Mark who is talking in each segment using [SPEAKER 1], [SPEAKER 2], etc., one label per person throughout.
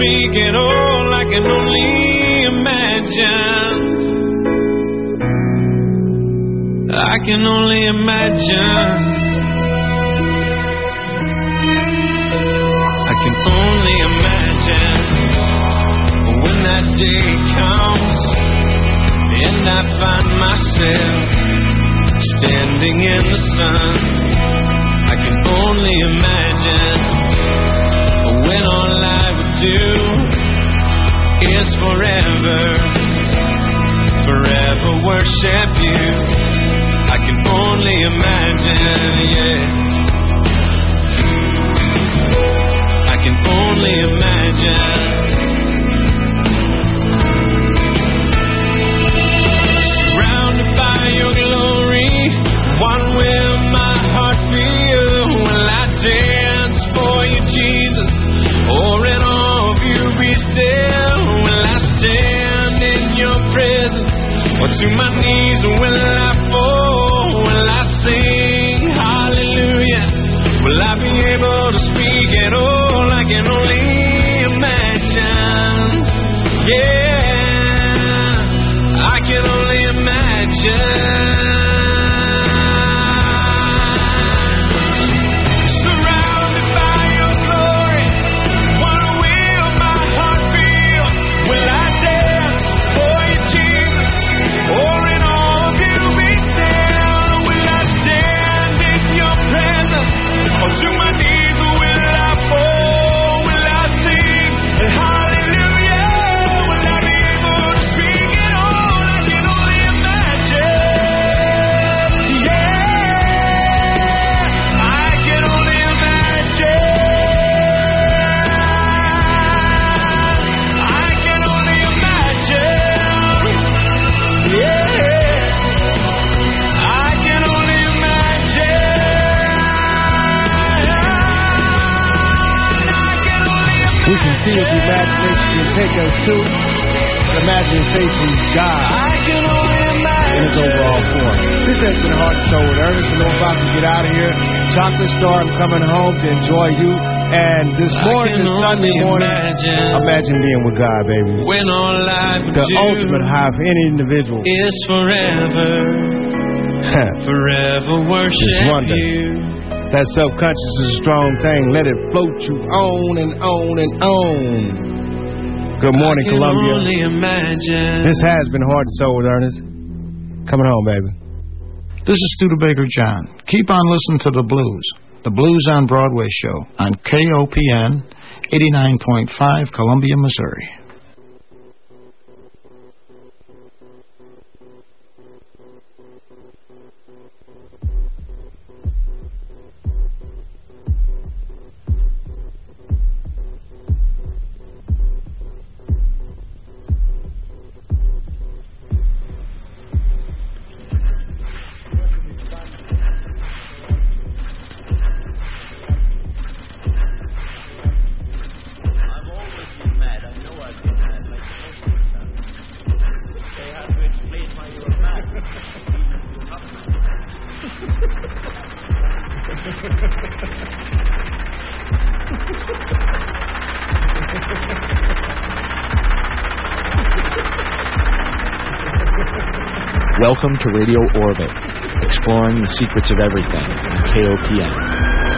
[SPEAKER 1] speak at all, I can only imagine. I can only imagine. I can only imagine when that day comes and I find myself standing in the sun. I can only imagine when all I would do is forever, forever worship you. I can only imagine, yeah. I can only imagine. Surrounded by your glory, what will to my knees will I fall? Will I sing hallelujah? Will I be able to speak at all? I can only imagine. Yeah, I can only imagine.
[SPEAKER 2] See if the imagination can take us to the imagination God
[SPEAKER 1] I can only
[SPEAKER 2] in its overall form. This has been Heart and Soul with Ernest. and we're about to get out of here. Chocolate Star, I'm coming home to enjoy you. And this morning, this Sunday morning,
[SPEAKER 1] imagine.
[SPEAKER 2] imagine being with God, baby.
[SPEAKER 1] When all I
[SPEAKER 2] The ultimate high for any individual.
[SPEAKER 1] is forever, forever worship
[SPEAKER 2] Just wonder.
[SPEAKER 1] you.
[SPEAKER 2] That self-conscious is a strong thing. Let it float you on and on and on. Good morning,
[SPEAKER 1] I can
[SPEAKER 2] Columbia.
[SPEAKER 1] only imagine.
[SPEAKER 2] This has been Heart and Soul with Ernest. Coming home, baby.
[SPEAKER 3] This is Studebaker John. Keep on listening to the blues. The Blues on Broadway show on KOPN 89.5 Columbia, Missouri.
[SPEAKER 4] To
[SPEAKER 5] Radio Orbit, exploring the secrets of everything on KOPN.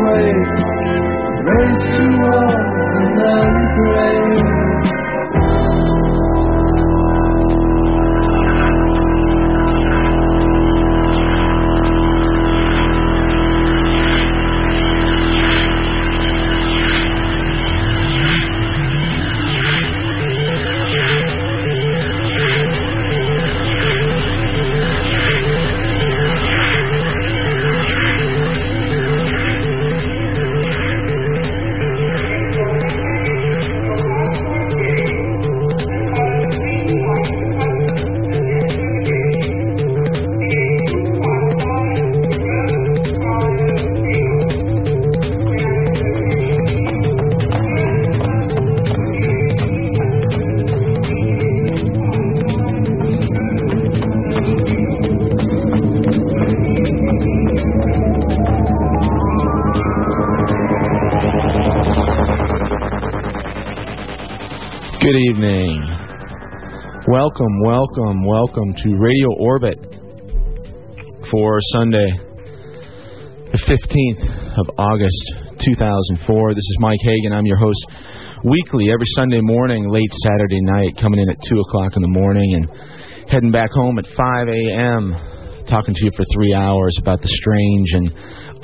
[SPEAKER 1] Wave, race towards
[SPEAKER 5] Welcome, welcome, welcome to Radio Orbit for Sunday, the 15th of August, 2004. This is Mike Hagan. I'm your host weekly, every Sunday morning, late Saturday night, coming in at 2 o'clock in the morning and heading back home at 5 a.m., talking to you for three hours about the strange and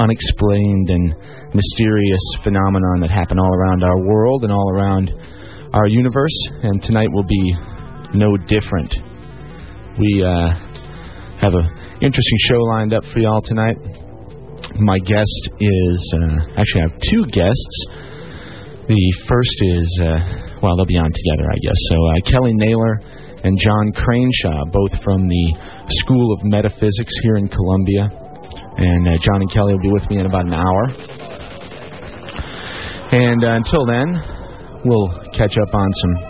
[SPEAKER 5] unexplained and mysterious phenomenon that happen all around our world and all around our universe, and tonight will be no different. We uh, have an interesting show lined up for y'all tonight. My guest is uh, actually, I have two guests. The first is, uh, well, they'll be on together, I guess. So, uh, Kelly Naylor and John Craneshaw, both from the School of Metaphysics here in Columbia. And uh, John and Kelly will be with me in about an hour. And uh, until then, we'll catch up on some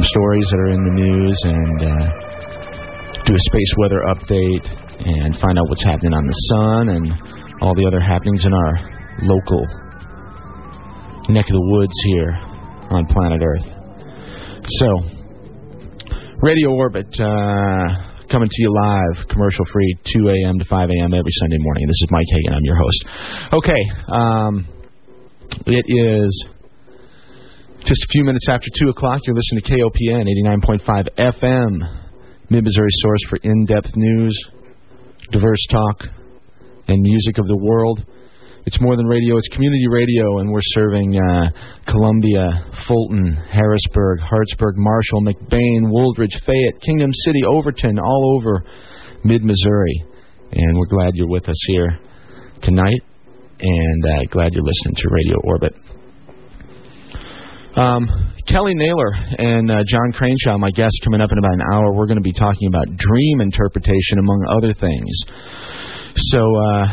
[SPEAKER 5] some stories that are in the news and uh, do a space weather update and find out what's happening on the sun and all the other happenings in our local neck of the woods here on planet Earth. So, Radio Orbit uh, coming to you live, commercial free, 2 a.m. to 5 a.m. every Sunday morning. This is Mike Hagan. I'm your host. Okay, um, it is just a few minutes after 2 o'clock, you're listening to KOPN 89.5 FM, Mid Missouri source for in depth news, diverse talk, and music of the world. It's more than radio, it's community radio, and we're serving uh, Columbia, Fulton, Harrisburg, Hartsburg, Marshall, McBaine, Wooldridge, Fayette, Kingdom City, Overton, all over mid Missouri. And we're glad you're with us here tonight, and uh, glad you're listening to Radio Orbit. Um, Kelly Naylor and uh, John Craneshaw, my guests, coming up in about an hour. We're going to be talking about dream interpretation, among other things. So, uh,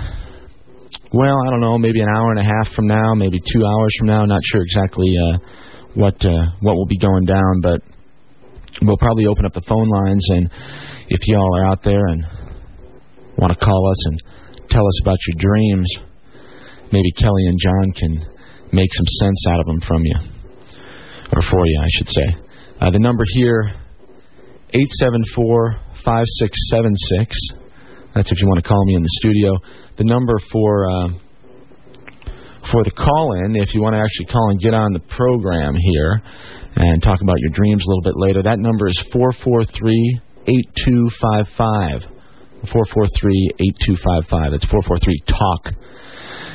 [SPEAKER 5] well, I don't know, maybe an hour and a half from now, maybe two hours from now. Not sure exactly uh, what uh, what will be going down, but we'll probably open up the phone lines, and if y'all are out there and want to call us and tell us about your dreams, maybe Kelly and John can make some sense out of them from you or for you, I should say. Uh, the number here, 874-5676. That's if you want to call me in the studio. The number for uh, for the call in. If you want to actually call and get on the program here and talk about your dreams a little bit later, that number is 443 8255. 443 8255. That's 443 TALK.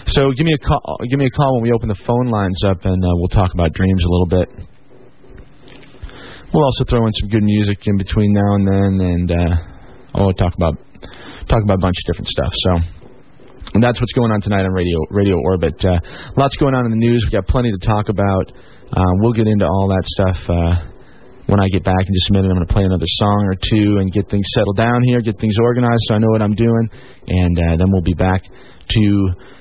[SPEAKER 5] So give me a call. Give me a call when we open the phone lines up, and uh, we'll talk about dreams a little bit. We'll also throw in some good music in between now and then, and uh, oh, talk about talk about a bunch of different stuff. So and that's what's going on tonight on Radio Radio Orbit. Uh, lots going on in the news. We got plenty to talk about. Um, we'll get into all that stuff uh, when I get back in just a minute. I'm going to play another song or two and get things settled down here, get things organized so I know what I'm doing, and uh, then we'll be back to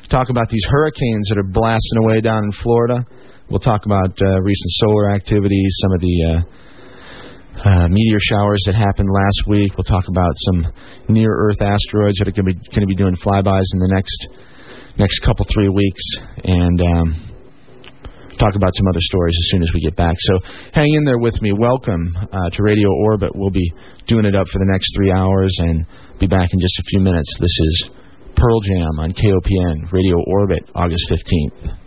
[SPEAKER 5] talk about these hurricanes that are blasting away down in Florida. We'll talk about uh, recent solar activity, some of the uh, uh, meteor showers that happened last week. We'll talk about some near Earth asteroids that are going to be going to be doing flybys in the next next couple three weeks, and um, talk about some other stories as soon as we get back. So hang in there with me. Welcome uh, to Radio Orbit. We'll be doing it up for the next three hours and be back in just a few minutes. This is Pearl Jam on KOPN, Radio Orbit, August 15th.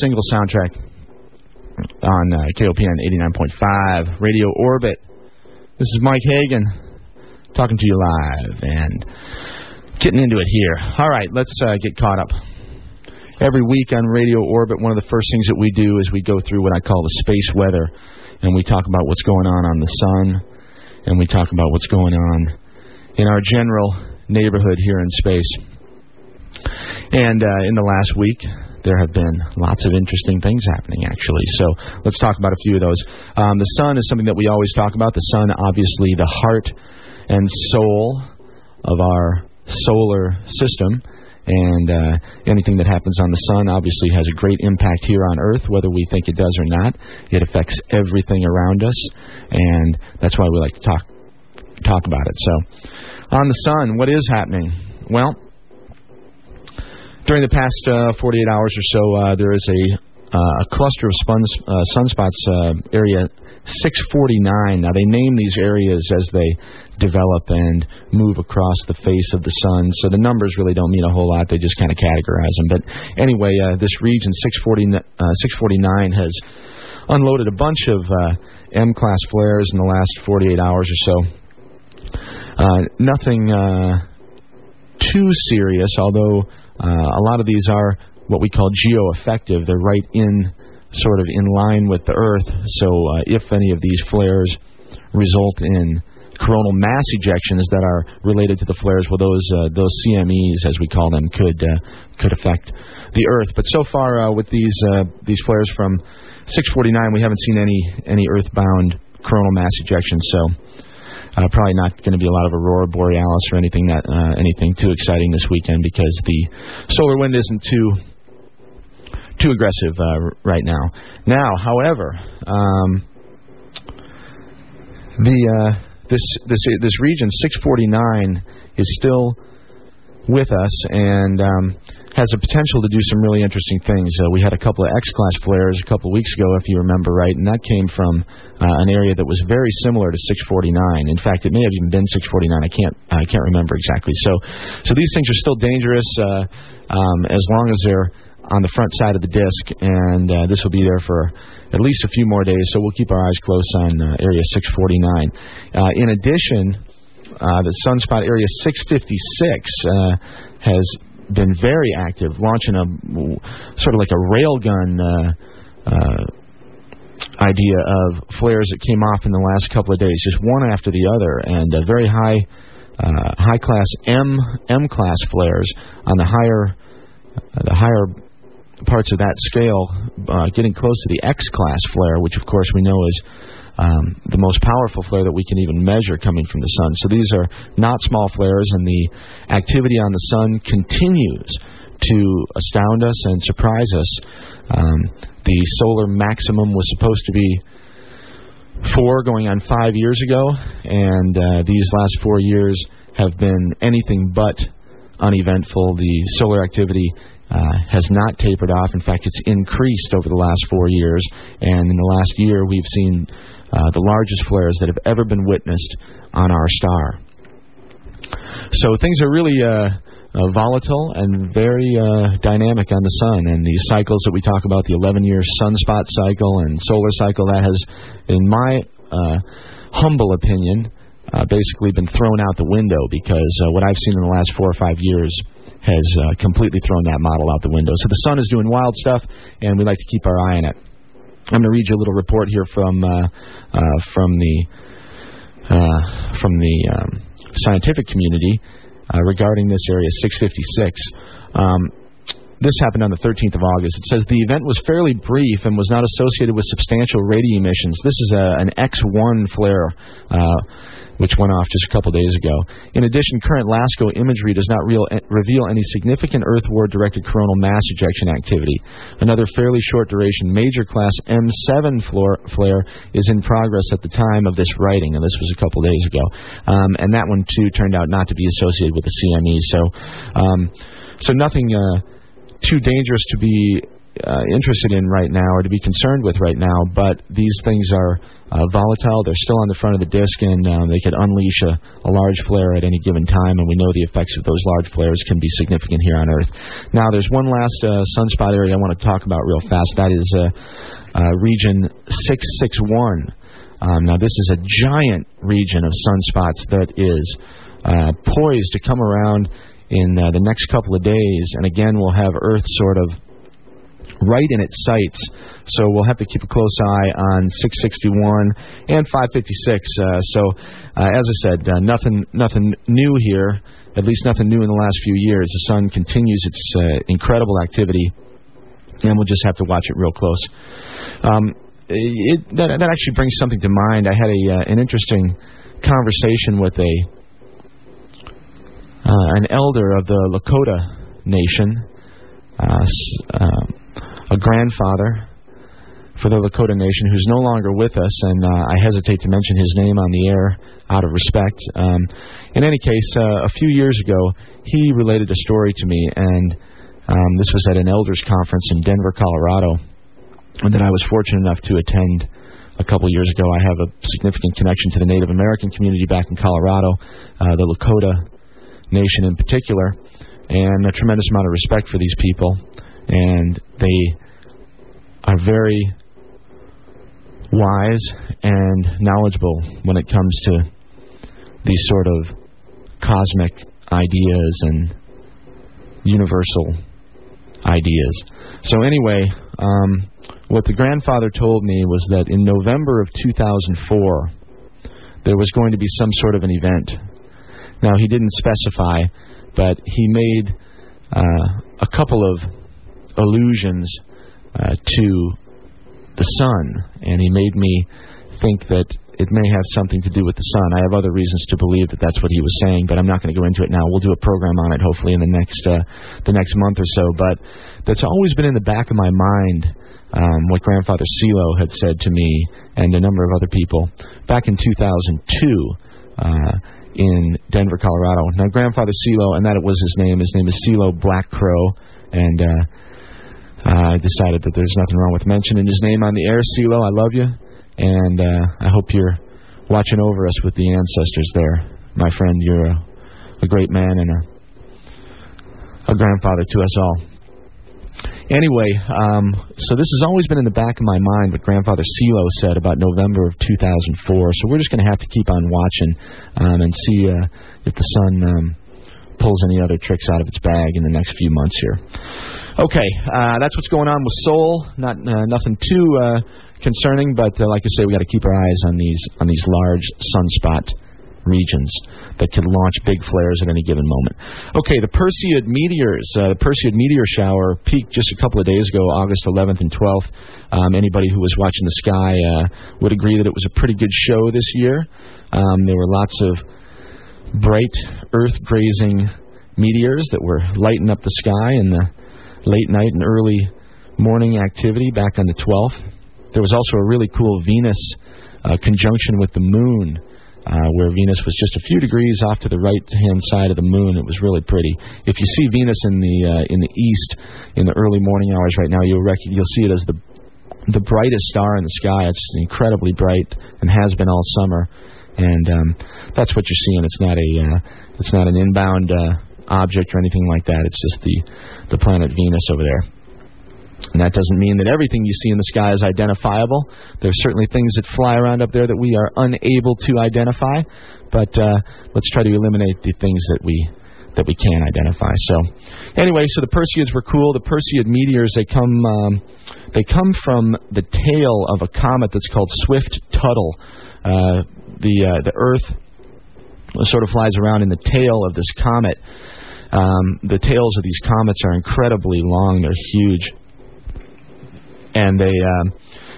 [SPEAKER 5] Single soundtrack on uh, KOPN 89.5 Radio Orbit. This is Mike Hagan talking to you live and getting into it here. All right, let's uh, get caught up. Every week on Radio Orbit, one of the first things that we do is we go through what I call the space weather, and we talk about what's going on on the sun, and we talk about what's going on in our general neighborhood here in space. And uh, in the last week, there have been lots of interesting things happening, actually. So let's talk about a few of those. Um, the sun is something that we always talk about. The sun, obviously, the heart and soul of our solar system. And uh, anything that happens on the sun obviously has a great impact here on Earth, whether we think it does or not. It affects everything around us, and that's why we like to talk talk about it. So, on the sun, what is happening? Well, during the past uh, 48 hours or so, uh, there is a, uh, a cluster of uh, sunspots, uh, area 649. Now, they name these areas as they develop and move across the face of the sun, so the numbers really don't mean a whole lot. They just kind of categorize them. But anyway, uh, this region 640, uh, 649 has unloaded a bunch of uh, M class flares in the last 48 hours or so. Nothing too serious, although a lot of these are what we call geo-effective. They're right in, sort of in line with the Earth. So uh, if any of these flares result in coronal mass ejections that are related to the flares, well, those uh, those CMEs, as we call them, could uh, could affect the Earth. But so far, uh, with these uh, these flares from 649, we haven't seen any any Earthbound coronal mass ejections. So uh, probably not going to be a lot of aurora borealis or anything that uh, anything too exciting this weekend because the solar wind isn't too too aggressive uh, right now. Now, however, um, the uh, this this this region 649 is still with us and um, has the potential to do some really interesting things. Uh, we had a couple of X-class flares a couple of weeks ago, if you remember right, and that came from uh, an area that was very similar to 649. In fact, it may have even been 649. I can't I can't remember exactly. So so these things are still dangerous uh, um, as long as they're on the front side of the disk, and uh, this will be there for at least a few more days. So we'll keep our eyes close on uh, Area 649. Uh, in addition, uh, the sunspot area 656 uh, has been very active, launching a sort of like a railgun uh, uh, idea of flares that came off in the last couple of days, just one after the other, and uh, very high uh, high class M M class flares on the higher uh, the higher parts of that scale, uh, getting close to the X class flare, which of course we know is um, the most powerful flare that we can even measure coming from the sun. So these are not small flares, and the activity on the sun continues to astound us and surprise us. Um, the solar maximum was supposed to be four going on five years ago, and uh, these last four years have been anything but uneventful. The solar activity uh, has not tapered off. In fact, it's increased over the last four years, and in the last year, we've seen uh, the largest flares that have ever been witnessed on our star. So things are really uh, uh, volatile and very uh, dynamic on the sun. And these cycles that we talk about, the 11-year sunspot cycle and solar cycle, that has, in my uh, humble opinion, uh, basically been thrown out the window because what I've seen in the last four or five years has completely thrown that model out the window. So the sun is doing wild stuff, and we like to keep our eye on it. I'm going to read you a little report here from uh, uh, from the uh, from the um, scientific community uh, regarding this area 656. Um, this happened on the 13th of August. It says the event was fairly brief and was not associated with substantial radio emissions. This is a, an X1 flare. Uh, which went off just a couple days ago. In addition, current LASCO imagery does not real, reveal any significant Earthward directed coronal mass ejection activity. Another fairly short duration major class M7 flare is in progress at the time of this writing, and this was a couple days ago. Um, and that one, too, turned out not to be associated with the CME. So, um, so nothing uh, too dangerous to be uh, interested in right now or to be concerned with right now. But these things are uh, volatile. They're still on the front of the disk, and uh, they could unleash a, a large flare at any given time. And we know the effects of those large flares can be significant here on Earth. Now, there's one last uh, sunspot area I want to talk about real fast. That is uh, uh, region 661. Um, now, this is a giant region of sunspots that is uh, poised to come around in uh, the next couple of days, and again, we'll have Earth sort of right in its sights. So we'll have to keep a close eye on 661 and 556. Uh, so, uh, as I said, uh, nothing nothing new here. At least nothing new in the last few years. The sun continues its uh, incredible activity, and we'll just have to watch it real close. Um, it, that, that actually brings something to mind. I had a uh, an interesting conversation with a an elder of the Lakota Nation, uh, uh, a grandfather for the Lakota Nation who's no longer with us, and uh, I hesitate to mention his name on the air out of respect. Um, in any case, uh, a few years ago, he related a story to me, and um, this was at an elders conference in Denver, Colorado, that I was fortunate enough to attend a couple years ago. I have a significant connection to the Native American community back in Colorado, uh, the Lakota Nation in particular, and a tremendous amount of respect for these people. And they are very wise and knowledgeable when it comes to these sort of cosmic ideas and universal ideas. So anyway, um, what the grandfather told me was that in November of 2004, there was going to be some sort of an event. Now he didn't specify, but he made uh, a couple of allusions uh, to the sun, and he made me think that it may have something to do with the sun. I have other reasons to believe that that's what he was saying, but I'm not going to go into it now. We'll do a program on it hopefully in the next uh, the next month or so. But that's always been in the back of my mind. Um, what Grandfather Selo had said to me and a number of other people back in 2002 uh, in Denver, Colorado. Now, Grandfather Selo, and that it was his name. His name is Selo Black Crow, and uh, I decided that there's nothing wrong with mentioning his name on the air. Selo, I love you, and uh, I hope you're watching over us with the ancestors there, my friend. You're a, a great man and a, a grandfather to us all. Anyway, um, so this has always been in the back of my mind what Grandfather Selo said about November of 2004. So we're just going to have to keep on watching um, and see uh, if the sun um, pulls any other tricks out of its bag in the next few months here. Okay, uh, that's what's going on with Sol. Not uh, nothing too uh, concerning, but uh, like I say, we got to keep our eyes on these on these large sunspot regions that could launch big flares at any given moment. Okay, the Perseid meteors. Uh, the Perseid meteor shower peaked just a couple of days ago, August 11th and 12th. Um, anybody who was watching the sky uh, would agree that it was a pretty good show this year. Um, there were lots of bright Earth grazing meteors that were lighting up the sky in the late night and early morning activity back on the 12th. There was also a really cool Venus uh, conjunction with the moon. Uh, where Venus was just a few degrees off to the right-hand side of the moon, it was really pretty. If you see Venus in the uh, in the east in the early morning hours right now, you'll rec- you'll see it as the the brightest star in the sky. It's incredibly bright and has been all summer, and um, that's what you're seeing. It's not a uh, it's not an inbound uh, object or anything like that. It's just the the planet Venus over there. And that doesn't mean that everything you see in the sky is identifiable. There's certainly things that fly around up there that we are unable to identify, but uh, let's try to eliminate the things that we that we can identify. So, anyway, so the Perseids were cool. The Perseid meteors they come um, they come from the tail of a comet that's called Swift Tuttle. Uh, the uh, the Earth sort of flies around in the tail of this comet. Um, the tails of these comets are incredibly long. They're huge and they um,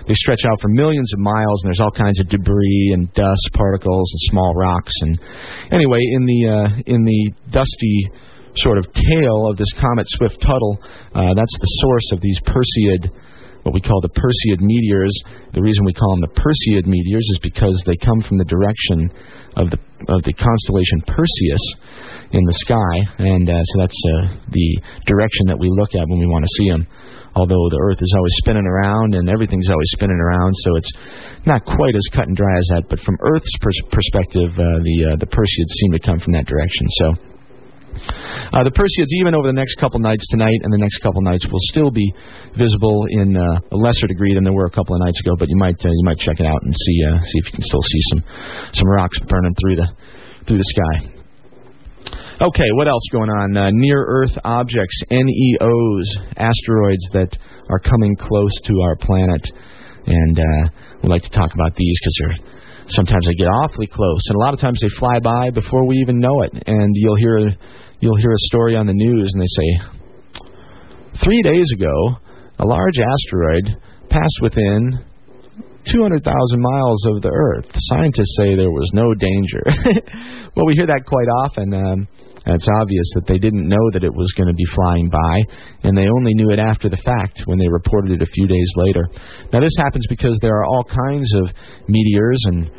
[SPEAKER 5] they stretch out for millions of miles, and there's all kinds of debris and dust particles and small rocks. And anyway, in the uh, in the dusty sort of tail of this comet Swift Tuttle, uh, that's the source of these Perseid what we call the Perseid meteors. The reason we call them the Perseid meteors is because they come from the direction of the of the constellation Perseus in the sky, and uh, so that's uh, the direction that we look at when we want to see them. Although the Earth is always spinning around and everything's always spinning around, so it's not quite as cut and dry as that. But from Earth's pers- perspective, uh, the uh, the Perseids seem to come from that direction. So. Uh, the Perseids, even over the next couple nights tonight and the next couple nights, will still be visible in uh, a lesser degree than they were a couple of nights ago. But you might uh, you might check it out and see uh, see if you can still see some some rocks burning through the through the sky. Okay, what else going on? Uh, near Earth objects, NEOs, asteroids that are coming close to our planet, and uh, we like to talk about these because they're sometimes they get awfully close, and a lot of times they fly by before we even know it. And you'll hear you'll hear a story on the news, and they say three days ago, a large asteroid passed within 200,000 miles of the Earth. Scientists say there was no danger. well, we hear that quite often. Um, and it's obvious that they didn't know that it was going to be flying by, and they only knew it after the fact when they reported it a few days later. Now, this happens because there are all kinds of meteors and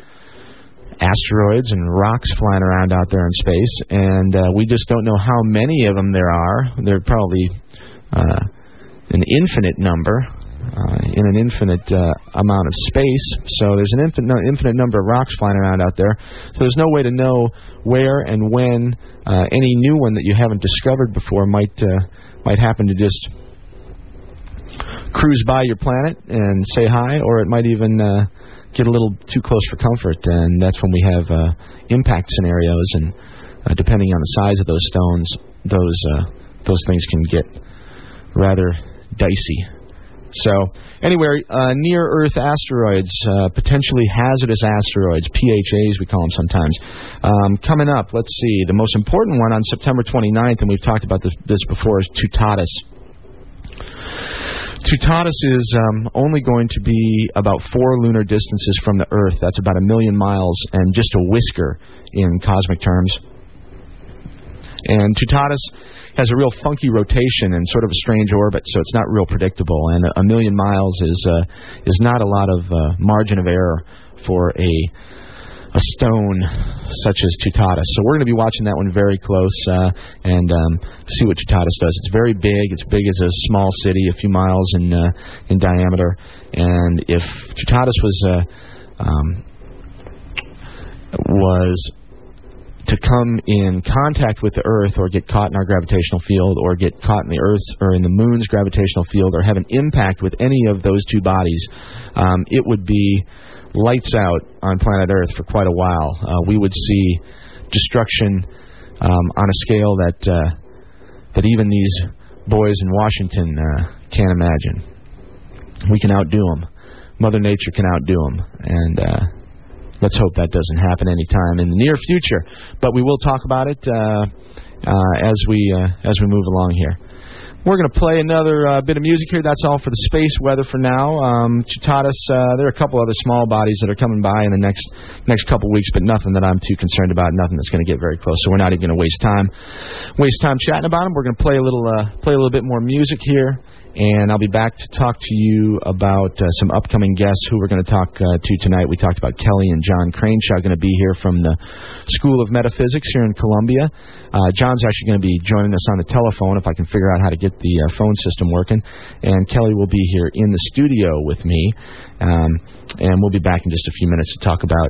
[SPEAKER 5] asteroids and rocks flying around out there in space, and uh, we just don't know how many of them there are. There are probably uh, an infinite number uh, in an infinite uh, amount of space. So there's an infinite, infinite number of rocks flying around out there. So there's no way to know where and when uh, any new one that you haven't discovered before might uh, might happen to just cruise by your planet and say hi, or it might even uh, get a little too close for comfort, and that's when we have uh, impact scenarios. And depending on the size of those stones, those those things can get rather dicey. So, anyway, uh, near Earth asteroids, uh, potentially hazardous asteroids, PHAs we call them sometimes. Um, coming up, let's see, the most important one on September 29th, and we've talked about this, this before, is Toutatis. Toutatis is um, only going to be about four lunar distances from the Earth. That's about a million miles and just a whisker in cosmic terms. And Toutatis has a real funky rotation and sort of a strange orbit, so it's not real predictable. And a, million miles is uh, is not a lot of uh, margin of error for a a stone such as Toutatis. So we're going to be watching that one very close uh, and um, see what Toutatis does. It's very big. It's big as a small city, a few miles in uh, in diameter. And if Toutatis was uh, um, was to come in contact with the Earth or get caught in our gravitational field or get caught in the Earth's or in the Moon's gravitational field or have an impact with any of those two bodies, um, it would be lights out on planet Earth for quite a while. Uh, we would see destruction um, on a scale that uh, that even these boys in Washington uh, can't imagine. We can outdo them. Mother Nature can outdo them, and uh, let's hope that doesn't happen anytime in the near future. But we will talk about it uh, uh, as we uh, as we move along here. We're going to play another uh, bit of music here. That's all for the space weather for now. Um, Toutatis, uh, there are a couple other small bodies that are coming by in the next next couple weeks, but nothing that I'm too concerned about. Nothing that's going to get very close. So we're not even going to waste time waste time chatting about them. We're going to play a little uh, play a little bit more music here, and I'll be back to talk to you about uh, some upcoming guests who we're going to talk uh, to tonight. We talked about Kelly and John Craneshaw going to be here from the School of Metaphysics here in Columbia. Uh, John's actually going to be joining us on the telephone if I can figure out how to get the uh, phone system working, and Kelly will be here in the studio with me, um, and we'll be back in just a few minutes to talk about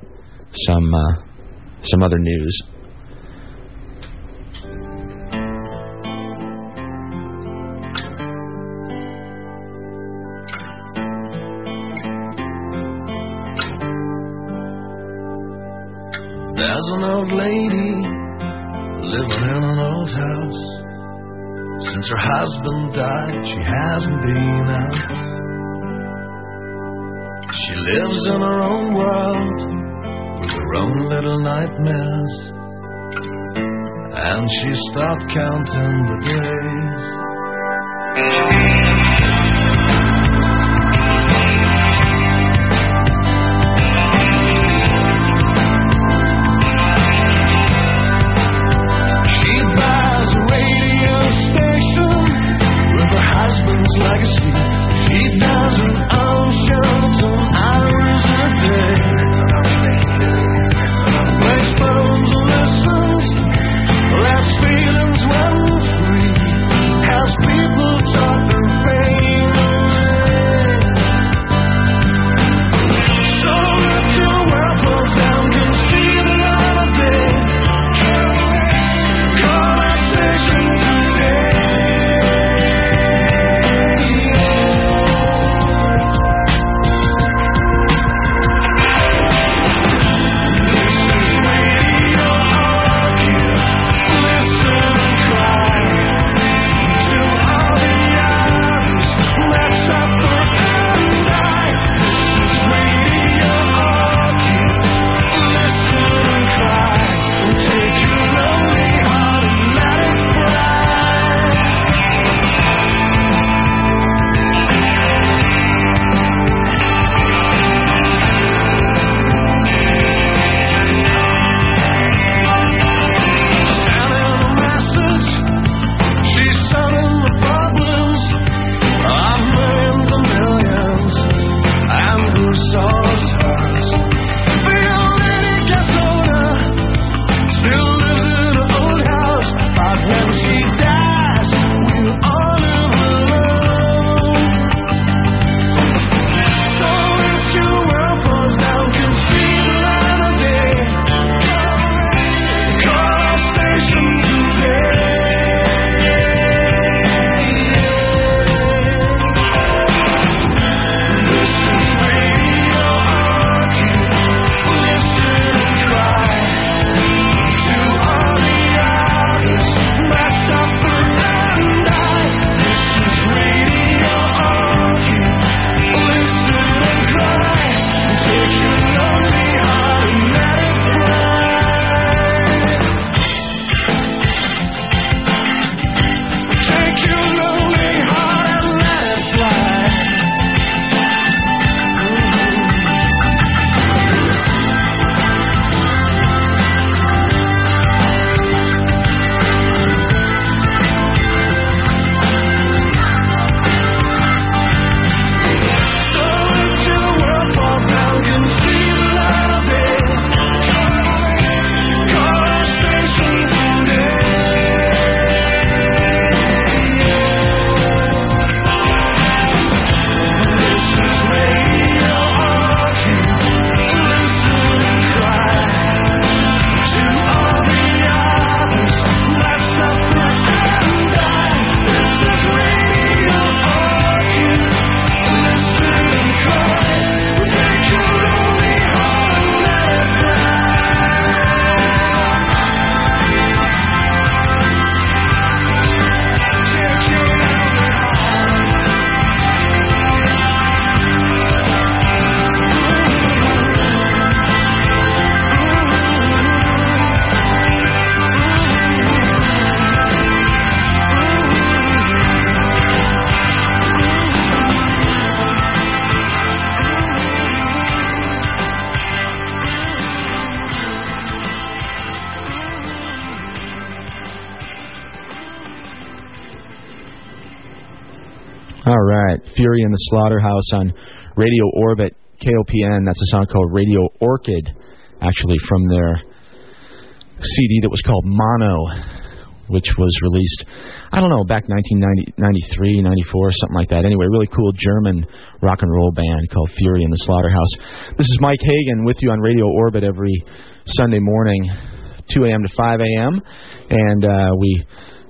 [SPEAKER 5] some uh, some other news.
[SPEAKER 1] There's an old lady living in an old house. Since her husband died, she hasn't been out. She lives in her own world with her own little nightmares. And she stopped counting the days. husband's legacy. She doesn't own shows on hours a day. Plays phones listens, lets feelings run free.
[SPEAKER 5] Has people talk. Fury in the Slaughterhouse on Radio Orbit, KOPN. That's a song called Radio Orchid, actually from their CD that was called Mono, which was released, I don't know, back 1993, 94, something like that. Anyway, really cool German rock and roll band called Fury in the Slaughterhouse. This is Mike Hagan with you on Radio Orbit every Sunday morning, 2 a.m. to 5 a.m. And uh, we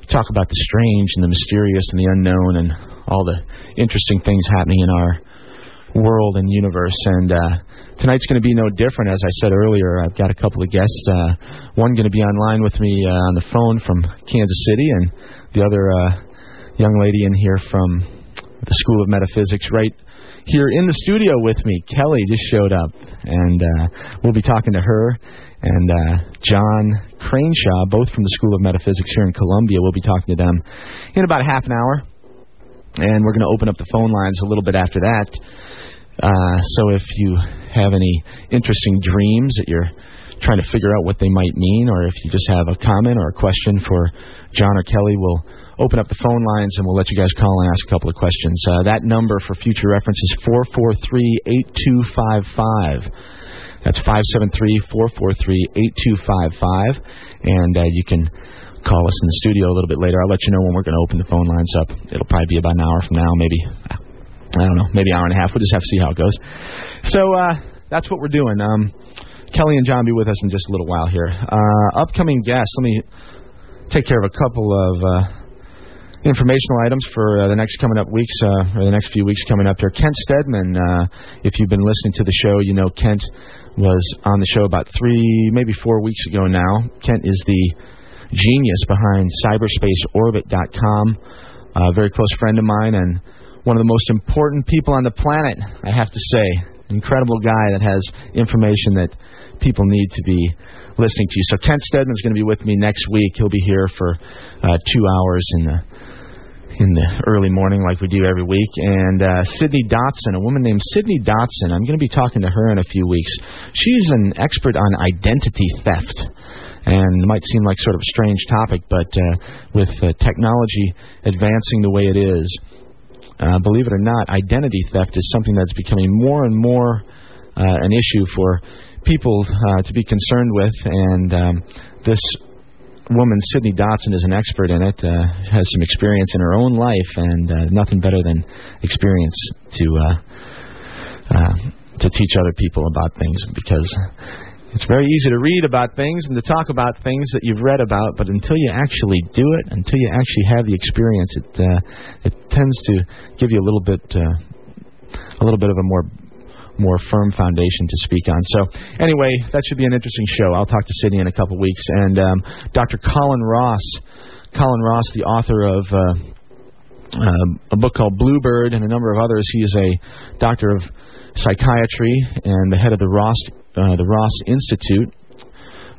[SPEAKER 5] talk about the strange and the mysterious and the unknown and all the interesting things happening in our world and universe. And uh, tonight's going to be no different. As I said earlier, I've got a couple of guests. Uh, one going to be online with me uh, on the phone from Kansas City, and the other uh, young lady in here from the School of Metaphysics, right here in the studio with me. Kelly just showed up, and uh, we'll be talking to her. And uh, John Craneshaw, both from the School of Metaphysics here in Columbia, we'll be talking to them in about half an hour. And we're going to open up the phone lines a little bit after that. Uh, so if you have any interesting dreams that you're trying to figure out what they might mean, or if you just have a comment or a question for John or Kelly, we'll open up the phone lines and we'll let you guys call and ask a couple of questions. Uh, that number for future reference is 443-8255. That's 573-443-8255. And uh, you can call us in the studio a little bit later. I'll let you know when we're going to open the phone lines up. It'll probably be about an hour from now, maybe. I don't know, maybe an hour and a half. We'll just have to see how it goes. So uh, that's what we're doing. Um, Kelly and John be with us in just a little while here. Uh, upcoming guests. Let me take care of a couple of uh, informational items for uh, the next coming up weeks uh, or the next few weeks coming up here. Kent Steadman. Uh, if you've been listening to the show, you know Kent was on the show about three, maybe four weeks ago now. Kent is the genius behind CyberspaceOrbit.com. A very close friend of mine and one of the most important people on the planet, I have to say. Incredible guy that has information that people need to be listening to. So Kent Steadman's going to be with me next week. He'll be here for uh, two hours in the in the early morning, like we do every week. And uh, Sydney Dotson, a woman named Sydney Dotson. I'm going to be talking to her in a few weeks. She's an expert on identity theft. And it might seem like sort of a strange topic, but uh, with uh, technology advancing the way it is, uh, believe it or not, identity theft is something that's becoming more and more uh, an issue for people uh, to be concerned with. And um, this woman, Sydney Dotson, is an expert in it, uh, has some experience in her own life, and nothing better than experience to to teach other people about things because it's very easy to read about things and to talk about things that you've read about, but until you actually do it, until you actually have the experience, it uh, it tends to give you a little bit uh, a little bit of a more more firm foundation to speak on. So anyway, that should be an interesting show. I'll talk to Sydney in a couple weeks, and um, Dr. Colin Ross, Colin Ross, the author of. Uh, um, a book called Bluebird and a number of others. He is a doctor of psychiatry and the head of the Ross uh, the Ross Institute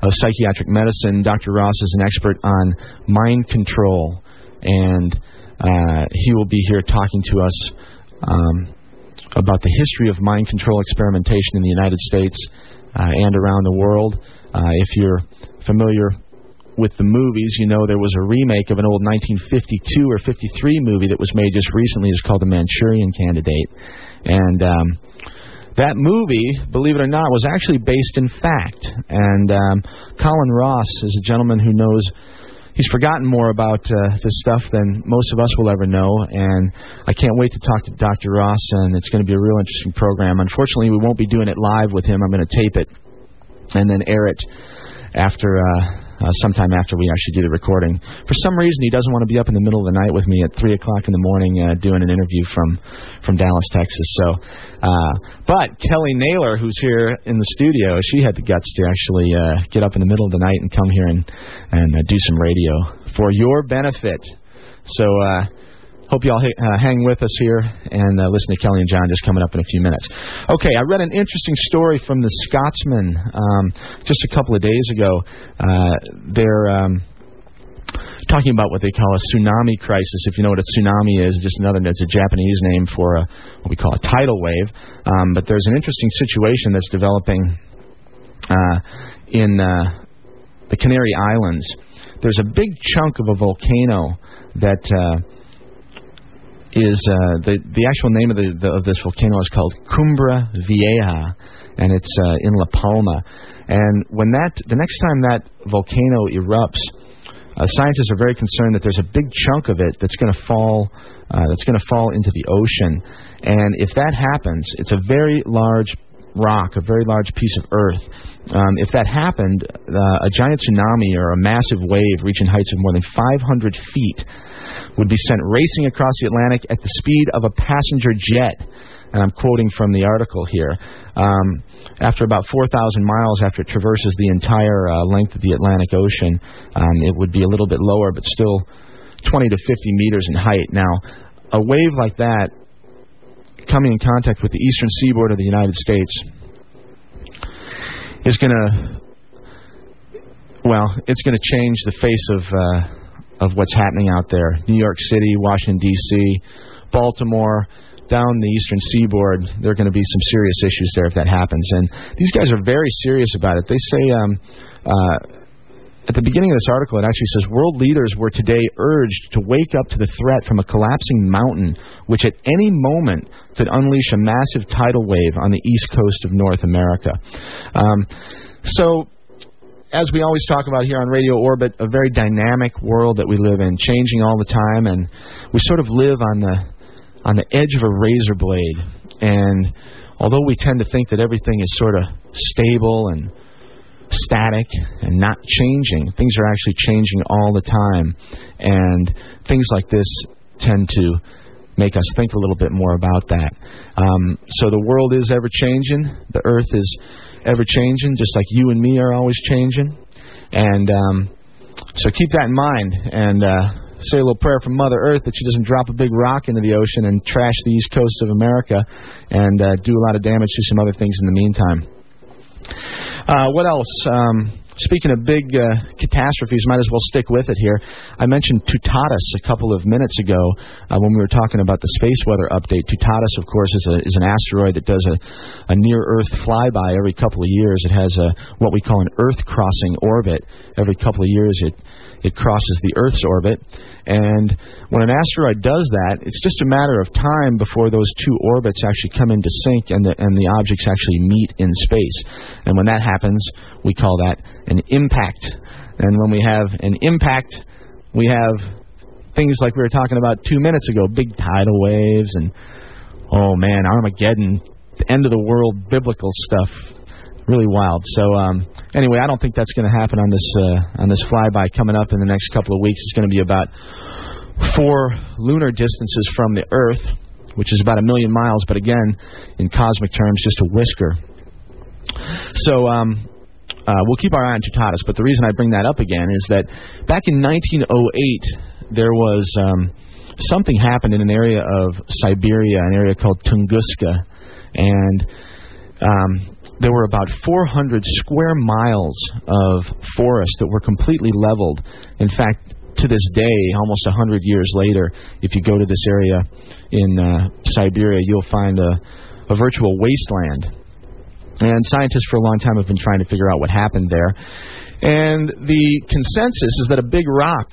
[SPEAKER 5] of Psychiatric Medicine. Dr. Ross is an expert on mind control, and uh, he will be here talking to us um, about the history of mind control experimentation in the United States uh, and around the world. Uh, if you're familiar with the movies, you know there was a remake of an old 1952 or 53 movie that was made just recently. It's called The Manchurian Candidate, and um, that movie, believe it or not, was actually based in fact. And um, Colin Ross is a gentleman who knows. He's forgotten more about uh, this stuff than most of us will ever know, and I can't wait to talk to Dr. Ross, and it's going to be a real interesting program. Unfortunately, we won't be doing it live with him. I'm going to tape it and then air it after uh, uh, sometime after we actually do the recording. For some reason, he doesn't want to be up in the middle of the night with me at three o'clock in the morning uh, doing an interview from from Dallas, Texas. So, uh, but Kelly Naylor, who's here in the studio, she had the guts to actually uh, get up in the middle of the night and come here and and uh, do some radio for your benefit. So. Uh, Hope you all ha- uh, hang with us here and uh, listen to Kelly and John just coming up in a few minutes. Okay, I read an interesting story from the Scotsman um, just a couple of days ago. Uh, they're um, talking about what they call a tsunami crisis. If you know what a tsunami is, just another it's a Japanese name for a, what we call a tidal wave. Um, but there's an interesting situation that's developing uh, in uh, the Canary Islands. There's a big chunk of a volcano that uh, is uh, the the actual name of the, the of this volcano is called Cumbre Vieja, and it's uh, in La Palma. And when that the next time that volcano erupts, uh, scientists are very concerned that there's a big chunk of it that's going to fall uh, that's going to fall into the ocean. And if that happens, it's a very large rock, a very large piece of earth. Um, if that happened, uh, a giant tsunami or a massive wave reaching heights of more than 500 feet would be sent racing across the Atlantic at the speed of a passenger jet. And I'm quoting from the article here. Um, after about 4,000 miles after it traverses the entire uh, length of the Atlantic Ocean, um, it would be a little bit lower, but still 20 to 50 meters in height. Now, a wave like that coming in contact with the eastern seaboard of the United States is going to, well, it's going to change the face of uh, of what's happening out there. New York City, Washington D.C., Baltimore, down the eastern seaboard. There are going to be some serious issues there if that happens. And these guys are very serious about it. They say. Um, uh, at the beginning of this article, it actually says world leaders were today urged to wake up to the threat from a collapsing mountain, which at any moment could unleash a massive tidal wave on the east coast of North America. Um, so, as we always talk about here on Radio Orbit, a very dynamic world that we live in, changing all the time, and we sort of live on the on the edge of a razor blade. And although we tend to think that everything is sort of stable and static and not changing. Things are actually changing all the time. And things like this tend to make us think a little bit more about that. Um, so the world is ever changing. The earth is ever changing, just like you and me are always changing. And um, so keep that in mind and uh, say a little prayer for Mother Earth that she doesn't drop a big rock into the ocean and trash the east coast of America and uh, do a lot of damage to some other things in the meantime. Uh, what else? Um, speaking of big uh, catastrophes, might as well stick with it here. I mentioned Toutatis a couple of minutes ago uh, when we were talking about the space weather update. Toutatis, of course, is, a, is an asteroid that does a, a near-Earth flyby every couple of years. It has a what we call an Earth-crossing orbit. Every couple of years, it it crosses the Earth's orbit. And when an asteroid does that, it's just a matter of time before those two orbits actually come into sync and the, and the objects actually meet in space. And when that happens, we call that an impact. And when we have an impact, we have things like we were talking about two minutes ago big tidal waves and, oh man, Armageddon, the end of the world biblical stuff really wild. So um, anyway, I don't think that's going to happen on this uh, on this flyby coming up in the next couple of weeks. It's going to be about four lunar distances from the Earth, which is about a million miles, but again, in cosmic terms, just a whisker. So um, uh, we'll keep our eye on Toutatis, but the reason I bring that up again is that back in 1908, there was um, something happened in an area of Siberia, an area called Tunguska, and um, there were about 400 square miles of forest that were completely leveled. In fact, to this day, almost 100 years later, if you go to this area in uh, Siberia, you'll find a, a virtual wasteland. And scientists for a long time have been trying to figure out what happened there. And the consensus is that a big rock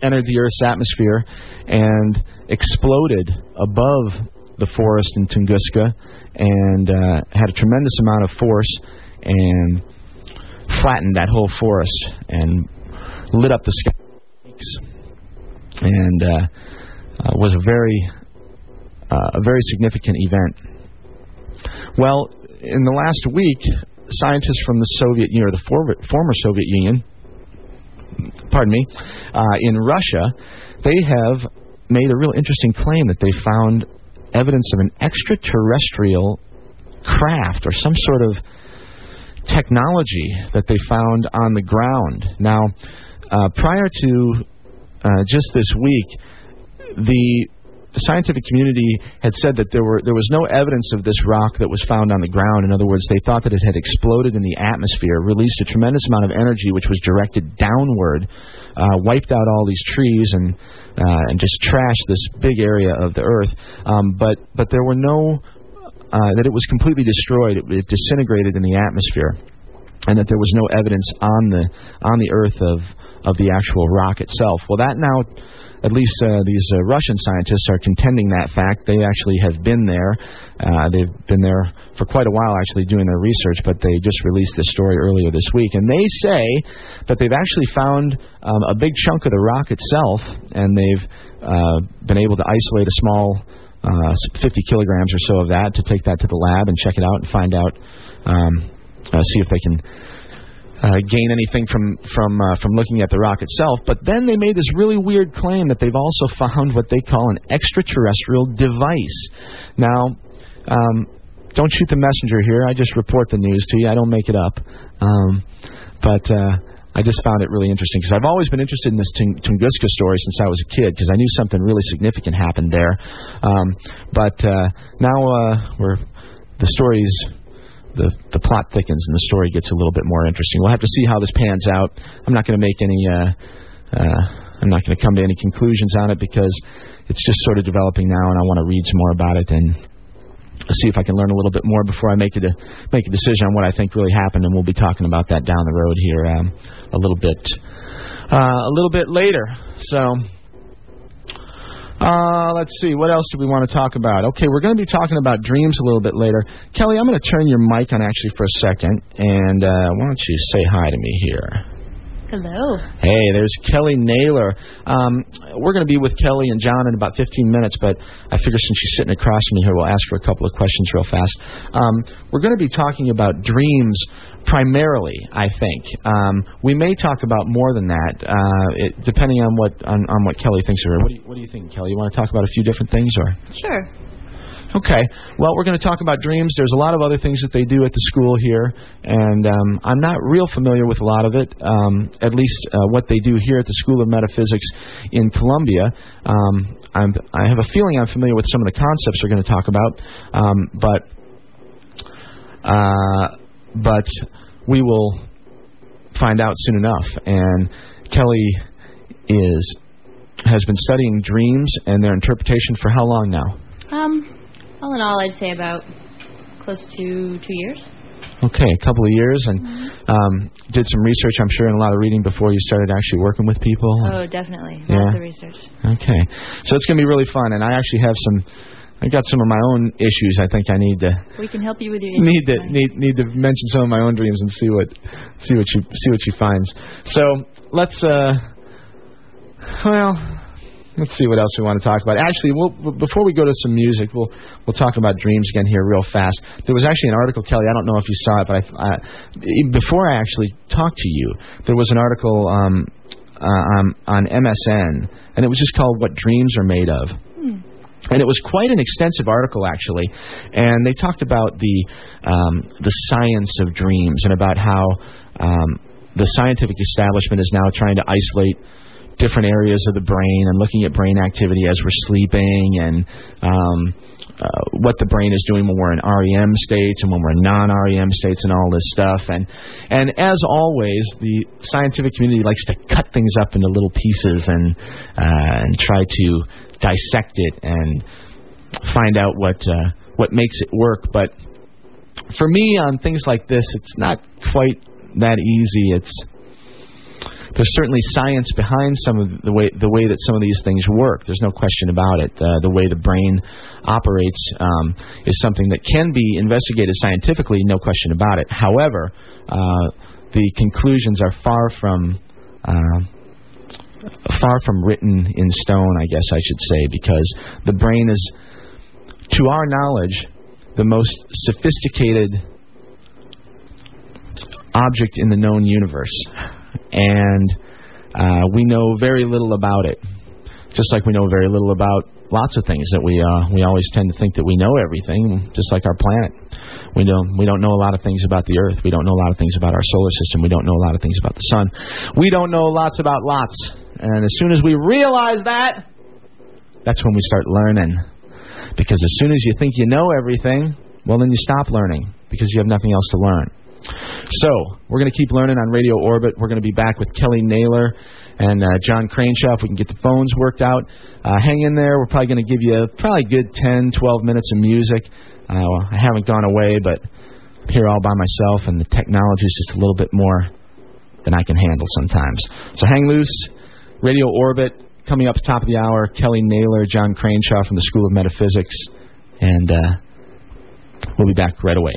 [SPEAKER 5] entered the Earth's atmosphere and exploded above the forest in Tunguska and uh, had a tremendous amount of force and flattened that whole forest and lit up the sky and uh, uh, was a very uh, a very significant event. Well, in the last week, scientists from the Soviet Union, or the former, former Soviet Union, pardon me, uh, in Russia, they have made a real interesting claim that they found evidence of an extraterrestrial craft or some sort of technology that they found on the ground. Now, uh, prior to uh, just this week, the scientific community had said that there were there was no evidence of this rock that was found on the ground. In other words, they thought that it had exploded in the atmosphere, released a tremendous amount of energy, which was directed downward, uh, wiped out all these trees and uh, and just trashed this big area of the Earth. Um, but but there were no uh, that it was completely destroyed. It, it disintegrated in the atmosphere. and that there was no evidence on the on the Earth of of the actual rock itself. Well, that now, at least uh, these uh, Russian scientists are contending that fact. They actually have been there. Uh, they've been there for quite a while, actually doing their research. But they just released this story earlier this week, and they say that they've actually found um, a big chunk of the rock itself, and they've uh, been able to isolate a small. Uh, 50 kilograms or so of that to take that to the lab and check it out and find out, um, uh, see if they can uh, gain anything from from uh, from looking at the rock itself. But then they made this really weird claim that they've also found what they call an extraterrestrial device. Now, um, don't shoot the messenger here. I just report the news to you. I don't make it up. Um, but uh, I just found it really interesting because I've always been interested in this Tung- Tunguska story since I was a kid because I knew something really significant happened there. Um, but uh, now uh, we're the story's the the plot thickens and the story gets a little bit more interesting. We'll have to see how this pans out. I'm not going to make any. Uh, uh, I'm not going to come to any conclusions on it because it's just sort of developing now, and I want to read some more about it and see if I can learn a little bit more before I make a make a decision on what I think really happened. And we'll be talking about that down the road here um, a little bit uh, a little bit later. So. Uh, let's see. What else do we want to talk about? Okay, we're going to be talking about dreams a little bit later. Kelly, I'm going to turn your mic on actually for a second, and uh, why don't you say hi to me here?
[SPEAKER 6] Hello.
[SPEAKER 5] Hey, there's Kelly Naylor. Um, we're going to be with Kelly and John in about 15 minutes, but I figure since she's sitting across from me here, we'll ask her a couple of questions real fast. Um, we're going to be talking about dreams primarily, I think. Um, we may talk about more than that, uh, it, depending on what on, on what Kelly thinks of her. What do, you, what do you think, Kelly? You want to talk about a few different things, or?
[SPEAKER 6] Sure.
[SPEAKER 5] Okay. Well, we're going to talk about dreams. There's a lot of other things that they do at the school here, and um, I'm not real familiar with a lot of it. Um, at least uh, what they do here at the School of Metaphysics in Columbia. Um, I'm, I have a feeling I'm familiar with some of the concepts we're going to talk about, um, but uh, but we will find out soon enough. And Kelly is has been studying dreams and their interpretation for how long now?
[SPEAKER 6] Um, all in all, I'd say about close to two years.
[SPEAKER 5] Okay, a couple of years, and um, did some research, I'm sure, and a lot of reading before you started actually working with people.
[SPEAKER 6] Oh, definitely.
[SPEAKER 5] Yeah.
[SPEAKER 6] Lots of research.
[SPEAKER 5] Okay, so it's going to be really fun, and I actually have some. I got some of my own issues. I think I need to
[SPEAKER 6] We can help you with your
[SPEAKER 5] need to need need to mention some of my own dreams and see what see what she see what she finds. So let's uh, well, let's see what else we want to talk about. Actually, we'll, before we go to some music, we'll we'll talk about dreams again here real fast. There was actually an article, Kelly. I don't know if you saw it, but I, I before I actually talked to you, there was an article um, uh, on, on MSN, and it was just called "What Dreams Are Made Of." And it was quite an extensive article actually. And they talked about the um, the science of dreams and about how um, the scientific establishment is now trying to isolate different areas of the brain and looking at brain activity as we're sleeping and um, uh, what the brain is doing when we're in REM states and when we're in non-REM states and all this stuff. And and as always the scientific community likes to cut things up into little pieces and uh, and try to dissect it and find out what uh, what makes it work but for me on things like this it's not quite that easy it's there's certainly science behind some of the way the way that some of these things work. There's no question about it. Uh, the way the brain operates um, is something that can be investigated scientifically, no question about it. However, uh, the conclusions are far from uh, far from written in stone, I guess I should say, because the brain is, to our knowledge, the most sophisticated object in the known universe and uh, we know very little about it. Just like we know very little about lots of things that we uh, we always tend to think that we know everything. Just like our planet, we don't we don't know a lot of things about the Earth. We don't know a lot of things about our solar system. We don't know a lot of things about the sun. We don't know lots about lots. And as soon as we realize that, that's when we start learning. Because as soon as you think you know everything, well, then you stop learning because you have nothing else to learn. So, we're going to keep learning on Radio Orbit. We're going to be back with Kelly Naylor and uh, John Craneshaw if we can get the phones worked out. Uh, hang in there. We're probably going to give you probably good 10, 12 minutes of music. Uh, I haven't gone away, but I'm here all by myself, and the technology is just a little bit more than I can handle sometimes. So, hang loose. Radio Orbit coming up top of the hour. Kelly Naylor, John Craneshaw from the School of Metaphysics, and uh, we'll be back right away.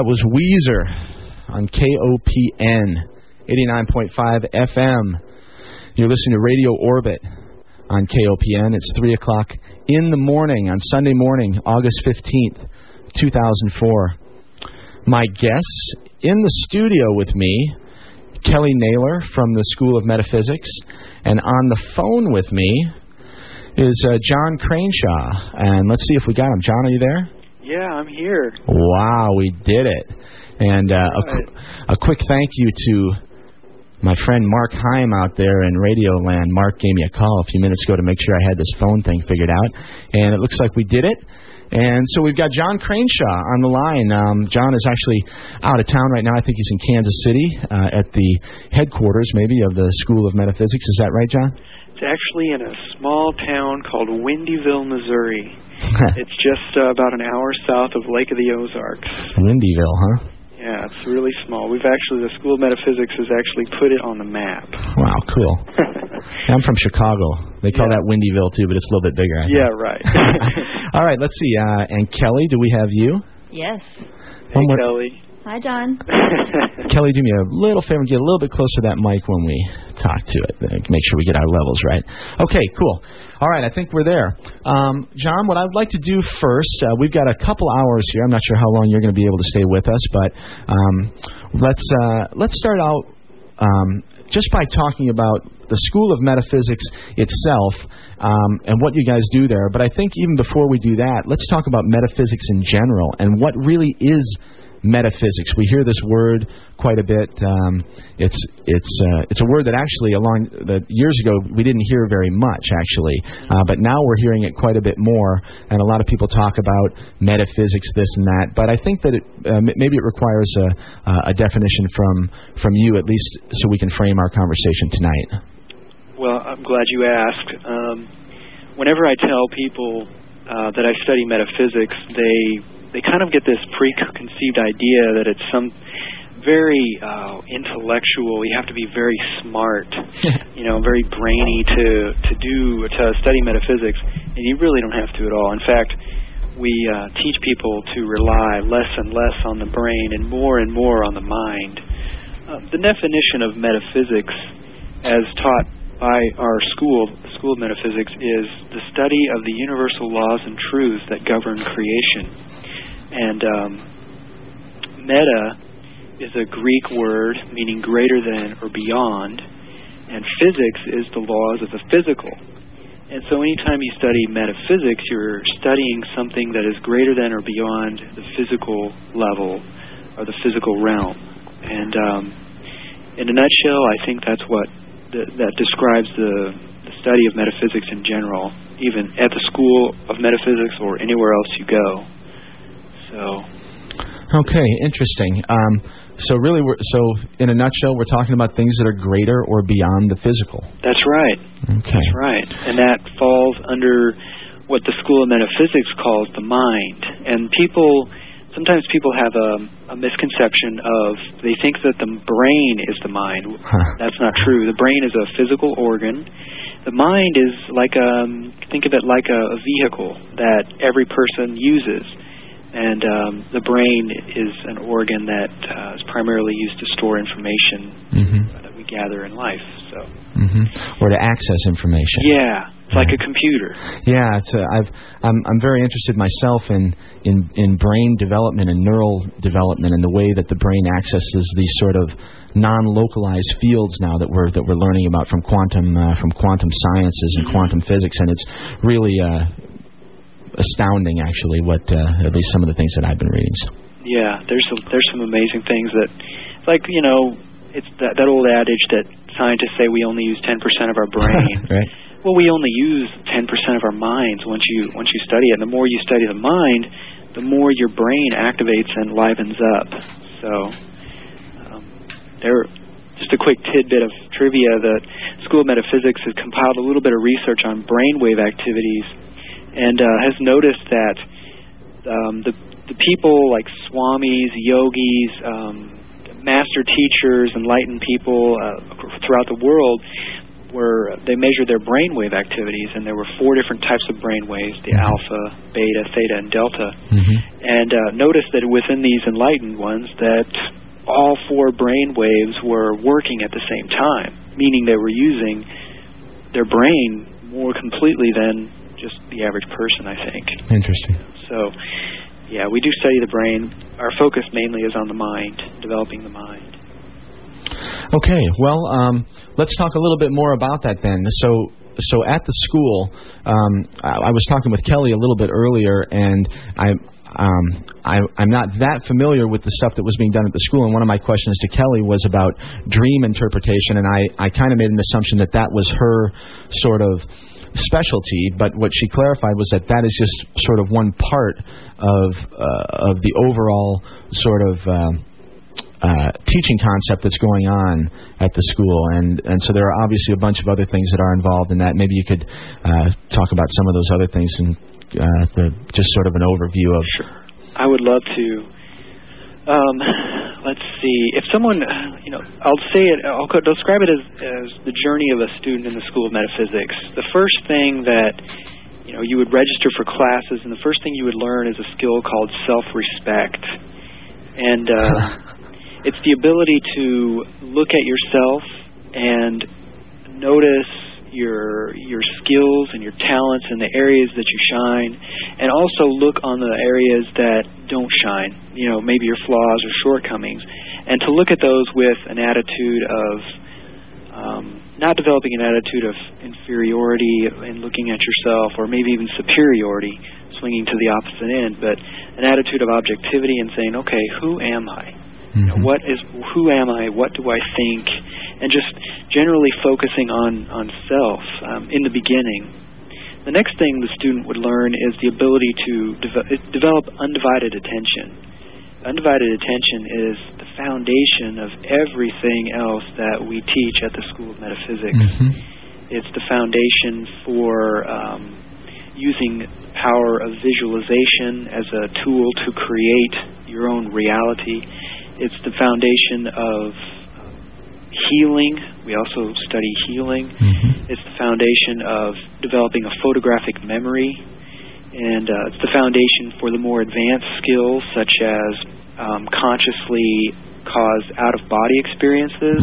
[SPEAKER 1] That
[SPEAKER 5] was Weezer on KOPN 89.5 FM. You're listening to Radio Orbit on KOPN. It's 3 o'clock in the morning on Sunday morning, August 15th, 2004. My guests in the studio with me, Kelly Naylor from the School of Metaphysics, and on the phone with me is uh, John Craneshaw. And let's see if we got him. John, are you there?
[SPEAKER 7] Yeah, I'm here.
[SPEAKER 5] Wow, we did it. And uh, a, qu- a quick thank you to my friend Mark Heim out there in Radio Land. Mark gave me a call a few minutes ago to make sure I had this phone thing figured out. And it looks like we did it. And so we've got John Craneshaw on the line. Um, John is actually out of town right now. I think he's in Kansas City uh, at the headquarters, maybe, of the School of Metaphysics. Is that right, John?
[SPEAKER 7] It's actually in a small town called Windyville, Missouri. it's just uh, about an hour south of Lake of the Ozarks.
[SPEAKER 5] Windyville, huh?
[SPEAKER 7] Yeah, it's really small. We've actually, the School of Metaphysics has actually put it on the map.
[SPEAKER 5] Wow, cool. I'm from Chicago. They call that Windyville too, but it's a little bit bigger. I
[SPEAKER 7] yeah, right.
[SPEAKER 5] All right, let's see. Uh, and Kelly, do we have you?
[SPEAKER 6] Yes.
[SPEAKER 7] hey, Kelly.
[SPEAKER 6] Hi, John.
[SPEAKER 5] Kelly, do me a little favor and get a little bit closer to that mic when we talk to it. Make sure we get our levels right. Okay, cool. All right, I think we're there. Um, John, what I'd like to do first, uh, we've got a couple hours here. I'm not sure how long you're going to be able to stay with us, but um, let's uh, let's start out um, just by talking about the School of Metaphysics itself um, and what you guys do there. But I think even before we do that, let's talk about metaphysics in general and what really is metaphysics. We hear this word quite a bit. Um, it's it's uh, it's a word that actually along the years ago we didn't hear very much actually, uh, but now we're hearing it quite a bit more, and a lot of people talk about metaphysics, this and that. But I think that it uh, maybe it requires a, a definition from from you at least, so we can frame our conversation tonight.
[SPEAKER 7] Well, I'm glad you asked. Um, whenever I tell people uh, that I study metaphysics, they they kind of get this preconceived idea that it's some very uh, intellectual. You have to be very smart, you know, very brainy to to do to study metaphysics, and you really don't have to at all. In fact, we uh, teach people to rely less and less on the brain and more and more on the mind. Uh, the definition of metaphysics, as taught by our school, School of Metaphysics, is the study of the universal laws and truths that govern creation. And um, meta is a Greek word meaning greater than or beyond, and physics is the laws of the physical. And so, anytime you study metaphysics, you're studying something that is greater than or beyond the physical level or the physical realm. And um, in a nutshell, I think that's what th- that describes the, the study of metaphysics in general, even at the School of Metaphysics or anywhere else you go. So,
[SPEAKER 5] Okay, interesting. Um, so really, we're, so in a nutshell, we're talking about things that are greater or beyond the physical.
[SPEAKER 7] That's right.
[SPEAKER 5] Okay.
[SPEAKER 7] That's right. And that falls under what the School of Metaphysics calls the mind. And people, sometimes people have a, a misconception of, they think that the brain is the mind. That's not true. The brain is a physical organ. The mind is like a, think of it like a, a vehicle that every person uses. And um, the brain is an organ that uh, is primarily used to store information
[SPEAKER 5] hmm
[SPEAKER 7] that we gather in life. So,
[SPEAKER 5] hmm Or to access information.
[SPEAKER 7] yeah, it's like a computer.
[SPEAKER 5] Yeah, it's a, I've I'm I'm very interested myself in in in brain development and neural development and the way that the brain accesses these sort of non-localized fields now that we're that we're learning about from quantum uh, from quantum sciences and quantum physics and it's really uh, astounding actually what uh, at least some of the things that I've been reading. So,
[SPEAKER 7] Yeah, there's some, there's some amazing things that, like you know, it's that that old adage that scientists say we only use 10% of our brain.
[SPEAKER 5] right?
[SPEAKER 7] well, we only use 10% of our minds once you once you study it. And the more you study the mind, the more your brain activates and livens up. So, um, there. Just a quick tidbit of trivia: the School of Metaphysics has compiled a little bit of research on brainwave activities, and uh, has noticed that um, the the people like swamis, yogis, um, master teachers, enlightened people uh, throughout the world were they measured their brainwave activities, and there were four different types of brainwaves: the alpha, beta, theta, and delta.
[SPEAKER 5] hmm
[SPEAKER 7] and uh, noticed that within these enlightened ones that all four brain waves were working at the same time, meaning they were using their brain more completely than just the average person, I think.
[SPEAKER 5] Interesting.
[SPEAKER 7] So, yeah, we do study the brain. Our focus mainly is on the mind, developing the mind.
[SPEAKER 5] Okay, well, um, let's talk a little bit more about that then. So, so at the school, um, I, I was talking with Kelly a little bit earlier, and I. Um, I, I'm not that familiar with the stuff that was being done at the school, and one of my questions to Kelly was about dream interpretation, and I, I kind of made an assumption that that was her sort of specialty, but what she clarified was that that is just sort of one part of uh, of the overall sort of uh, uh, teaching concept that's going on at the school, and and so there are obviously a bunch of other things that are involved in that. Maybe you could uh, talk about some of those other things and uh, the, just sort of an overview of.
[SPEAKER 7] Sure. I would love to. Um, let's see. If someone, you know, I'll say it. I'll describe it as as the journey of a student in the School of Metaphysics. The first thing that you know you would register for classes, and the first thing you would learn is a skill called self-respect, and uh, it's the ability to look at yourself and notice your your skills and your talents and the areas that you shine and also look on the areas that don't shine you know maybe your flaws or shortcomings and to look at those with an attitude of um, not developing an attitude of inferiority and looking at yourself or maybe even superiority swinging to the opposite end but an attitude of objectivity and saying okay who am I you know, what is who am I? What do I think? And just generally focusing on on self um, in the beginning. The next thing the student would learn is the ability to deve- develop undivided attention. Undivided attention is the foundation of everything else that we teach at the School of Metaphysics. It's the foundation for um, using power of visualization as a tool to create your own reality. It's the foundation of healing. We also study healing. It's the foundation of developing a photographic memory. And uh, it's the foundation for the more advanced skills, such as um, consciously caused out of body experiences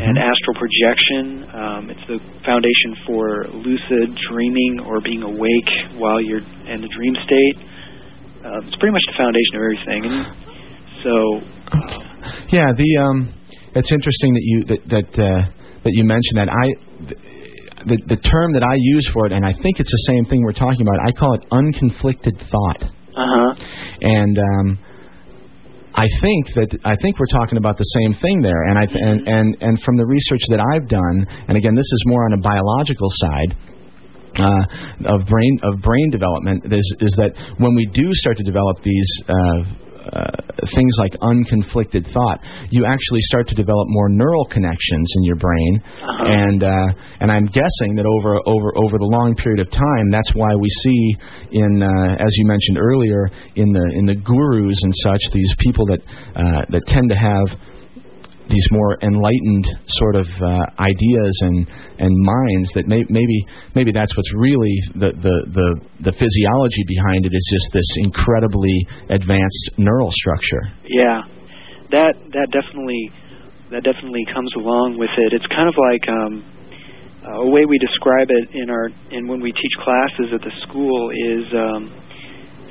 [SPEAKER 7] and astral projection. Um, it's the foundation for lucid dreaming or being awake while you're in the dream state. Uh, it's pretty much the foundation of everything. And so,
[SPEAKER 5] Yeah, the um, it's interesting that you that that uh, that you mentioned that I. The, the term that I use for it, and I think it's the same thing we're talking about. I call it unconflicted thought,
[SPEAKER 7] uh huh.
[SPEAKER 5] and um, I think that I think we're talking about the same thing there. And I and and and from the research that I've done, and again, this is more on a biological side. Uh, of brain of brain development is, is that when we do start to develop these uh, uh, things like unconflicted thought, you actually start to develop more neural connections in your brain, and uh, and I'm guessing that over over over the long period of time, that's why we see in uh, as you mentioned earlier in the in the gurus and such these people that uh, that tend to have these more enlightened sort of uh, ideas and and minds that may, maybe maybe that's what's really the, the the the physiology behind it is just this incredibly advanced neural structure.
[SPEAKER 7] Yeah, that that definitely that definitely comes along with it. It's kind of like um, a way we describe it in our and when we teach classes at the school is um,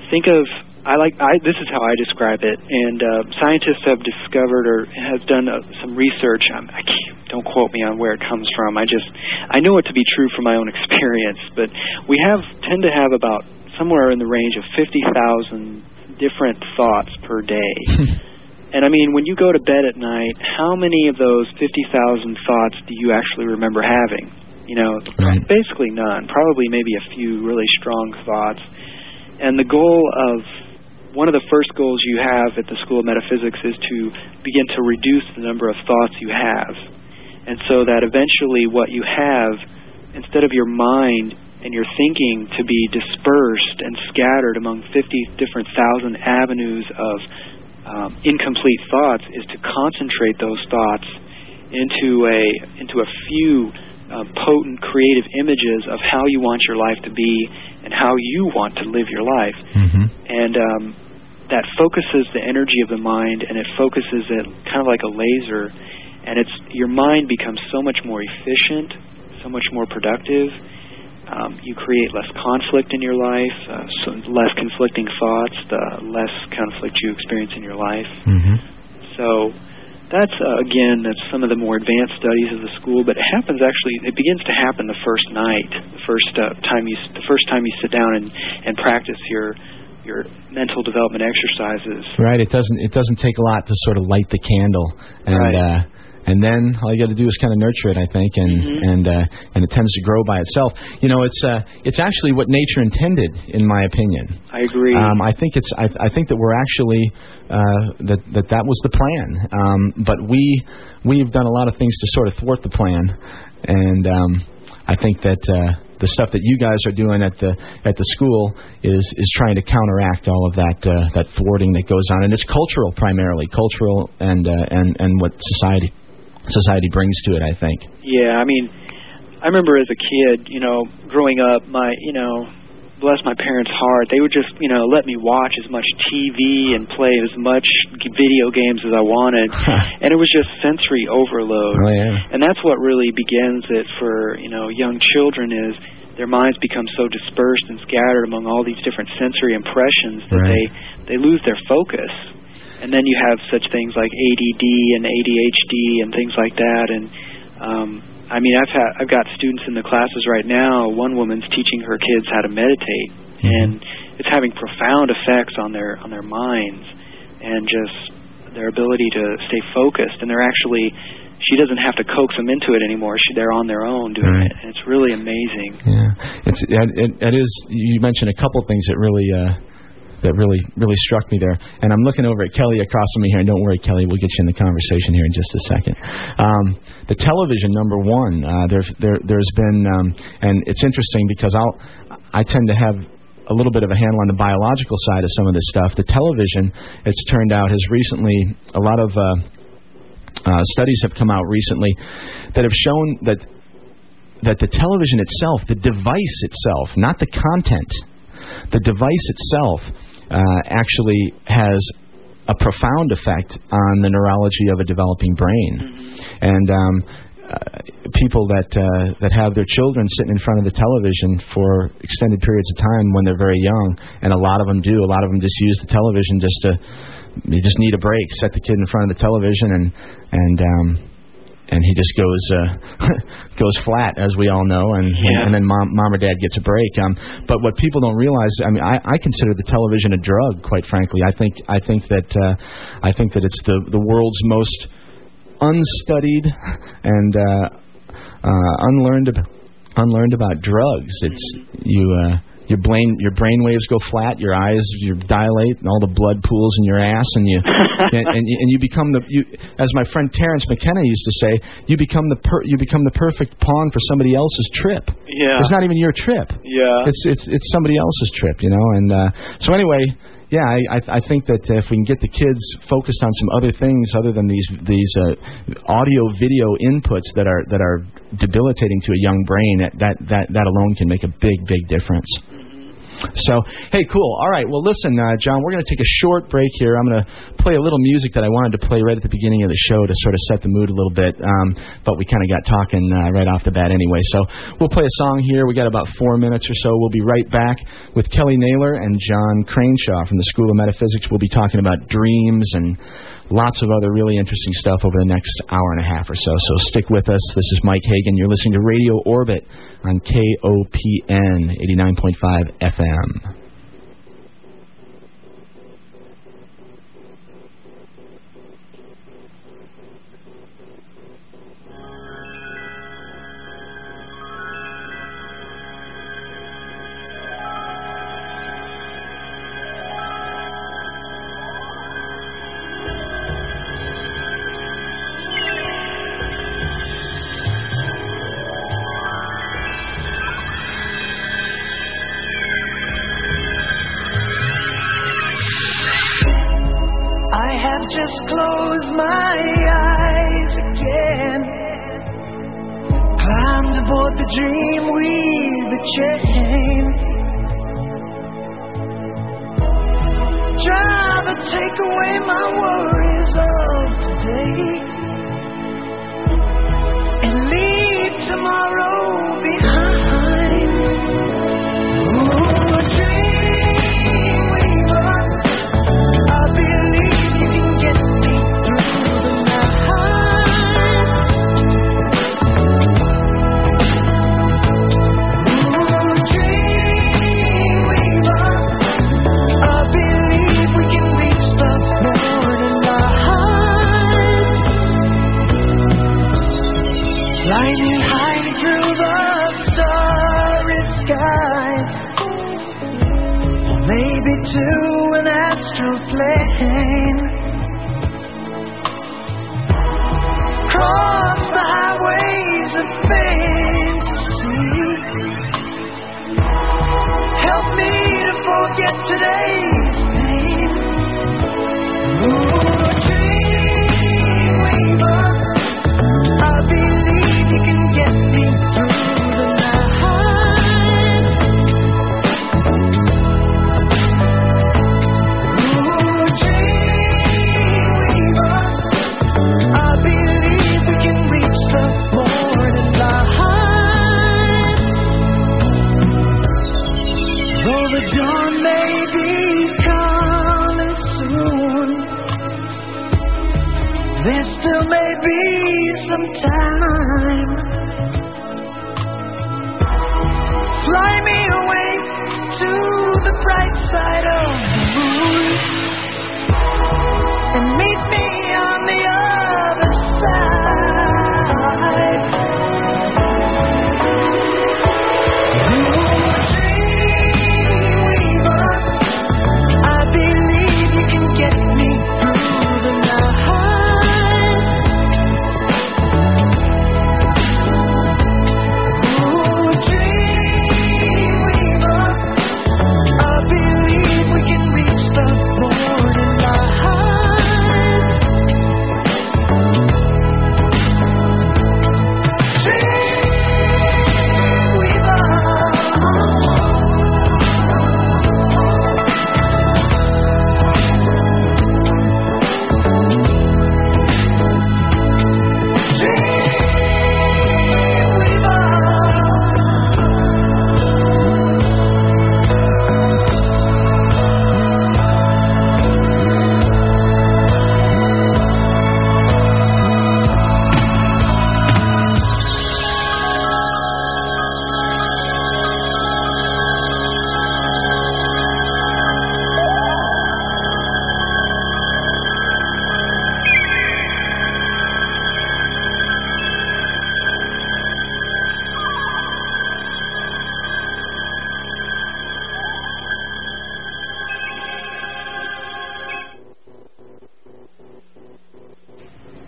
[SPEAKER 7] think of I like I this is how I describe it, and uh, scientists have discovered or have done uh, some research. Um, I can't, don't quote me on where it comes from. I just I know it to be true from my own experience, but we have tend to have about somewhere in the range of fifty thousand different thoughts per day. And I mean, when you go to bed at night, how many of those 50,000 thoughts do you actually remember having? You know,
[SPEAKER 5] Right.
[SPEAKER 7] basically none. Probably maybe a few really strong thoughts. And the goal of one of the first goals you have at the School of Metaphysics is to begin to reduce the number of thoughts you have. And so that eventually what you have, instead of your mind and your thinking to be dispersed and scattered among 50 different thousand avenues of um, incomplete thoughts, is to concentrate those thoughts into a into a few uh, potent creative images of how you want your life to be and how you want to live your life.
[SPEAKER 5] Mm-hmm.
[SPEAKER 7] And um, that focuses the energy of the mind and it focuses it kind of like a laser and it's your mind becomes so much more efficient so much more productive um, you create less conflict in your life uh, so less conflicting thoughts the less conflict you experience in your life
[SPEAKER 5] hmm
[SPEAKER 7] so that's uh, again that's some of the more advanced studies of the school, but it happens actually. It begins to happen the first night, the first uh, time you the first time you sit down and and practice your your mental development exercises.
[SPEAKER 5] Right. It doesn't. It doesn't take a lot to sort of light the candle, and
[SPEAKER 7] Right.
[SPEAKER 5] uh, and then all you got to do is kind of nurture it, I think, and
[SPEAKER 7] Mhm.
[SPEAKER 5] and uh, and it tends to grow by itself. You know, it's uh, it's actually what nature intended, in my opinion.
[SPEAKER 7] I agree.
[SPEAKER 5] Um, I think it's. I, I think that we're actually uh, that that that was the plan. Um, but we we've done a lot of things to sort of thwart the plan, and um, I think that uh, the stuff that you guys are doing at the at the school is is trying to counteract all of that uh, that thwarting that goes on, and it's cultural primarily, cultural and uh, and and what society society brings to it. I think.
[SPEAKER 7] Yeah, I mean, I remember as a kid, you know, growing up, my, you know, bless my parents' heart, they would just, you know, let me watch as much TV and play as much video games as I wanted, and it was just sensory overload.
[SPEAKER 5] Oh yeah.
[SPEAKER 7] And that's what really begins it for, you know, young children is their minds become so dispersed and scattered among all these different sensory impressions that
[SPEAKER 5] Right.
[SPEAKER 7] they they lose their focus. And then you have such things like ADD and ADHD and things like that and um I mean I've had I've got students in the classes right now, one woman's teaching her kids how to meditate and it's having profound effects on their on their minds and just their ability to stay focused and they're actually she doesn't have to coax them into it anymore. She, they're on their own doing
[SPEAKER 5] Right.
[SPEAKER 7] it, and it's really amazing.
[SPEAKER 5] Yeah, it's it, it, it is. You mentioned a couple things that really uh, that really really struck me there, and I'm looking over at Kelly across from me here. And don't worry, Kelly, we'll get you in the conversation here in just a second. Um, the television number one. Uh, there's there there's been um, and it's interesting because I'll I tend to have a little bit of a handle on the biological side of some of this stuff. The television, it's turned out, has recently a lot of uh, uh, studies have come out recently that have shown that that the television itself, the device itself, not the content, the device itself uh, actually has a profound effect on the neurology of a developing brain. And um, uh, people that uh, that have their children sitting in front of the television for extended periods of time when they're very young, and a lot of them do. A lot of them just use the television just to they just need a break. Set the kid in front of the television and and um, and he just goes uh, goes flat, as we all know, and
[SPEAKER 7] Yeah.
[SPEAKER 5] and then mom mom or dad gets a break. Um, but what people don't realize, I mean, I, I consider the television a drug, quite frankly. I think I think that uh, I think that it's the the world's most unstudied and uh, uh, unlearned unlearned about drugs. It's you. Uh, your brain, your brain waves go flat, your eyes, you dilate, and all the blood pools in your ass, and you, and, and, you- and you become the, you, as my friend Terence McKenna used to say, you become the, per, you become the perfect pawn for somebody else's trip.
[SPEAKER 7] Yeah.
[SPEAKER 5] It's not even your trip.
[SPEAKER 7] Yeah.
[SPEAKER 5] It's it's it's somebody else's trip, you know. And uh, so anyway, yeah, I I, I think that if we can get the kids focused on some other things other than these these uh, audio video inputs that are that are debilitating to a young brain, that that that, that alone can make a big big difference. So, hey, cool. All right. Well, listen, uh, John, we're going to take a short break here. I'm going to play a little music that I wanted to play right at the beginning of the show to sort of set the mood a little bit. Um, but we kind of got talking uh, right off the bat anyway. So we'll play a song here. We got about four minutes or so. We'll be right back with Kelly Naylor and John Craneshaw from the School of Metaphysics. We'll be talking about dreams and lots of other really interesting stuff over the next hour and a half or so. So stick with us. This is Mike Hagan. You're listening to Radio Orbit on KOPN 89.5 FM.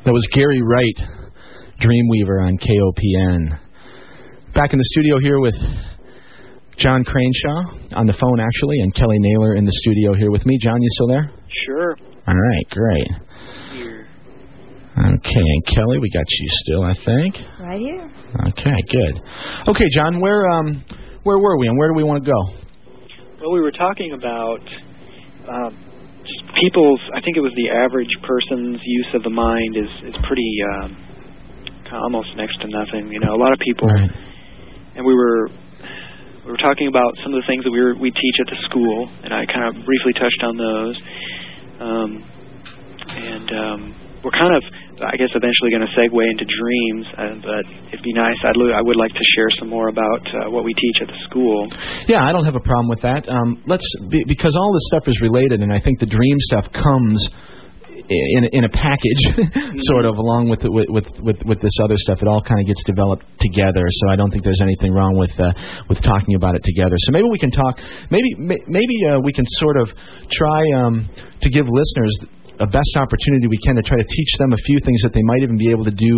[SPEAKER 5] That was Gary Wright, Dreamweaver on KOPN. Back in the studio here with John Craneshaw on the phone, actually, and Kelly Naylor in the studio here with me. John, you still there?
[SPEAKER 7] Sure.
[SPEAKER 5] All right, great.
[SPEAKER 7] Here.
[SPEAKER 5] Okay, and Kelly, we got you still, I think.
[SPEAKER 6] Right here.
[SPEAKER 5] Okay, good. Okay, John, where um, where were we, and where do we want to go?
[SPEAKER 7] Well, we were talking about um, people's. I think it was the average person's use of the mind is is pretty um, almost next to nothing. You know, a lot of people,
[SPEAKER 5] Right.
[SPEAKER 7] and we were we were talking about some of the things that we were we teach at the school, and I kind of briefly touched on those. Um, and um, we're kind of, I guess, eventually going to segue into dreams. Uh, but it'd be nice. I'd lo- I would like to share some more about uh, what we teach at the school.
[SPEAKER 5] Yeah, I don't have a problem with that. Um, let's be, because all this stuff is related, and I think the dream stuff comes in in a package, sort of along with, the, with with with this other stuff. It all kind of gets developed together. So I don't think there's anything wrong with uh, with talking about it together. So maybe we can talk. Maybe may- maybe uh, we can sort of try um, to give listeners a best opportunity we can to try to teach them a few things that they might even be able to do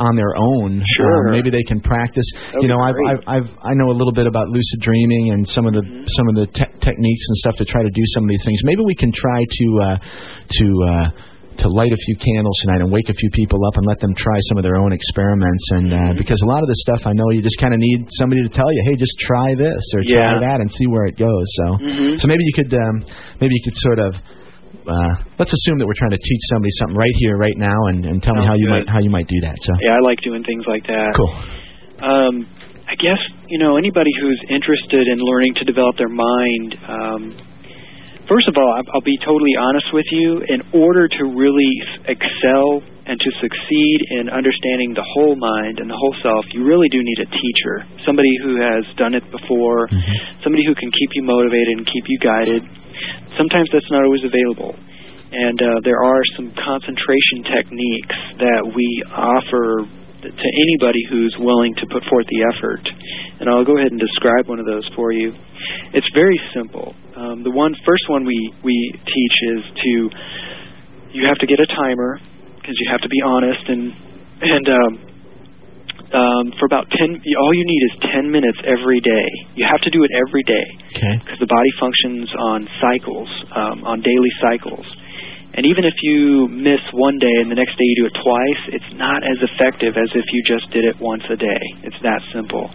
[SPEAKER 5] on their own.
[SPEAKER 7] Sure.
[SPEAKER 5] Um, maybe they can practice.
[SPEAKER 7] That'd
[SPEAKER 5] you know, I've. I've I've I know a little bit about lucid dreaming and some of the some of the te- techniques and stuff to try to do some of these things. Maybe we can try to uh, to uh, to light a few candles tonight and wake a few people up and let them try some of their own experiments. And uh, because a lot of this stuff, I know you just kind of need somebody to tell you, hey, just try this or
[SPEAKER 7] Yeah.
[SPEAKER 5] try that and see where it goes. So
[SPEAKER 7] Mhm.
[SPEAKER 5] so maybe you could um, maybe you could sort of uh, let's assume that we're trying to teach somebody something right here, right now, and, and tell me
[SPEAKER 7] Sounds
[SPEAKER 5] how you might how you might do that. So
[SPEAKER 7] Yeah, I like doing things like that.
[SPEAKER 5] cool.
[SPEAKER 7] Um, I guess you know anybody who's interested in learning to develop their mind. Um, first of all, I'll be totally honest with you. In order to really excel and to succeed in understanding the whole mind and the whole self, you really do need a teacher, somebody who has done it before, somebody who can keep you motivated and keep you guided. Sometimes that's not always available. And uh, there are some concentration techniques that we offer to anybody who's willing to put forth the effort. And I'll go ahead and describe one of those for you. It's very simple. Um, the one first one we we teach is to you have to get a timer because you have to be honest and and um, um, for about ten. All you need is ten minutes every day. You have to do it every day
[SPEAKER 5] Okay.
[SPEAKER 7] because the body functions on cycles, um, on daily cycles. And even if you miss one day and the next day you do it twice, it's not as effective as if you just did it once a day. It's that simple.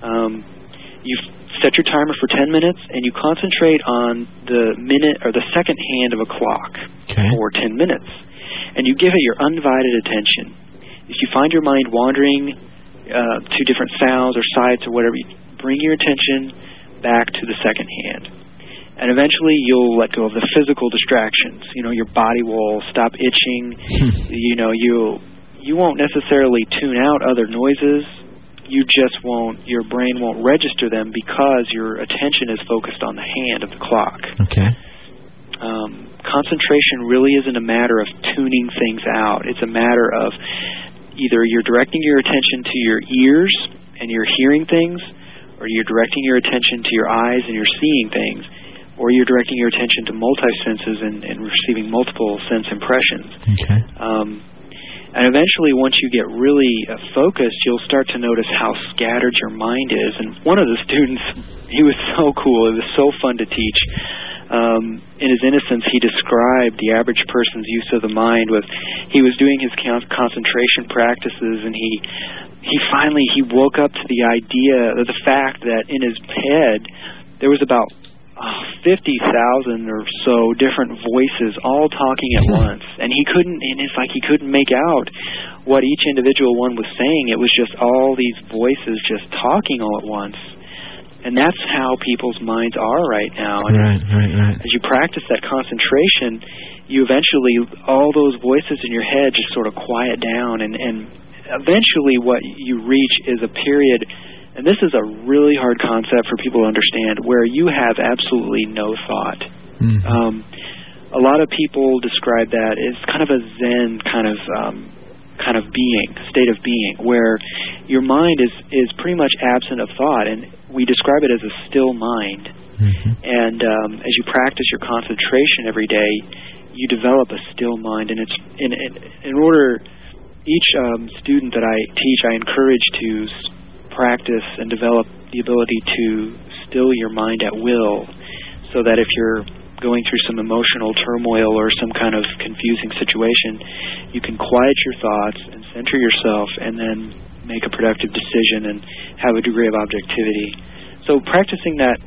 [SPEAKER 7] Um, you set your timer for 10 minutes and you concentrate on the minute or the second hand of a clock
[SPEAKER 5] Okay.
[SPEAKER 7] for 10 minutes. And you give it your undivided attention. If you find your mind wandering uh, to different sounds or sights or whatever, bring your attention back to the second hand. And eventually you'll let go of the physical distractions. You know, your body will stop itching. you know, you you won't necessarily tune out other noises. You just won't your brain won't register them because your attention is focused on the hand of the clock
[SPEAKER 5] Okay.
[SPEAKER 7] um, concentration really isn't a matter of tuning things out. It's a matter of either you're directing your attention to your ears and you're hearing things, or you're directing your attention to your eyes and you're seeing things, or you're directing your attention to multi-senses and, and receiving multiple sense impressions.
[SPEAKER 5] Okay.
[SPEAKER 7] Um, and eventually, once you get really uh, focused, you'll start to notice how scattered your mind is. And one of the students, he was so cool. It was so fun to teach. Um, in his innocence, he described the average person's use of the mind with he was doing his con- concentration practices, and he he finally he woke up to the idea, the fact that in his head there was about oh, 50,000 or so different voices all talking at once. And he couldn't, and it's like he couldn't make out what each individual one was saying. It was just all these voices just talking all at once. And that's how people's minds are right now. And
[SPEAKER 5] Right. Right. Right.
[SPEAKER 7] as you practice that concentration, you eventually, all those voices in your head just sort of quiet down. And, and eventually, what you reach is a period and this is a really hard concept for people to understand, where you have absolutely no thought.
[SPEAKER 5] Mhm.
[SPEAKER 7] Um, a lot of people describe that as kind of a Zen kind of um, kind of being, state of being, where your mind is is pretty much absent of thought, and we describe it as a still mind.
[SPEAKER 5] Mhm.
[SPEAKER 7] And um, as you practice your concentration every day, you develop a still mind, and it's in in, in order. Each um, student that I teach, I encourage to s- practice and develop the ability to still your mind at will, so that if you're going through some emotional turmoil or some kind of confusing situation, you can quiet your thoughts and center yourself, and then make a productive decision and have a degree of objectivity. So practicing that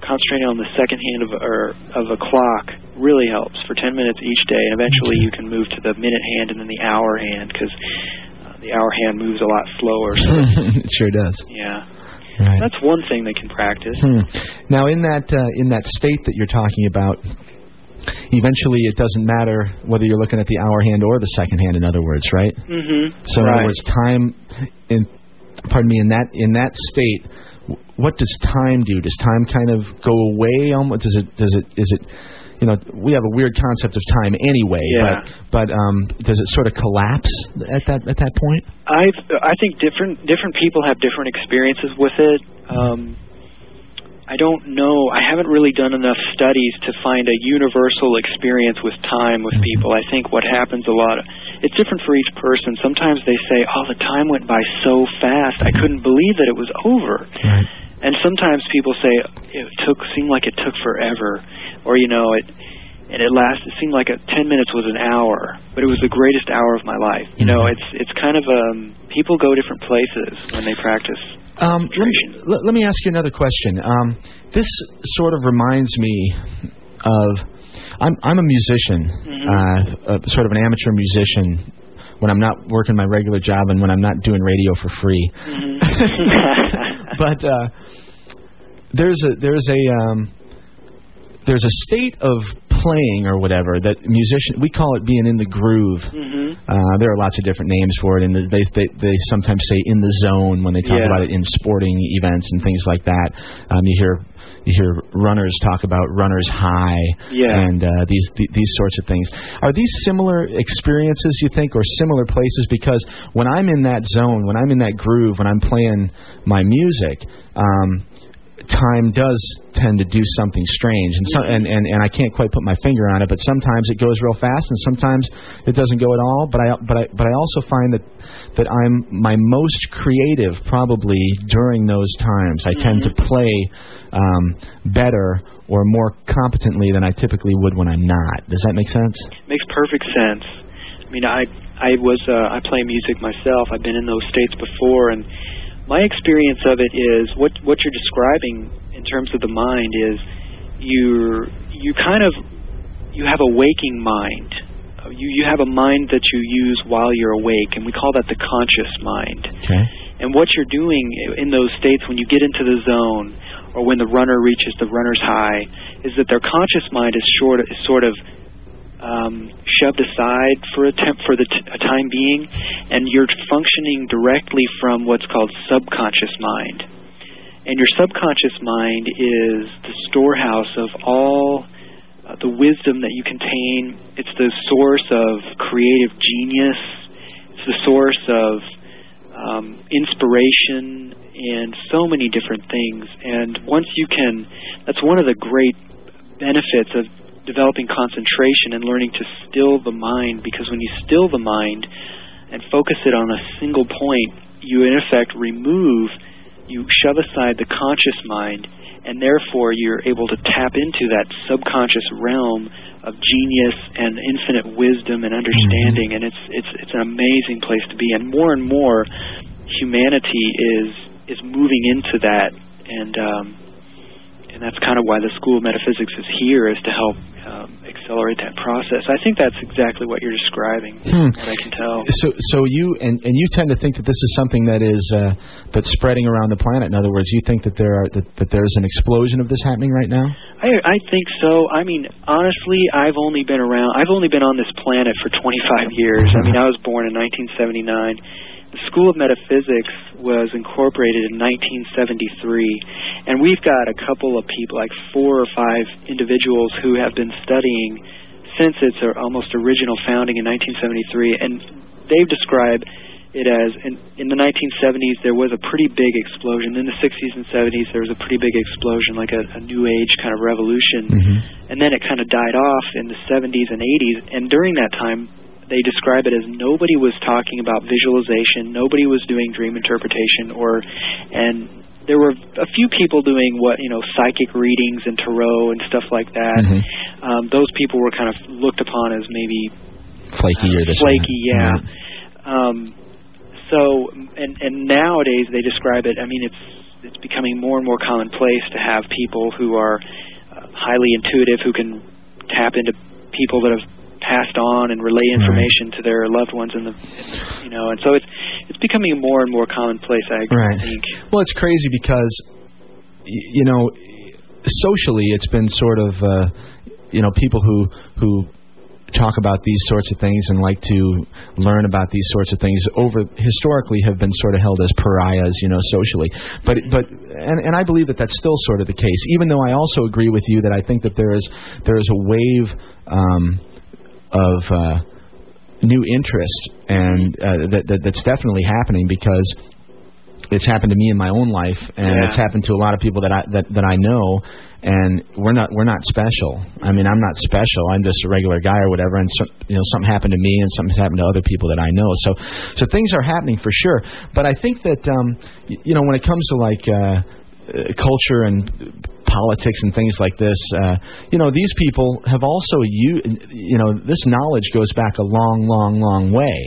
[SPEAKER 7] concentrating on the second hand of, or, of a clock really helps for 10 minutes each day. And eventually you can move to the minute hand and then the hour hand because uh, the hour hand moves a lot slower. So,
[SPEAKER 5] it sure does.
[SPEAKER 7] yeah.
[SPEAKER 5] Right.
[SPEAKER 7] That's one thing they can practice.
[SPEAKER 5] Hmm. Now, in that uh, in that state that you're talking about, eventually it doesn't matter whether you're looking at the hour hand or the second hand. In other words, right?
[SPEAKER 7] Mm-hmm.
[SPEAKER 5] So, in
[SPEAKER 7] right.
[SPEAKER 5] other words, time. In pardon me. In that in that state, what does time do? Does time kind of go away? Almost? Does it? Does it? Is it? You know, we have a weird concept of time anyway.
[SPEAKER 7] Yeah.
[SPEAKER 5] But but um, does it sort of collapse at that at that point?
[SPEAKER 7] I I think different different people have different experiences with it. Um, I don't know. I haven't really done enough studies to find a universal experience with time with people. I think what happens a lot. It's different for each person. Sometimes they say, "Oh, the time went by so fast. I couldn't believe that it was over."
[SPEAKER 5] Right.
[SPEAKER 7] And sometimes people say it took seemed like it took forever, or you know it. And it lasted. It seemed like a, ten minutes was an hour, but it was the greatest hour of my life. You know,
[SPEAKER 5] Mhm.
[SPEAKER 7] it's it's kind of um people go different places when they practice.
[SPEAKER 5] Um, let, me, let, me ask you another question. Um, this sort of reminds me of I'm I'm a musician, uh, uh, sort of an amateur musician. When I'm not working my regular job and when I'm not doing radio for free, but uh, there's a there's a um, there's a state of playing or whatever that musician we call it being in the groove.
[SPEAKER 7] hmm
[SPEAKER 5] Uh, there are lots of different names for it, and they they they sometimes say in the zone when they talk
[SPEAKER 7] Yeah.
[SPEAKER 5] about it in sporting events and things like that. Um, you hear you hear runners talk about runners high
[SPEAKER 7] Yeah.
[SPEAKER 5] and uh, these th- these sorts of things. Are these similar experiences you think, or similar places? Because when I'm in that zone, when I'm in that groove, when I'm playing my music. Um, time does tend to do something strange and, so, and and and I can't quite put my finger on it but sometimes it goes real fast and sometimes it doesn't go at all but I but I but I also find that that I'm my most creative probably during those times. I tend to play um better or more competently than I typically would when I'm not. Does that make sense?
[SPEAKER 7] Makes perfect sense. I mean, I I was uh, I play music myself. I've been in those states before, and my experience of it is what what you're describing in terms of the mind is you you kind of you have a waking mind. Uh, You you have a mind that you use while you're awake, and we call that the conscious mind.
[SPEAKER 5] okay
[SPEAKER 7] And what you're doing in those states when you get into the zone or when the runner reaches the runner's high is that their conscious mind is short is sort of um, shoved aside for a temp for the t- a time being, and you're functioning directly from what's called subconscious mind. And your subconscious mind is the storehouse of all uh, the wisdom that you contain. It's the source of creative genius. It's the source of um, inspiration and so many different things. And once you can, that's one of the great benefits of developing concentration and learning to still the mind because when you still the mind and focus it on a single point, you in effect remove, you shove aside the conscious mind, and therefore you're able to tap into that subconscious realm of genius and infinite wisdom and understanding, and it's it's it's an amazing place to be. And more and more, humanity is is moving into that, and um, and that's kind of why the School of Metaphysics is here, is to help um, accelerate that process. I think that's exactly what you're describing.
[SPEAKER 5] Hmm.
[SPEAKER 7] What I can tell.
[SPEAKER 5] So, so you and and you tend to think that this is something that is uh, that's spreading around the planet. In other words, you think that there are that, that there's an explosion of this happening right now.
[SPEAKER 7] I I think so. I mean, honestly, I've only been around. I've only been on this planet for 25 years. I mean, I was born in 1979. The School of Metaphysics was incorporated in 1973, and we've got a couple of people, like four or five individuals, who have been studying since its almost original founding in 1973, and they've described it as in, in the 1970s there was a pretty big explosion. In the 60s and 70s there was a pretty big explosion, like a, a new age kind of revolution, mm-hmm. and then it kind of died off in the 70s and 80s. And during that time, they describe it as nobody was talking about visualization, nobody was doing dream interpretation, or and there were a few people doing what you know psychic readings and tarot and stuff like that.
[SPEAKER 5] Mhm.
[SPEAKER 7] Um, those people were kind of looked upon as maybe
[SPEAKER 5] Flaky or this.
[SPEAKER 7] flaky, yeah.
[SPEAKER 5] Right.
[SPEAKER 7] Um, so and and nowadays they describe it. I mean, it's it's becoming more and more commonplace to have people who are uh, highly intuitive, who can tap into people that have passed on and relay information to their loved ones in the, in the you know, and so it's it's becoming more and more commonplace. I
[SPEAKER 5] Right.
[SPEAKER 7] think.
[SPEAKER 5] Well, it's crazy because, you know, socially it's been sort of, uh, you know, people who who talk about these sorts of things and like to learn about these sorts of things over historically have been sort of held as pariahs, you know, socially. But but and and I believe that that's still sort of the case. Even though I also agree with you that I think that there is there is a wave um, of uh, new interest and uh, that, that that's definitely happening because it's happened to me in my own life and
[SPEAKER 7] Yeah.
[SPEAKER 5] it's happened to a lot of people that I that that I know and we're not we're not special. I mean, I'm not special. I'm just a regular guy or whatever and so, you know something happened to me and something's happened to other people that I know. So so things are happening for sure. But I think that um you know when it comes to like uh, uh culture and politics and things like this, uh, you know, these people have also you you know this knowledge goes back a long, long, long way,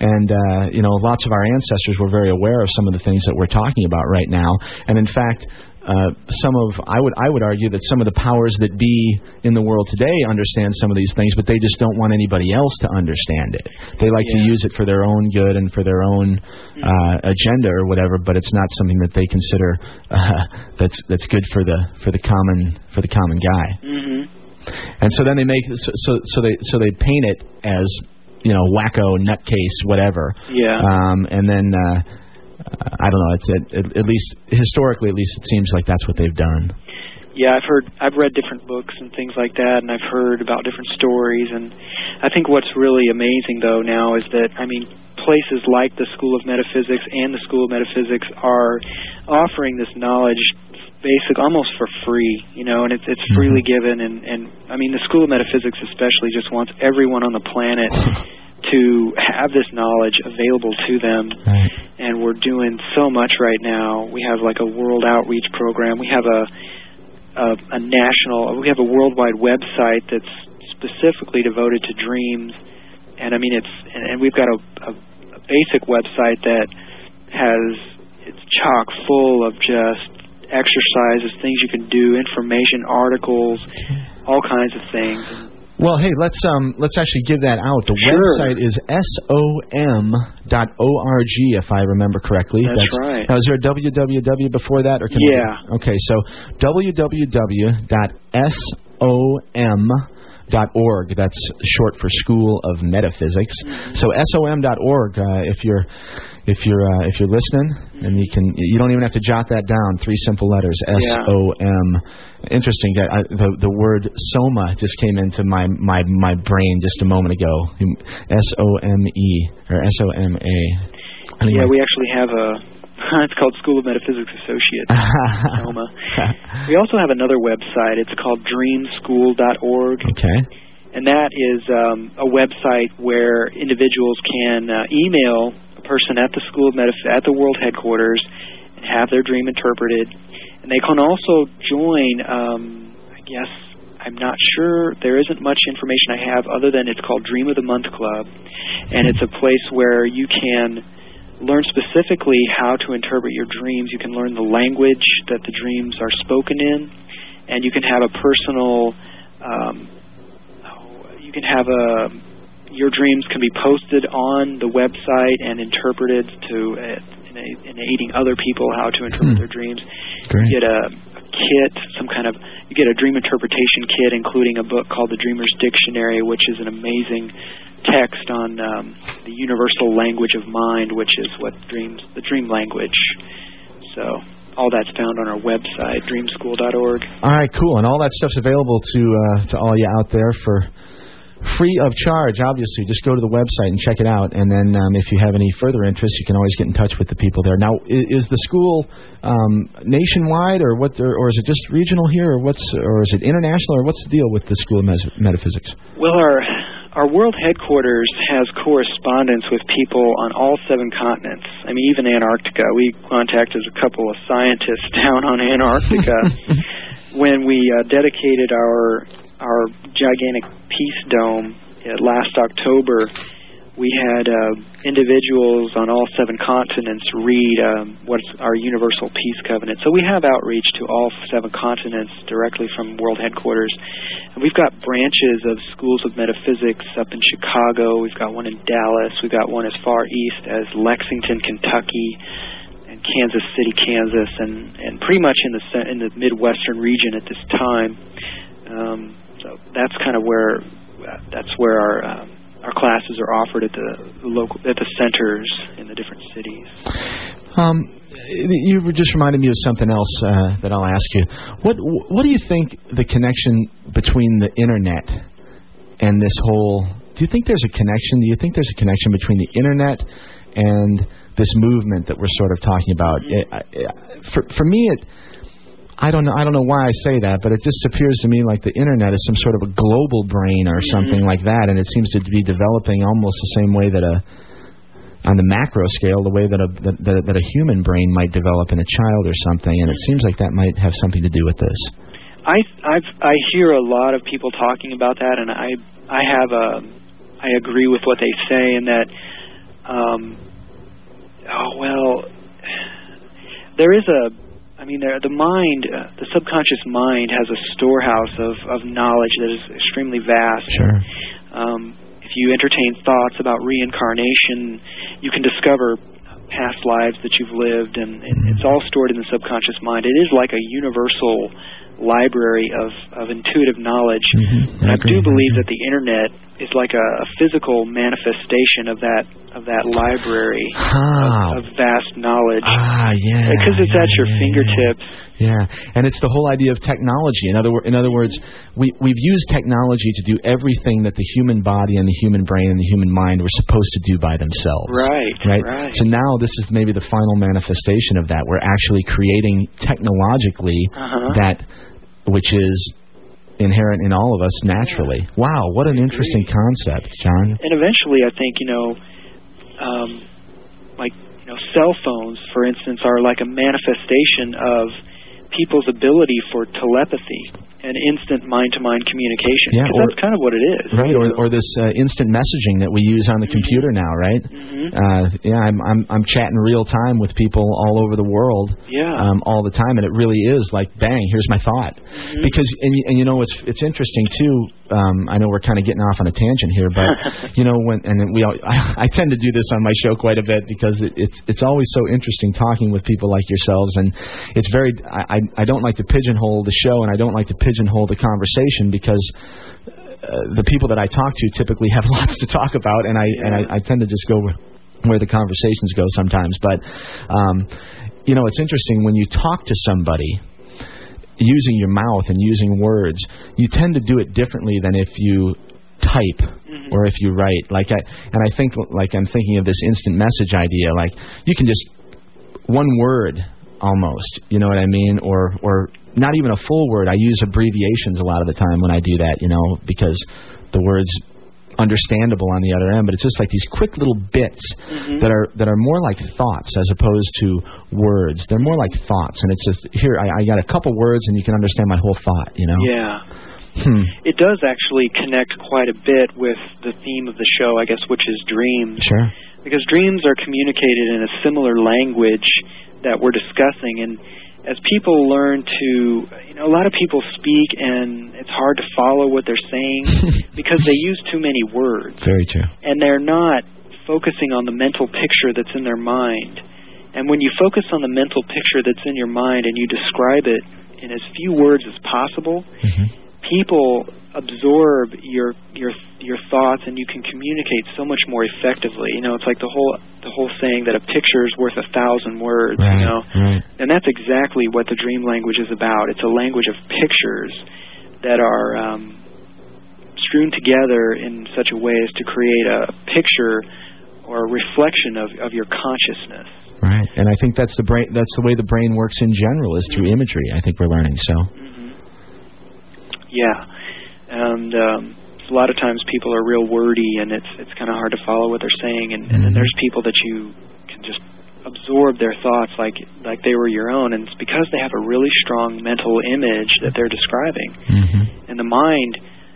[SPEAKER 5] and uh, you know lots of our ancestors were very aware of some of the things that we're talking about right now, and in fact. Uh, some of I would I would argue that some of the powers that be in the world today understand some of these things, but they just don't want anybody else to understand it. They like to use it for their own good and for their own uh, agenda or whatever, but it's not something that they consider uh, that's that's good for the for the common for the common guy.
[SPEAKER 7] hmm
[SPEAKER 5] And so then they make so so, so they so they paint it as you know wacko nutcase whatever.
[SPEAKER 7] Yeah.
[SPEAKER 5] Um, and then uh, I don't know. It's at, at least historically, at least it seems like that's what they've done.
[SPEAKER 7] Yeah, I've heard, I've read different books and things like that, and I've heard about different stories. And I think what's really amazing, though, now is that I mean, places like the School of Metaphysics and the School of Metaphysics are offering this knowledge, basic, almost for free, you know, and it's it's mm-hmm. freely given. And and I mean, the School of Metaphysics especially just wants everyone on the planet to have this knowledge available to them
[SPEAKER 5] Right.
[SPEAKER 7] and we're doing so much right now. We have like a world outreach program. We have a a, a national. We have a worldwide website that's specifically devoted to dreams, and I mean it's and, we've got a, a, a basic website that has it's chock full of just exercises, things you can do, information, articles, mm-hmm. all kinds of things.
[SPEAKER 5] Well, hey, let's um let's actually give that out. The
[SPEAKER 7] Sure.
[SPEAKER 5] website is som.org if I remember correctly.
[SPEAKER 7] That's right.
[SPEAKER 5] Now, is there a www before that or can
[SPEAKER 7] Yeah.
[SPEAKER 5] We, okay, so www.som.org. That's short for School of Metaphysics.
[SPEAKER 7] Mm-hmm.
[SPEAKER 5] So som.org. Uh, if you're if you're uh, if you're listening, and you can you don't even have to jot that down. Three simple letters. S O M.
[SPEAKER 7] Yeah.
[SPEAKER 5] O M. Interesting. I, I- the the word soma just came into my my my brain just a moment ago. S O M E or S O M A.
[SPEAKER 7] Yeah, we actually have a. It's called School of Metaphysics Associates. Soma. We also have another website. It's called dreamschool.org,
[SPEAKER 5] okay.
[SPEAKER 7] and that is um, a website where individuals can uh, email a person at the School of Metaph- at the World Headquarters and have their dream interpreted. And they can also join. Um, I guess I'm not sure. There isn't much information I have other than it's called Dream of the Month Club, and it's a place where you can learn specifically how to interpret your dreams. You can learn the language that the dreams are spoken in, and you can have a personal. Um, you can have a. Your dreams can be posted on the website and interpreted to in, aiding other people how to interpret
[SPEAKER 5] Hmm.
[SPEAKER 7] their dreams.
[SPEAKER 5] Great.
[SPEAKER 7] You get a, a kit, some kind of. You get a dream interpretation kit, including a book called The Dreamer's Dictionary, which is an amazing text on um, the universal language of mind, which is what dreams, the dream language. So all that's found on our website, dreamschool.org.
[SPEAKER 5] All right, cool. And all that stuff's available to uh, to all you out there for free of charge. Obviously, just go to the website and check it out. And then, um, if you have any further interest, you can always get in touch with the people there. Now, is, is the school um, nationwide, or what, or, or is it just regional here, or what's, or is it international, or what's the deal with the School of Mes- Metaphysics?
[SPEAKER 7] Well, our our world headquarters has correspondence with people on all seven continents. I mean, even Antarctica. We contacted a couple of scientists down on Antarctica when we uh, dedicated our our gigantic peace dome last October. We had uh, individuals on all seven continents read um, what's our Universal Peace Covenant. So we have outreach to all seven continents directly from World Headquarters. And we've got branches of schools of metaphysics up in Chicago. We've got one in Dallas. We've got one as far east as Lexington, Kentucky, and Kansas City, Kansas, and and pretty much in the in the Midwestern region at this time. Um, so that's kind of where that's where our um, our classes are offered at the local at the centers in the different cities.
[SPEAKER 5] Um, you just reminded me of something else uh, that I'll ask you. What What do you think the connection between the internet and this whole? Do you think there's a connection? Do you think there's a connection between the internet and this movement that we're sort of talking about? It, I- I- for For me, it. I don't know. I don't know why I say that, but it just appears to me like the internet is some sort of a global brain or something like that, and it seems to be developing almost the same way that a on the macro scale, the way that a that, that, that a human brain might develop in a child or something, and it seems like that might have something to do with this.
[SPEAKER 7] I I've I hear a lot of people talking about that, and I I have a I agree with what they say in that. Um, oh well, there is a. I mean, there- the mind, uh, the subconscious mind, has a storehouse of of knowledge that is extremely vast.
[SPEAKER 5] Sure.
[SPEAKER 7] Um, if you entertain thoughts about reincarnation, you can discover past lives that you've lived, and, and
[SPEAKER 5] Mm-hmm.
[SPEAKER 7] it's all stored in the subconscious mind. It is like a universal library of, of intuitive knowledge.
[SPEAKER 5] Mhm.
[SPEAKER 7] And I, do believe that the internet is like a, a physical manifestation of that of that library
[SPEAKER 5] Ah.
[SPEAKER 7] of, of vast knowledge.
[SPEAKER 5] Ah, yeah.
[SPEAKER 7] because it's
[SPEAKER 5] yeah,
[SPEAKER 7] at your
[SPEAKER 5] yeah,
[SPEAKER 7] fingertips.
[SPEAKER 5] Yeah, and it's the whole idea of technology. In other in other words, we we've used technology to do everything that the human body and the human brain and the human mind were supposed to do by themselves.
[SPEAKER 7] Right,
[SPEAKER 5] Right.
[SPEAKER 7] right.
[SPEAKER 5] So now this is maybe the final manifestation of that. We're actually creating technologically
[SPEAKER 7] Uh-huh.
[SPEAKER 5] that which is inherent in all of us naturally. Wow, what an interesting concept, John.
[SPEAKER 7] and eventually I think you know um like you know cell phones for instance are like a manifestation of people's ability for telepathy and instant mind to mind communication
[SPEAKER 5] Yeah, or-
[SPEAKER 7] that's kind of what it is
[SPEAKER 5] Right, or or this uh, instant messaging that we use on the computer now, right?
[SPEAKER 7] Mm-hmm.
[SPEAKER 5] Uh, yeah, I'm I'm I'm chatting real time with people all over the world.
[SPEAKER 7] Yeah.
[SPEAKER 5] Um, all the time, and it really is like, bang, here's my thought.
[SPEAKER 7] Mm-hmm.
[SPEAKER 5] Because and and you know it's it's interesting too. Um, I know we're kind of getting off on a tangent here, but you know when and we all, I, I tend to do this on my show quite a bit because it, it's it's always so interesting talking with people like yourselves, and it's very I I I don't like to pigeonhole the show, and I don't like to pigeonhole the conversation because uh, the people that I talk to typically have lots to talk about, and I and I, I tend to just go where, where the conversations go sometimes. But um, you know, it's interesting when you talk to somebody using your mouth and using words, you tend to do it differently than if you type mm-hmm. or if you write. Like I and I think like I'm thinking of this instant message idea. Like you can just one word almost, you know what I mean, or or not even a full word. I use abbreviations a lot of the time when I do that, you know, because the words understandable on the other end, but it's just like these quick little bits that are that are more like thoughts as opposed to words. They're more like thoughts, and it's just here I, I got a couple words and you can understand my whole thought, you know.
[SPEAKER 7] yeah
[SPEAKER 5] Hmm.
[SPEAKER 7] it does actually connect quite a bit with the theme of the show I guess which is dreams
[SPEAKER 5] Sure.
[SPEAKER 7] because dreams are communicated in a similar language that we're discussing and as people learn to you know a lot of people speak and it's hard to follow what they're saying because they use too many words.
[SPEAKER 5] Very true.
[SPEAKER 7] and they're not focusing on the mental picture that's in their mind. And when you focus on the mental picture that's in your mind and you describe it in as few words as possible mm-hmm. people absorb your your your thoughts and you can communicate so much more effectively. You know, it's like the whole the whole saying that a picture is worth a thousand words,
[SPEAKER 5] Right.
[SPEAKER 7] you know.
[SPEAKER 5] Right.
[SPEAKER 7] And that's exactly what the dream language is about. It's a language of pictures that are um, strewn together in such a way as to create a picture or a reflection of, of your consciousness.
[SPEAKER 5] Right. And I think that's the brain. That's the way the brain works in general is through imagery. I think we're learning. So.
[SPEAKER 7] Yeah, and um, a lot of times people are real wordy, and it's it's kind of hard to follow what they're saying. And, and then there's people that you can just absorb their thoughts like like they were your own, and it's because they have a really strong mental image that they're describing.
[SPEAKER 5] Mm-hmm.
[SPEAKER 7] And the mind,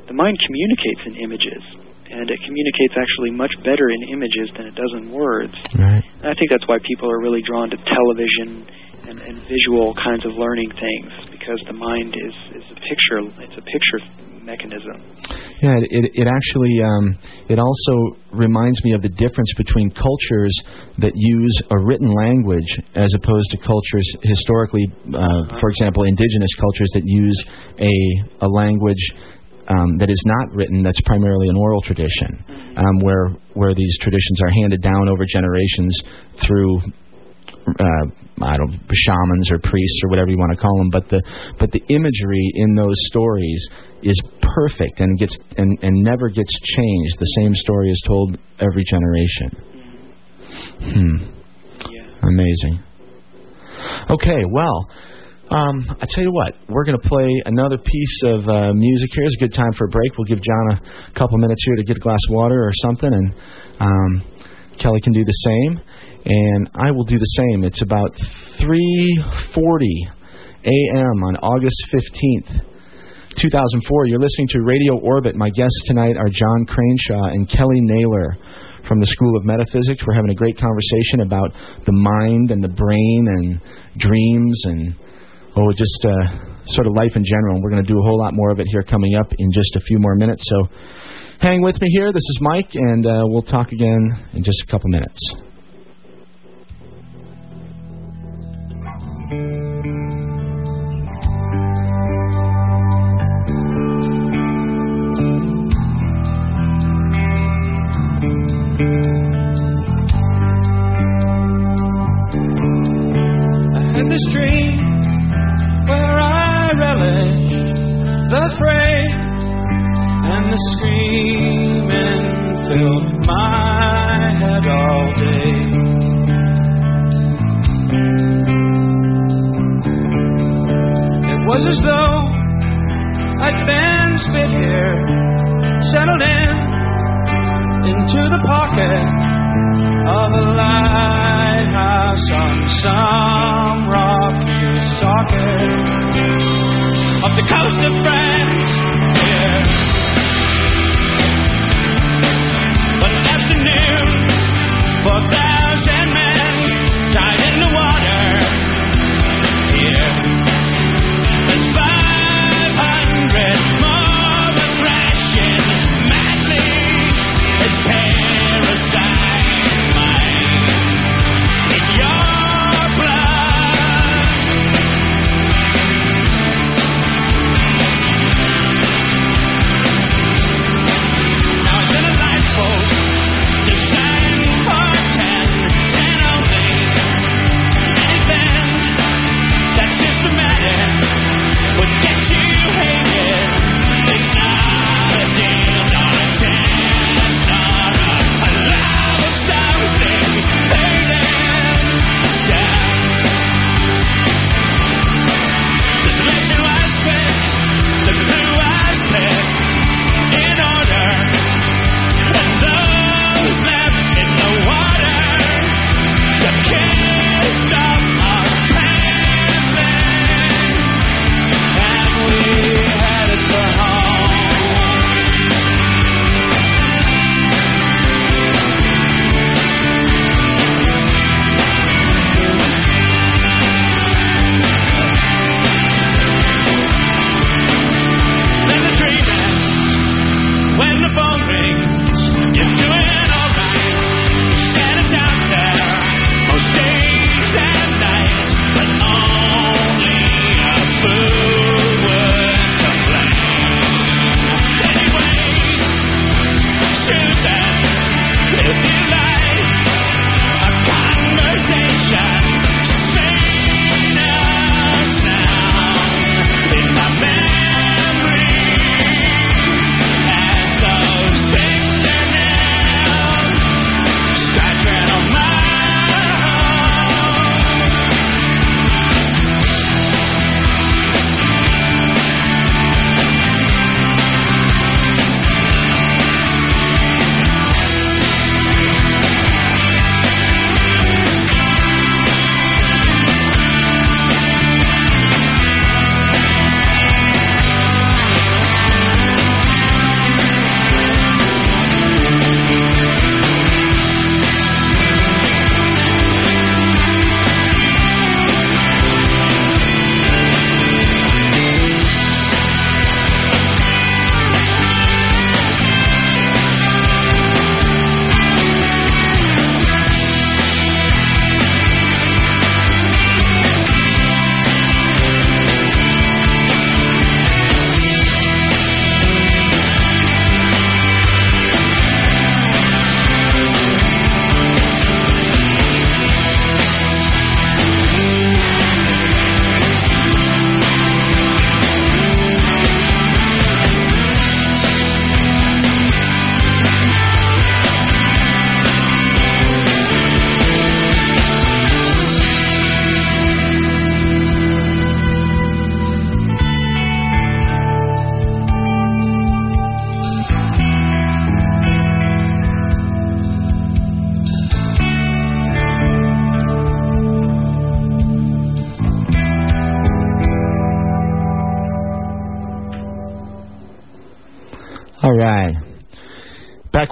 [SPEAKER 7] the mind communicates in images, and it communicates actually much better in images than it does in words.
[SPEAKER 5] Right.
[SPEAKER 7] And I think that's why people are really drawn to television and, and visual kinds of learning things because the mind is is a picture. It's a picture mechanism.
[SPEAKER 5] Yeah, it it, it actually um, it also reminds me of the difference between cultures that use a written language as opposed to cultures historically, uh, for example, indigenous cultures that use a a language. Um, that is not written. That's primarily an oral tradition, um, where where these traditions are handed down over generations through uh, I don't shamans or priests or whatever you want to call them, but the but the imagery in those stories is perfect and gets and, and never gets changed. The same story is told every generation. Hmm. Amazing. Okay, well, um, I tell you what, we're going to play another piece of uh, music here. It's a good time for a break. We'll give John a couple minutes here to get a glass of water or something, and um, Kelly can do the same, and I will do the same. It's about 3:40 a.m. on August 15th. 2004. You're listening to Radio Orbit. My guests tonight are John Craneshaw and Kelly Naylor from the School of Metaphysics. We're having a great conversation about the mind and the brain and dreams and
[SPEAKER 1] oh, just uh, sort of life in general. And we're going to do a whole lot more of it here coming up in just a few more minutes. So hang with me here. This is Mike, and uh, we'll talk again in just a couple minutes.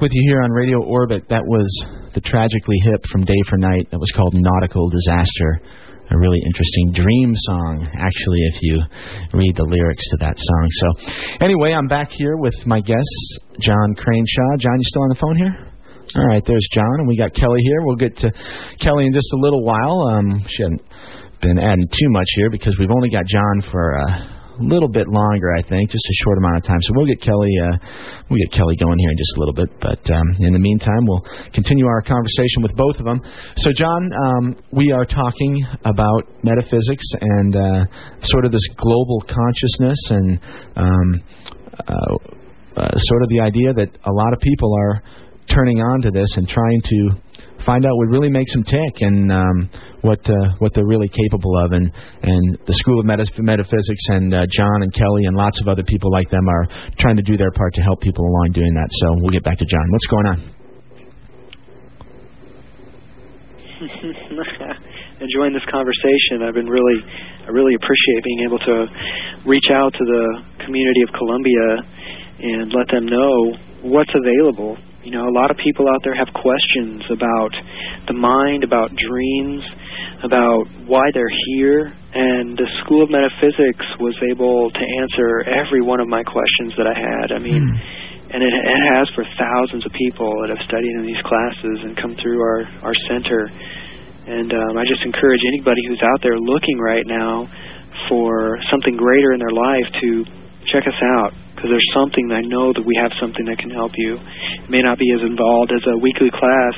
[SPEAKER 1] With you here on Radio Orbit. That was
[SPEAKER 5] the Tragically Hip from Day for Night that was called Nautical Disaster. A really interesting dream song, actually, if you read the lyrics to that song. So, anyway, I'm back here with my guest, John Craneshaw. John, you still on the phone here? All right, there's John, and we got Kelly here. We'll get to Kelly in just a little while. Um, she hasn't been adding too much here because we've only got John for uh, little bit longer, I think, just a short amount of time. So we'll get Kelly, uh, we'll get Kelly going here in just a little bit. But um, in the meantime, we'll continue our conversation with both of them. So, John, um, we are talking about metaphysics and uh, sort of this global consciousness and um, uh, uh, sort of the idea that a lot of people are turning on to this and trying to find out what really makes them tick and um, what uh, what they're really capable of. And and the School of Metaphysics and uh, John and Kelly and lots of other people like them are trying to do their part to help people along doing that. So we'll get back to John. What's going on?
[SPEAKER 7] Enjoying this conversation. I've been really, I really appreciate being able to reach out to the community of Columbia and let them know what's available. You know, a lot of people out there have questions about the mind, about dreams, about why they're here, and the School of Metaphysics was able to answer every one of my questions that I had. I mean, and it, it has for thousands of people that have studied in these classes and come through our our center. And um, I just encourage anybody who's out there looking right now for something greater in their life to check us out because there's something I know that we have something that can help you. It may not be as involved as a weekly class.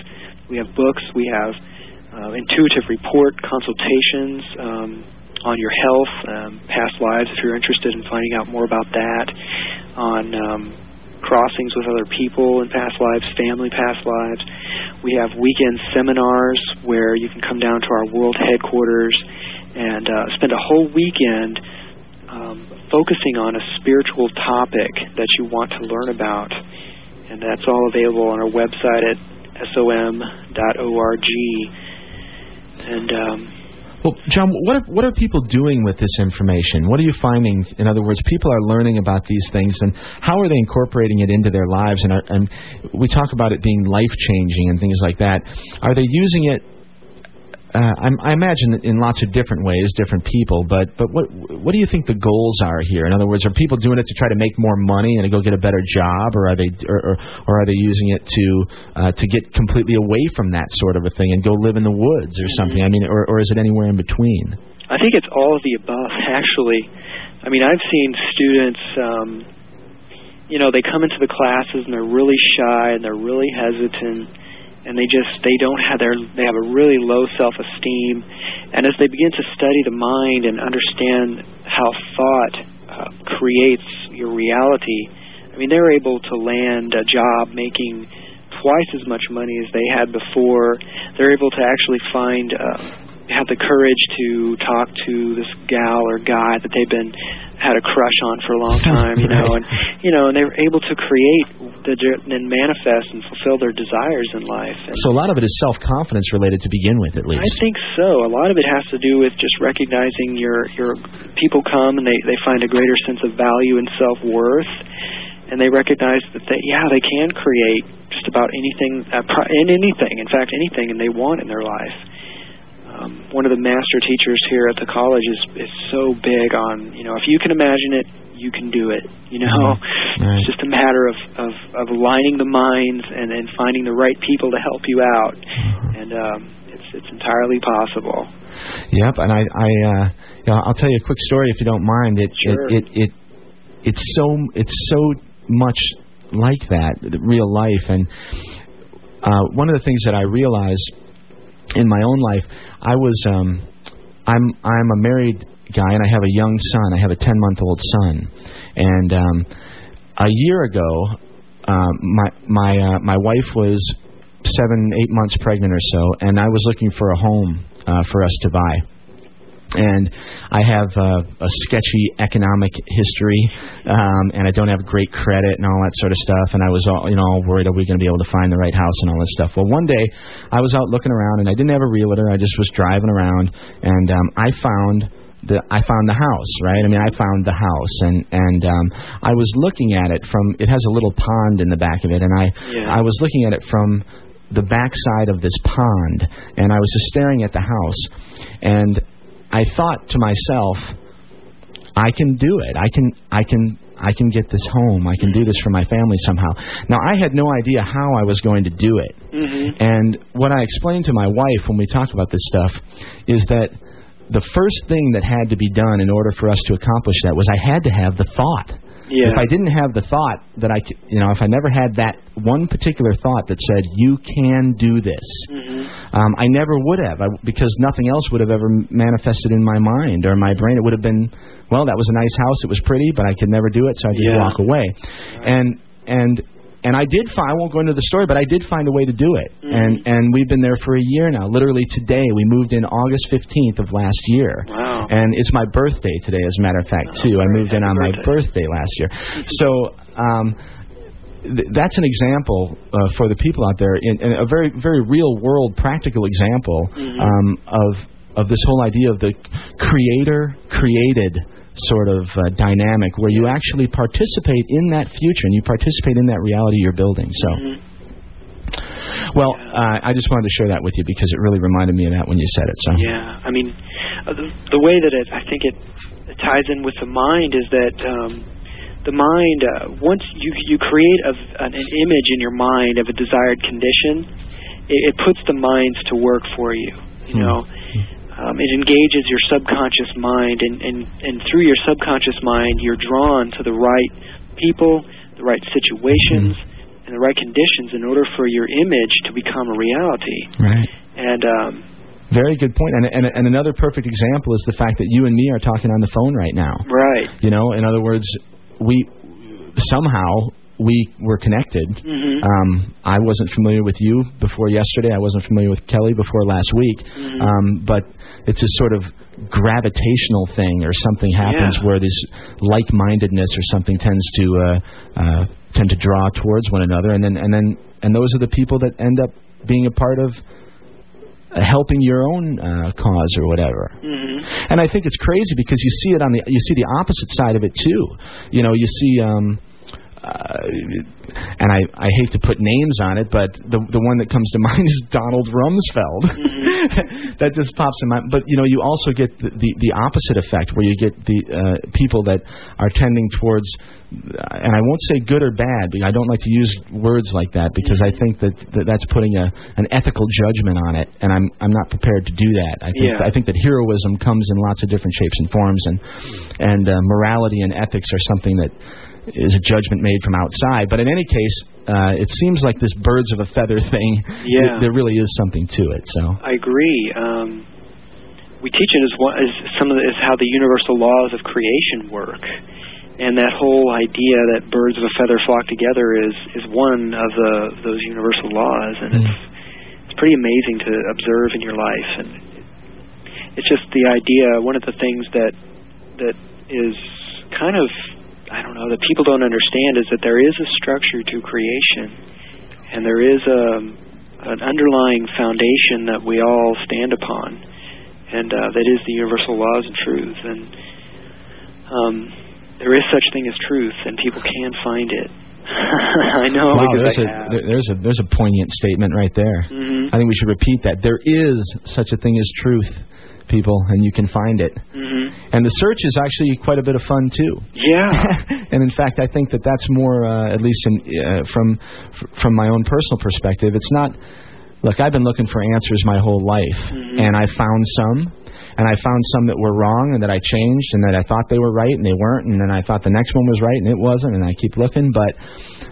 [SPEAKER 7] We have books. We have uh, intuitive report consultations um, on your health, um, past lives. If you're interested in finding out more about that, on um, crossings with other people in past lives, family past lives. We have weekend seminars where you can come down to our world headquarters and uh, spend a whole weekend um, focusing on a spiritual topic that you want to learn about. And that's all available on our website at som.org. And um,
[SPEAKER 5] Well, John, what are, what are people doing with this information? What are you finding? In other words, people are learning about these things, and how are they incorporating it into their lives? And, are, and we talk about it being life changing and things like that. Are they using it? Uh, I, I imagine in lots of different ways, different people. But but what what do you think the goals are here? In other words, are people doing it to try to make more money and to go get a better job, or are they or, or, or are they using it to uh, to get completely away from that sort of a thing and go live in the woods or something? I mean, or or is it anywhere in between?
[SPEAKER 7] I think it's all of the above, actually. I mean, I've seen students, um, you know, they come into the classes and they're really shy and they're really hesitant, and they just they don't have their they have a really low self-esteem, and as they begin to study the mind and understand how thought uh, creates your reality, I mean, they're able to land a job making twice as much money as they had before. They're able to actually find uh, have the courage to talk to this gal or guy that they've been had a crush on for a long time, you know, and you know, and they were able to create the and manifest and fulfill their desires in life. And
[SPEAKER 5] So a lot of it is self confidence related to begin with, at least.
[SPEAKER 7] I think so. A lot of it has to do with just recognizing your your people come and they they find a greater sense of value and self worth, and they recognize that they yeah they can create just about anything uh, pro- in anything. In fact, anything, and they want in their life. Um, one of the master teachers here at the college is is so big on you know if you can imagine it, you can do it. You know,
[SPEAKER 5] Right.
[SPEAKER 7] it's just a matter of of of aligning the minds and and finding the right people to help you out, and um, it's it's entirely possible.
[SPEAKER 5] Yep, and I, I, uh, you know, I'll tell you a quick story if you don't mind. It,
[SPEAKER 7] Sure.
[SPEAKER 5] it, it, it, it's so, it's so much like that, real life. And uh, one of the things that I realized in my own life, I was, um, I'm, I'm a married guy, and I have a young son. I have a 10 month old son, and um, a year ago, um, my my uh, my wife was seven, eight months pregnant or so, and I was looking for a home uh, for us to buy. And I have uh, a sketchy economic history, um, and I don't have great credit and all that sort of stuff. And I was all, you know, all worried are we going to be able to find the right house and all this stuff. Well, one day I was out looking around, and I didn't have a realtor. I just was driving around, and um, I found the I found the house, right? I mean, I found the house, and and um, I was looking at it from. It has a little pond in the back of it, and I
[SPEAKER 7] Yeah.
[SPEAKER 5] I was looking at it from the backside of this pond, and I was just staring at the house, and I thought to myself, I can do it. I can I can I can get this home. I can do this for my family somehow. Now I had no idea how I was going to do it.
[SPEAKER 7] Mm-hmm.
[SPEAKER 5] And what I explained to my wife when we talk about this stuff is that the first thing that had to be done in order for us to accomplish that was I had to have the thought.
[SPEAKER 7] Yeah.
[SPEAKER 5] If I didn't have the thought that I, c- you know, if I never had that one particular thought that said you can do this,
[SPEAKER 7] Mm-hmm.
[SPEAKER 5] um, I never would have, I, because nothing else would have ever manifested in my mind or my brain. It would have been, well, that was a nice house, it was pretty, but I could never do it, so I just
[SPEAKER 7] Yeah.
[SPEAKER 5] walk away. And and and I did find. I won't go into the story, but I did find a way to do it.
[SPEAKER 7] Mm-hmm.
[SPEAKER 5] And and we've been there for a year now. Literally today, we moved in August 15th of last year.
[SPEAKER 7] Wow.
[SPEAKER 5] And it's my birthday today, as a matter of fact, too. I moved in on my birthday last year. So. um th- that's an example uh, for the people out there, in, in a very, very real world, practical example um, of of this whole idea of the creator created sort of uh, dynamic, where you actually participate in that future and you participate in that reality you're building. So. Well, uh, I just wanted to share that with you because it really reminded me of that when you said it. So,
[SPEAKER 7] Yeah, I mean, uh, the, the way that it, I think it, it ties in with the mind is that um, the mind, uh, once you you create a, an, an image in your mind of a desired condition, it, it puts the minds to work for you. You
[SPEAKER 5] Hmm.
[SPEAKER 7] know, um, it engages your subconscious mind, and, and and through your subconscious mind, you're drawn to the right people, the right situations, and the right conditions in order for your image to become a reality.
[SPEAKER 5] right.
[SPEAKER 7] And um,
[SPEAKER 5] Very good point. And, and and another perfect example is the fact that you and me are talking on the phone right now.
[SPEAKER 7] right.
[SPEAKER 5] You know, in other words, we somehow we were connected.
[SPEAKER 7] Mhm.
[SPEAKER 5] Um, I wasn't familiar with you before yesterday. I wasn't familiar with Kelly before last week.
[SPEAKER 7] Mhm.
[SPEAKER 5] Um, but it's a sort of gravitational thing, or something happens
[SPEAKER 7] Yeah.
[SPEAKER 5] where this like-mindedness or something tends to uh, uh, tend to draw towards one another, and then and then and those are the people that end up being a part of uh, helping your own uh, cause or whatever.
[SPEAKER 7] Mhm.
[SPEAKER 5] And I think it's crazy because you see it on the you see the opposite side of it too. You know, you see um and I, I hate to put names on it, but the the one that comes to mind is Donald Rumsfeld. that just pops in mind. But you know, you also get the, the the opposite effect where you get the uh, people that are tending towards, uh, and I won't say good or bad. Because I don't like to use words like that because I think that, that that's putting a an ethical judgment on it, and I'm I'm not prepared to do that. I think
[SPEAKER 7] Yeah.
[SPEAKER 5] I think that heroism comes in lots of different shapes and forms, and and uh, morality and ethics are something that is a judgment made from outside. But in any case, uh, it seems like this birds of a feather thing.
[SPEAKER 7] Yeah.
[SPEAKER 5] there really is something to it. So
[SPEAKER 7] I agree. Um, we teach it as one as some of the, as how the universal laws of creation work, and that whole idea that birds of a feather flock together is is one of the those universal laws, and it's it's pretty amazing to observe in your life, and it's just the idea. One of the things that that is kind of I don't know that people don't understand is that there is a structure to creation, and there is a an underlying foundation that we all stand upon, and uh, that is the universal laws and truths. And um, there is such thing as truth, and people can find it. I know
[SPEAKER 5] wow, there's
[SPEAKER 7] I
[SPEAKER 5] a
[SPEAKER 7] have.
[SPEAKER 5] there's a there's a poignant statement right there.
[SPEAKER 7] Mhm.
[SPEAKER 5] I think we should repeat that. There is such a thing as truth, people, and you can find it.
[SPEAKER 7] Mhm.
[SPEAKER 5] And the search is actually quite a bit of fun too.
[SPEAKER 7] Yeah.
[SPEAKER 5] and in fact, I think that that's more, uh, at least in, uh, from from my own personal perspective. It's not. Look, I've been looking for answers my whole life,
[SPEAKER 7] Mhm.
[SPEAKER 5] and I found some, and I found some that were wrong, and that I changed, and that I thought they were right, and they weren't, and then I thought the next one was right, and it wasn't, and I keep looking, but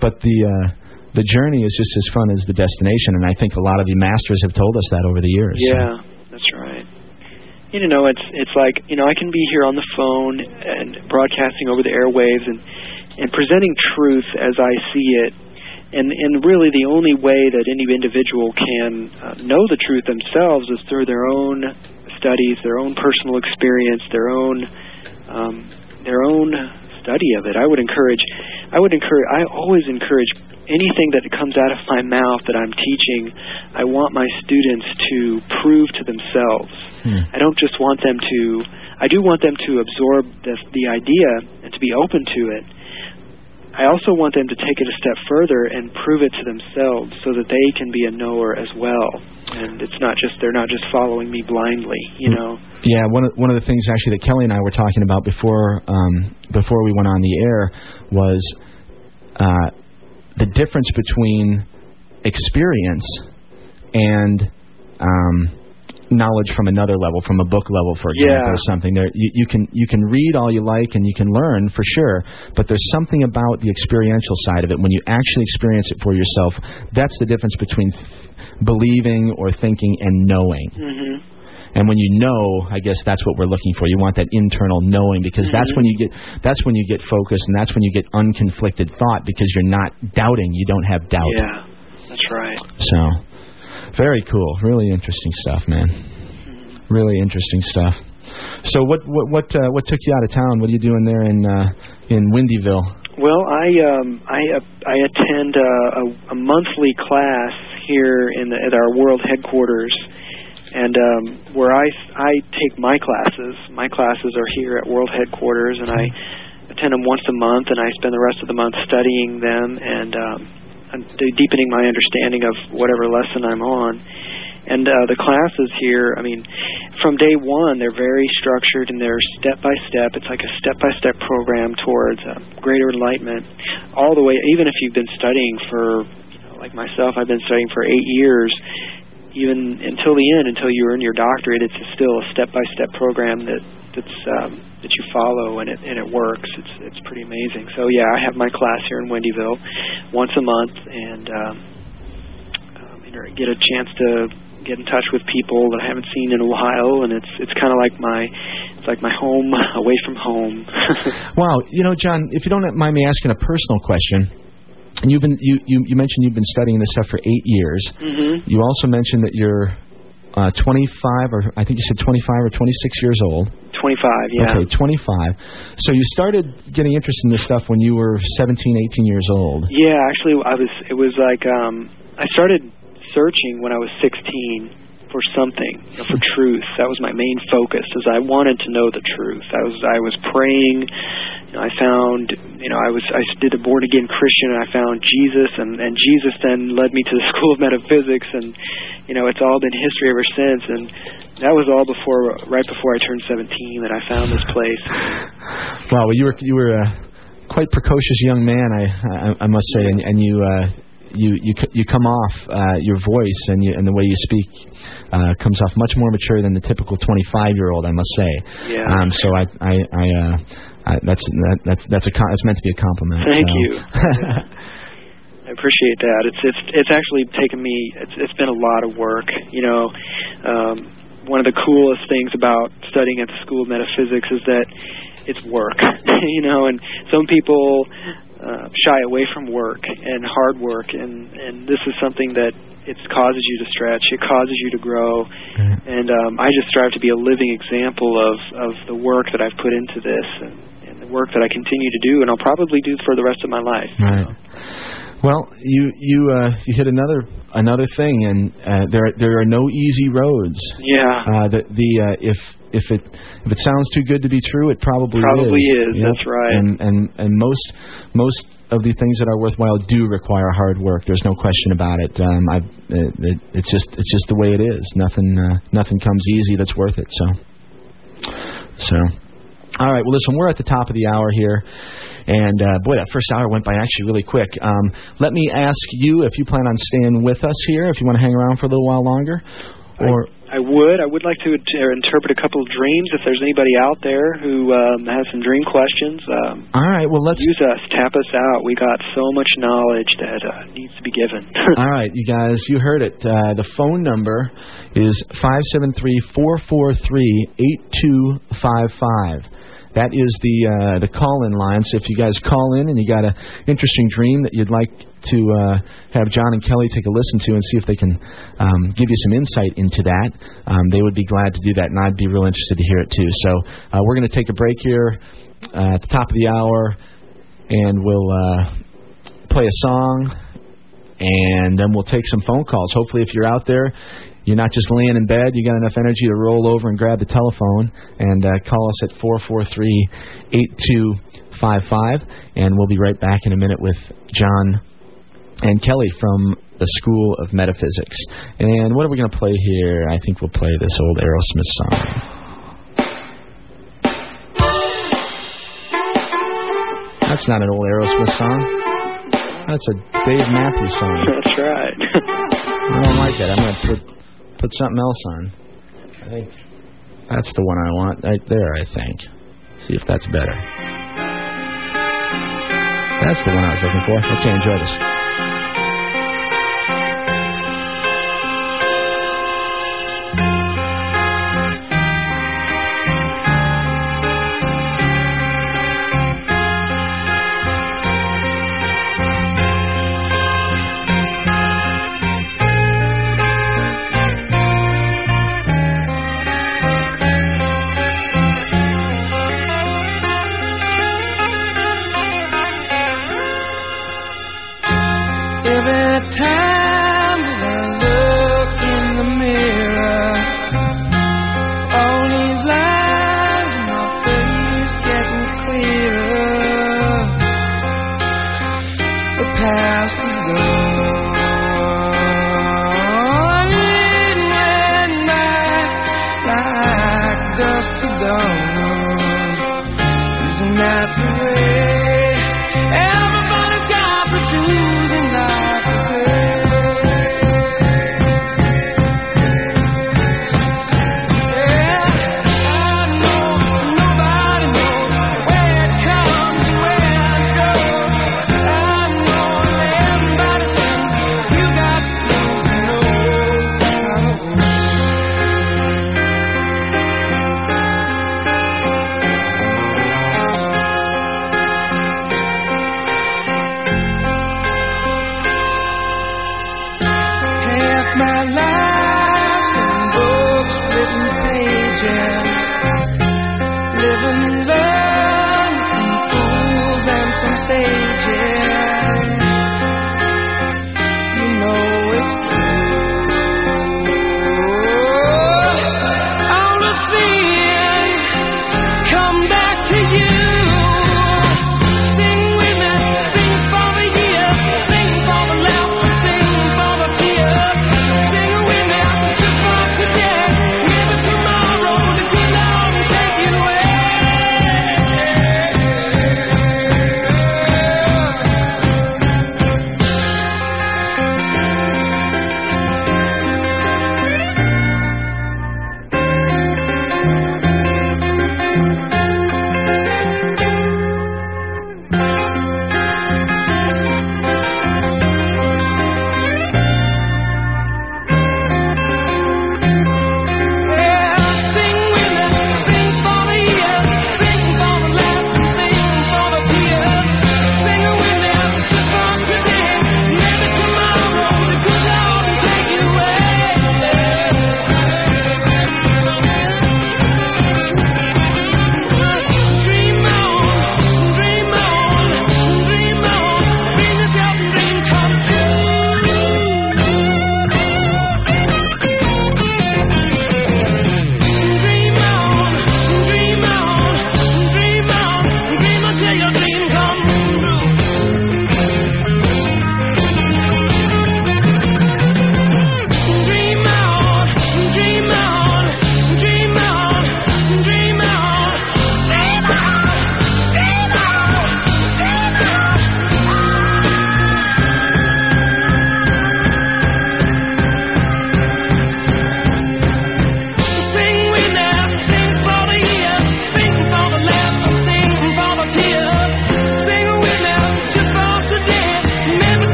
[SPEAKER 5] but the. Uh, the journey is just as fun as the destination, and I think a lot of the masters have told us that over the years.
[SPEAKER 7] Yeah, right. You know, it's it's like you know I can be here on the phone and broadcasting over the airwaves and and presenting truth as I see it, and and really the only way that any individual can uh, know the truth themselves is through their own studies, their own personal experience, their own um, their own study of it. I would encourage, I would encourage, I always encourage anything that comes out of my mouth that I'm teaching. I want my students to prove to themselves.
[SPEAKER 5] Hmm.
[SPEAKER 7] I don't just want them to. I do want them to absorb the, the idea and to be open to it. I also want them to take it a step further and prove it to themselves so that they can be a knower as well. And it's not just they're not just following me blindly, you know.
[SPEAKER 5] Yeah, one of one of the things actually that Kelly and I were talking about before um, before we went on the air was uh, the difference between experience and um, knowledge from another level, from a book level, for example,
[SPEAKER 7] Yeah.
[SPEAKER 5] or something. There, you, you can you can read all you like and you can learn for sure, but there's something about the experiential side of it when you actually experience it for yourself. That's the difference between th- believing or thinking and knowing.
[SPEAKER 7] Mhm.
[SPEAKER 5] And when you know, I guess that's what we're looking for. You want that internal knowing because that's
[SPEAKER 7] Mhm.
[SPEAKER 5] when you get that's when you get focused and that's when you get unconflicted thought because you're not doubting. You don't have doubt.
[SPEAKER 7] Yeah. That's right.
[SPEAKER 5] So, very cool. Really interesting stuff, man. Really interesting stuff. So, what what what uh, what took you out of town? What are you doing there in uh, in Windyville?
[SPEAKER 7] Well, I um I uh, I attend uh, a, a monthly class here in the, at our world headquarters, and um, where I I take my classes. My classes are here at world headquarters, and I attend them once a month, and I spend the rest of the month studying them and um, de- deepening my understanding of whatever lesson I'm on. And uh, the classes here, I mean, from day one, they're very structured and they're step by step. It's like a step by step program towards uh, greater enlightenment, all the way. Even if you've been studying for, you know, like myself, I've been studying for eight years. Even until the end, until you earn your doctorate, it's still a step by step program that that's um, that you follow and it and it works. It's it's pretty amazing. So yeah, I have my class here in Windyville once a month, and um, um, get a chance to get in touch with people that I haven't seen in a while, and it's it's kind of like my it's like my home away from home.
[SPEAKER 5] Wow, you know, John, if you don't mind me asking a personal question, and you've been you you, you mentioned you've been studying this stuff for eight years.
[SPEAKER 7] hmm
[SPEAKER 5] You also mentioned that you're uh, 25, or I think you said 25 or 26 years old.
[SPEAKER 7] Twenty five, yeah.
[SPEAKER 5] Okay, 25. So you started getting interested in this stuff when you were 17, 18 years old.
[SPEAKER 7] Yeah, actually, I was. It was like um, I started searching when I was 16 for something, you know, for truth. That was my main focus, is I wanted to know the truth. I was I was praying. I found, you know, I was I did a born again Christian, and I found Jesus, and and Jesus then led me to the School of Metaphysics, and you know, it's all been history ever since. And that was all before, right before I turned 17, that I found this place.
[SPEAKER 5] Wow, well, you were you were a quite precocious young man, I I, I must say, and, and you. Uh, you you you come off uh, your voice and you, and the way you speak uh, comes off much more mature than the typical 25 year old I must say.
[SPEAKER 7] Yeah.
[SPEAKER 5] Um, so I I, I, uh, I that's that, that's that's a that's meant to be a compliment.
[SPEAKER 7] Thank
[SPEAKER 5] so.
[SPEAKER 7] you. I appreciate that. It's it's it's actually taken me. It's it's been a lot of work. You know, um, one of the coolest things about studying at the School of Metaphysics is that it's work. you know, and some people uh, shy away from work and hard work, and and this is something that it causes you to stretch. It causes you to grow, and um, I just strive to be a living example of of the work that I've put into this. And, work that I continue to do, and I'll probably do for the rest of my life.
[SPEAKER 5] Right. Well, you you uh, you hit another another thing, and uh, there there are no easy roads.
[SPEAKER 7] Yeah.
[SPEAKER 5] Uh, the the uh, if if it if it sounds too good to be true, it probably
[SPEAKER 7] Probably
[SPEAKER 5] is.
[SPEAKER 7] is, that's right.
[SPEAKER 5] And and and most most of the things that are worthwhile do require hard work. There's no question about it. Um, I it, it, it's just it's just the way it is. Nothing uh, nothing comes easy that's worth it. So so. All right. Well, listen, we're at the top of the hour here. And uh, boy, that first hour went by actually really quick. Um, let me ask you if you plan on staying with us here, if you want to hang around for a little while longer, or
[SPEAKER 7] I would. I would like to inter- interpret a couple of dreams. If there's anybody out there who um, has some dream questions, um,
[SPEAKER 5] all right. Well, let's.
[SPEAKER 7] use us. Tap us out. We got so much knowledge that uh, needs to be given.
[SPEAKER 5] All right, you guys, you heard it. Uh, the phone number is five seven three four four three eight two five five. That is the uh, the call in line. So if you guys call in and you got an interesting dream that you'd like to uh, have John and Kelly take a listen to and see if they can um, give you some insight into that, um, they would be glad to do that, and I'd be real interested to hear it too. So uh, we're going to take a break here uh, at the top of the hour, and we'll uh, play a song and then we'll take some phone calls. Hopefully, if you're out there
[SPEAKER 8] you're not just laying in bed. You got enough energy to roll over and grab the telephone and uh, call us at 443 8255. And we'll be right back in a minute with John and Kelly from the School of Metaphysics. And what are we going to play here? I think we'll play this old Aerosmith song. That's not an old Aerosmith song. That's a Dave Matthews song.
[SPEAKER 7] That's right.
[SPEAKER 8] I don't like that. I'm going to put put something else on. I think that's the one I want right there, I think. See if that's better. That's the one I was looking for. Okay, enjoy this.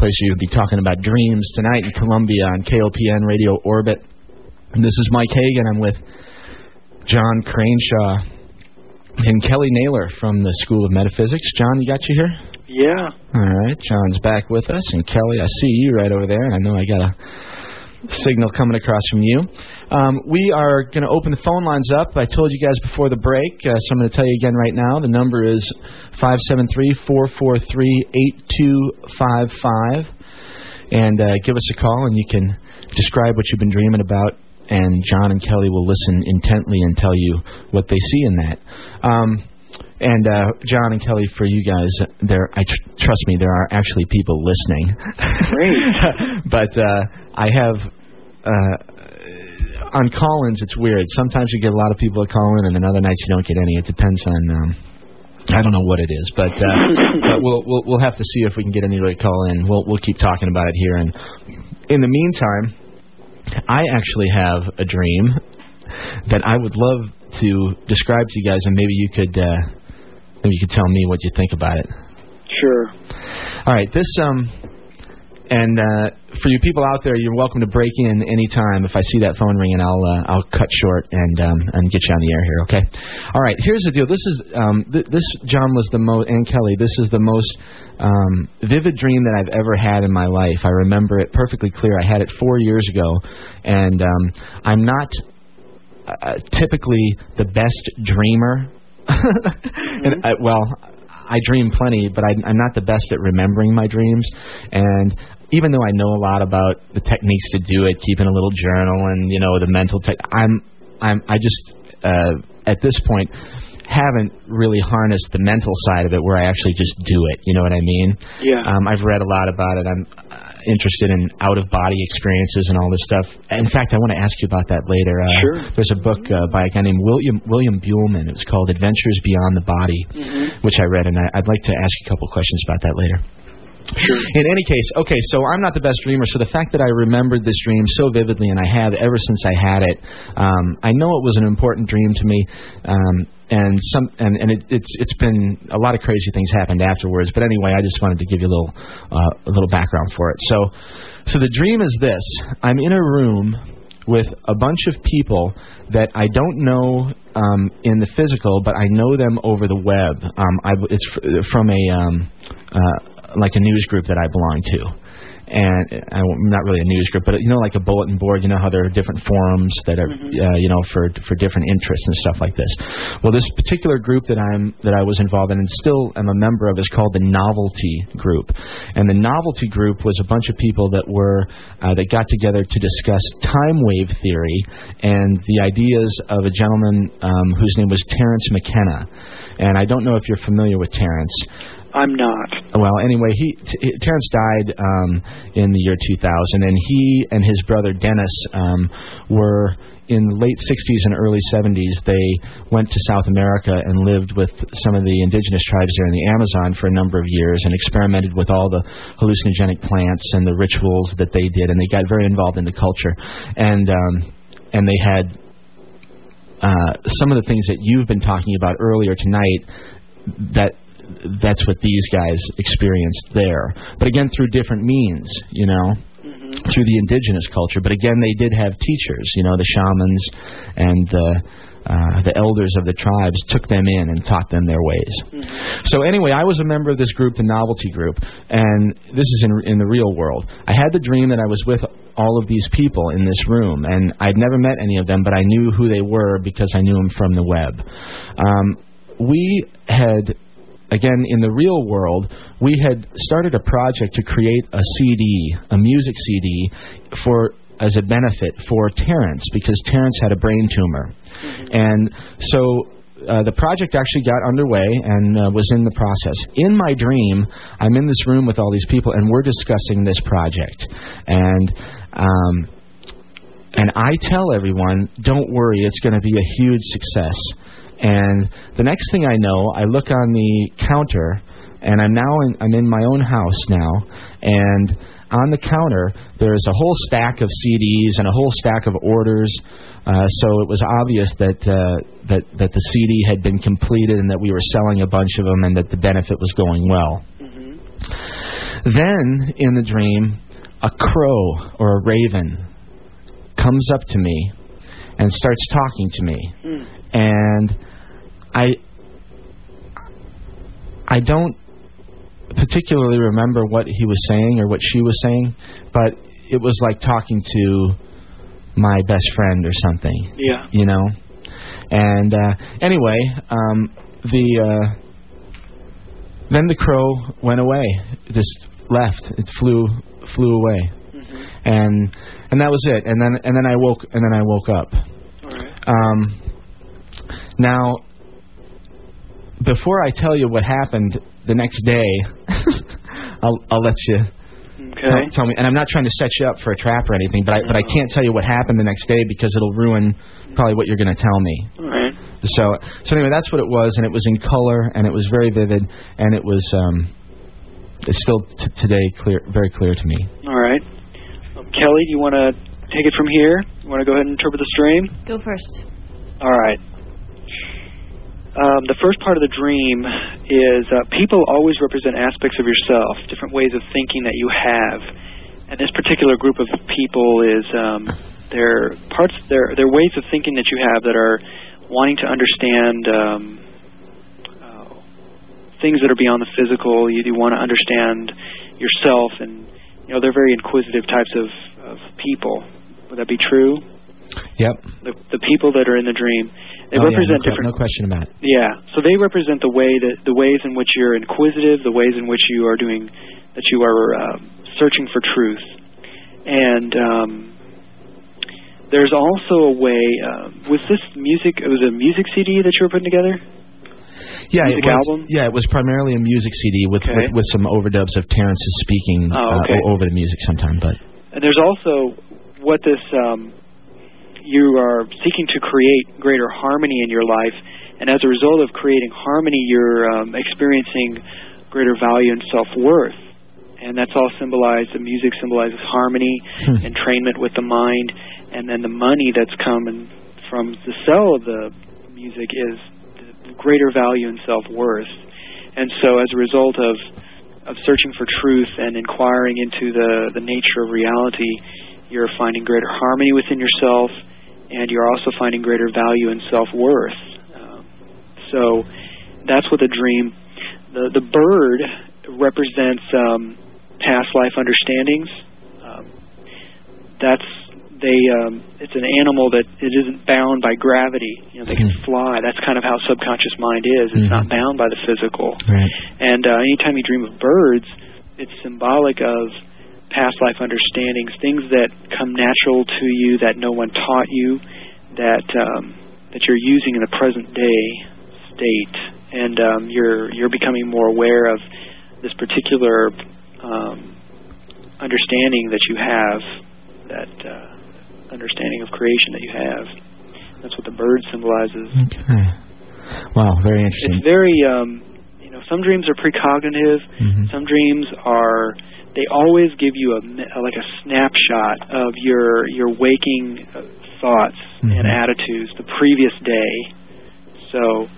[SPEAKER 5] Place you'd be talking about dreams tonight in Columbia on KOPN Radio Orbit. And this is Mike Hagan. I'm with John Craneshaw and Kelly Naylor from the School of Metaphysics. John, you got you here?
[SPEAKER 7] Yeah.
[SPEAKER 5] All right, John's back with us, and Kelly, I see you right over there, and I know I got a signal coming across from you. Um, we are going to open the phone lines up. I told you guys before the break, uh, so I'm going to tell you again right now. The number is five seven three four four three eight two five five, and uh, give us a call, and you can describe what you've been dreaming about. And John and Kelly will listen intently and tell you what they see in that. Um, and uh, John and Kelly, for you guys, there, I tr- trust me, there are actually people listening.
[SPEAKER 7] Great.
[SPEAKER 5] but uh, I have uh, on call-ins. It's weird. Sometimes you get a lot of people that call in, and then other nights you don't get any. It depends on. Um, I don't know what it is, but, uh, but we'll, we'll we'll have to see if we can get anybody to call in. We'll we'll keep talking about it here, and in the meantime, I actually have a dream that I would love to describe to you guys, and maybe you could uh, maybe you could tell me what you think about it.
[SPEAKER 7] Sure.
[SPEAKER 5] All right, this um, and uh, for you people out there, you're welcome to break in anytime. If I see that phone ringing, I'll uh, I'll cut short and um, and get you on the air here. Okay. All right. Here's the deal. This is um, th- this John was the most and Kelly. This is the most um, vivid dream that I've ever had in my life. I remember it perfectly clear. I had it four years ago, and um, I'm not uh, typically the best dreamer. and I, well, I dream plenty, but I, I'm not the best at remembering my dreams. And even though I know a lot about the techniques to do it, keeping a little journal and you know the mental tech, I'm I'm I just uh, at this point haven't really harnessed the mental side of it where I actually just do it. You know what I mean?
[SPEAKER 7] Yeah.
[SPEAKER 5] Um, I've read a lot about it. I'm uh, interested in out of body experiences and all this stuff. In fact, I want to ask you about that later. Uh,
[SPEAKER 7] Sure.
[SPEAKER 5] There's a book uh, by a guy named William William Buhlman. It was called Adventures Beyond the Body,
[SPEAKER 7] Mhm.
[SPEAKER 5] which I read, and I, I'd like to ask you a couple questions about that later. In any case, okay, so I'm not the best dreamer, so the fact that I remembered this dream so vividly, and I have ever since I had it, um, I know it was an important dream to me, um, and some, and, and it, it's it's been a lot of crazy things happened afterwards. But anyway, I just wanted to give you a little uh, a little background for it. So, so the dream is this: I'm in a room with a bunch of people that I don't know um, in the physical, but I know them over the web. Um, I, it's from a um, uh, like a news group that I belong to. And uh, not really a news group, but you know, like a bulletin board. You know how there are different forums that are, uh, you know, for for different interests and stuff like this. Well, this particular group that I'm that I was involved in and still am a member of is called the Novelty Group, and the Novelty Group was a bunch of people that were uh, that got together to discuss time wave theory and the ideas of a gentleman um, whose name was Terence McKenna. And I don't know if you're familiar with Terence.
[SPEAKER 7] I'm not.
[SPEAKER 5] Well, anyway, he t- Terence died um, in the year 2000, and he and his brother Dennis um, were in the late 60s and early 70s. They went to South America and lived with some of the indigenous tribes there in the Amazon for a number of years and experimented with all the hallucinogenic plants and the rituals that they did, and they got very involved in the culture. And um, and they had uh, some of the things that you've been talking about earlier tonight that that's what these guys experienced there. But again, through different means, you know, through the indigenous culture. But again, they did have teachers, you know, the shamans and the uh, the elders of the tribes took them in and taught them their ways. So anyway, I was a member of this group, the Novelty Group, and this is in in the real world. I had the dream that I was with all of these people in this room, and I'd never met any of them, but I knew who they were because I knew them from the web. Um, we had again in the real world we had started a project to create a CD a music CD for as a benefit for Terence because Terence had a brain tumor and so uh, the project actually got underway and uh, was in the process. In my dream, I'm in this room with all these people, and we're discussing this project. And um, and I tell everyone, don't worry, it's going to be a huge success. And the next thing I know, I look on the counter, and I'm now in, I'm in my own house now, and on the counter there's a whole stack of CDs and a whole stack of orders. Uh, so it was obvious that uh, that that the CD had been completed and that we were selling a bunch of them and that the benefit was going well. Then in the dream, a crow or a raven comes up to me and starts talking to me,
[SPEAKER 7] Hmm.
[SPEAKER 5] and I I don't particularly remember what he was saying or what she was saying, but it was like talking to my best friend or something
[SPEAKER 7] Yeah.
[SPEAKER 5] you know. And uh, anyway, um, the uh, then the crow went away, It just left. It flew flew away,
[SPEAKER 7] Mhm.
[SPEAKER 5] and and that was it. And then and then I woke and then I woke up.
[SPEAKER 7] All right.
[SPEAKER 5] Um, now, before I tell you what happened the next day, I'll I'll let you
[SPEAKER 7] Okay.
[SPEAKER 5] tell, tell me. And I'm not trying to set you up for a trap or anything, but I but I can't tell you what happened the next day because it'll ruin probably what you're going to tell me.
[SPEAKER 7] All right.
[SPEAKER 5] So so anyway, that's what it was, and it was in color, and it was very vivid, and it was um, it's still t- today clear, very clear to me.
[SPEAKER 7] All right. Um, Kelly, do you want to take it from here? You want to go ahead and interpret the stream?
[SPEAKER 6] Go first.
[SPEAKER 7] All right. Um, the first part of the dream is uh, people always represent aspects of yourself, different ways of thinking that you have. And this particular group of people is um, their parts, their their ways of thinking that you have that are wanting to understand um, uh, things that are beyond the physical. You, you want to understand yourself, and you know they're very inquisitive types of, of people. Would that be true?
[SPEAKER 5] Yep.
[SPEAKER 7] The, the people that are in the dream, they
[SPEAKER 5] Oh, yeah,
[SPEAKER 7] represent
[SPEAKER 5] no,
[SPEAKER 7] different.
[SPEAKER 5] No question about it.
[SPEAKER 7] Yeah, so they represent the way that the ways in which you're inquisitive, the ways in which you are doing that you are um, searching for truth, and um, there's also a way. Um, was this music? It was a music CD that you were putting together.
[SPEAKER 5] Yeah,
[SPEAKER 7] Music
[SPEAKER 5] it was,
[SPEAKER 7] album?
[SPEAKER 5] Yeah, it was primarily a music CD with
[SPEAKER 7] Okay.
[SPEAKER 5] with, with some overdubs of Terence's speaking
[SPEAKER 7] Oh, okay.
[SPEAKER 5] uh, over the music sometime. But
[SPEAKER 7] And there's also what this um, you are seeking to create greater harmony in your life, and as a result of creating harmony, you're um, experiencing greater value and self worth. And that's all symbolized. The music symbolizes harmony,
[SPEAKER 5] Hmm.
[SPEAKER 7] entrainment with the mind, and then the money that's coming from the sale of the music is the greater value and self worth. And so, as a result of of searching for truth and inquiring into the the nature of reality, you're finding greater harmony within yourself, and you're also finding greater value and self worth. Um, so, that's what the dream. The the bird represents um, past life understandings. Um, that's they. Um, it's an animal that it isn't bound by gravity. You know, they can
[SPEAKER 5] Mhm.
[SPEAKER 7] fly. That's kind of how subconscious mind is. It's not
[SPEAKER 5] Mhm.
[SPEAKER 7] bound by the physical.
[SPEAKER 5] right.
[SPEAKER 7] And uh, anytime you dream of birds, it's symbolic of past life understandings, things that come natural to you that no one taught you, that um, that you're using in the present day state, and um, you're you're becoming more aware of this particular um, understanding that you have, that uh, understanding of creation that you have. That's what the bird symbolizes.
[SPEAKER 5] Okay. Wow, very interesting.
[SPEAKER 7] It's very, um, you know, some dreams are precognitive.
[SPEAKER 5] Mhm.
[SPEAKER 7] Some dreams are. They always give you a like a snapshot of your your waking uh, thoughts
[SPEAKER 5] Mhm.
[SPEAKER 7] and attitudes the previous day. So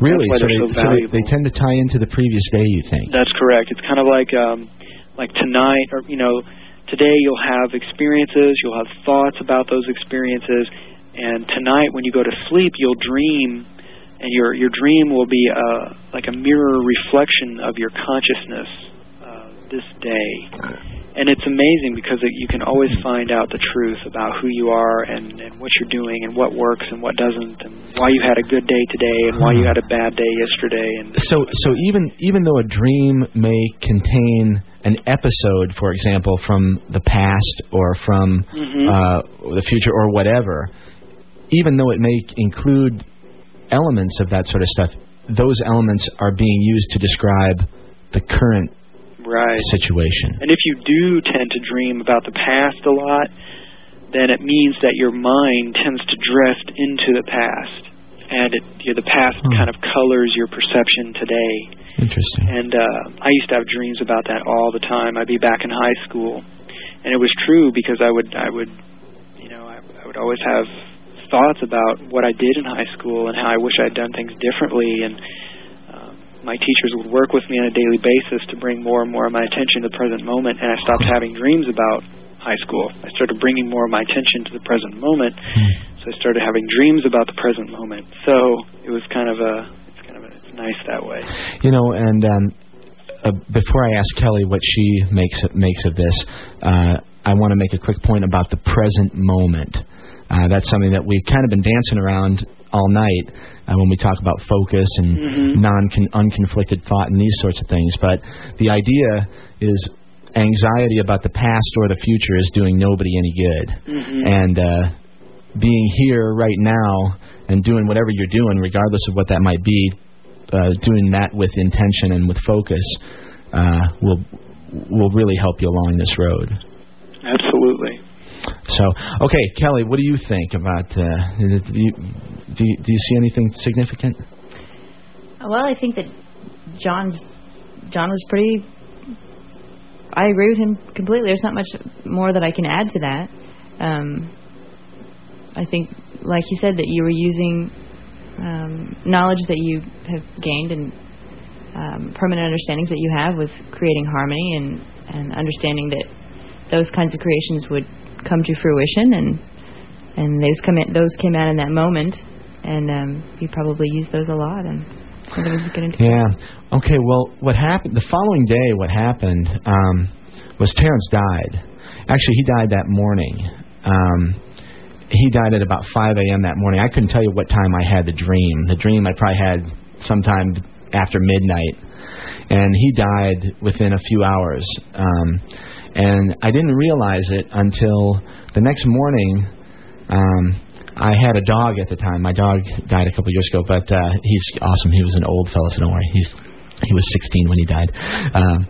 [SPEAKER 5] really,
[SPEAKER 7] why
[SPEAKER 5] so,
[SPEAKER 7] they're
[SPEAKER 5] they,
[SPEAKER 7] so
[SPEAKER 5] so they, they tend to tie into the previous day. You think?
[SPEAKER 7] that's correct. It's kind of like um, like tonight, or you know, today you'll have experiences. You'll have thoughts about those experiences, and tonight when you go to sleep, you'll dream, and your your dream will be uh, like a mirror reflection of your consciousness this day. And it's amazing because it, you can always find out the truth about who you are and, and what you're doing and what works and what doesn't and why you had a good day today and why you had a bad day yesterday and
[SPEAKER 5] So, so even even though a dream may contain an episode, for example, from the past or from
[SPEAKER 7] Mhm.
[SPEAKER 5] uh, the future or whatever, even though it may include elements of that sort of stuff, those elements are being used to describe the current
[SPEAKER 7] right
[SPEAKER 5] situation.
[SPEAKER 7] And if you do tend to dream about the past a lot, then it means that your mind tends to drift into the past, and it, you know, the past
[SPEAKER 5] Hmm.
[SPEAKER 7] kind of colors your perception today.
[SPEAKER 5] Interesting.
[SPEAKER 7] And uh, I used to have dreams about that all the time. I'd be back in high school, and it was true because I would, I would, you know, I, I would always have thoughts about what I did in high school and how I wish I'd done things differently, and my teachers would work with me on a daily basis to bring more and more of my attention to the present moment, and I stopped having dreams about high school. I started bringing more of my attention to the present moment, so I started having dreams about the present moment. So it was kind of a, it's kind of a, it's nice that way.
[SPEAKER 5] You know, and um, uh, before I ask Kelly what she makes makes of this, uh, I want to make a quick point about the present moment. Uh, that's something that we've kind of been dancing around all night uh, when we talk about focus and
[SPEAKER 7] Mhm.
[SPEAKER 5] non unconflicted thought and these sorts of things. But the idea is anxiety about the past or the future is doing nobody any good.
[SPEAKER 7] Mhm.
[SPEAKER 5] And uh, being here right now and doing whatever you're doing, regardless of what that might be, uh, doing that with intention and with focus uh, will will really help you along this road.
[SPEAKER 7] Absolutely.
[SPEAKER 5] So, okay, Kelly, what do you think about? Uh, you, do you do you see anything significant?
[SPEAKER 6] Well, I think that John's John was pretty. I agree with him completely. There's not much more that I can add to that. Um, I think, like he said, that you were using um, knowledge that you have gained and um, permanent understandings that you have with creating harmony and and understanding that those kinds of creations would come to fruition and and those come in, those came out in that moment and um, you probably use those a lot and
[SPEAKER 5] Yeah. Okay. Well, what happened the following day? What happened um, was Terence died. Actually, he died that morning. Um, he died at about 5 a.m. that morning. I couldn't tell you what time I had the dream. The dream I probably had sometime after midnight, and he died within a few hours. Um, and I didn't realize it until the next morning. Um, I had a dog at the time. My dog died a couple years ago, but uh, he's awesome. He was an old fellow, so don't worry. He's he was 16 when he died. Um,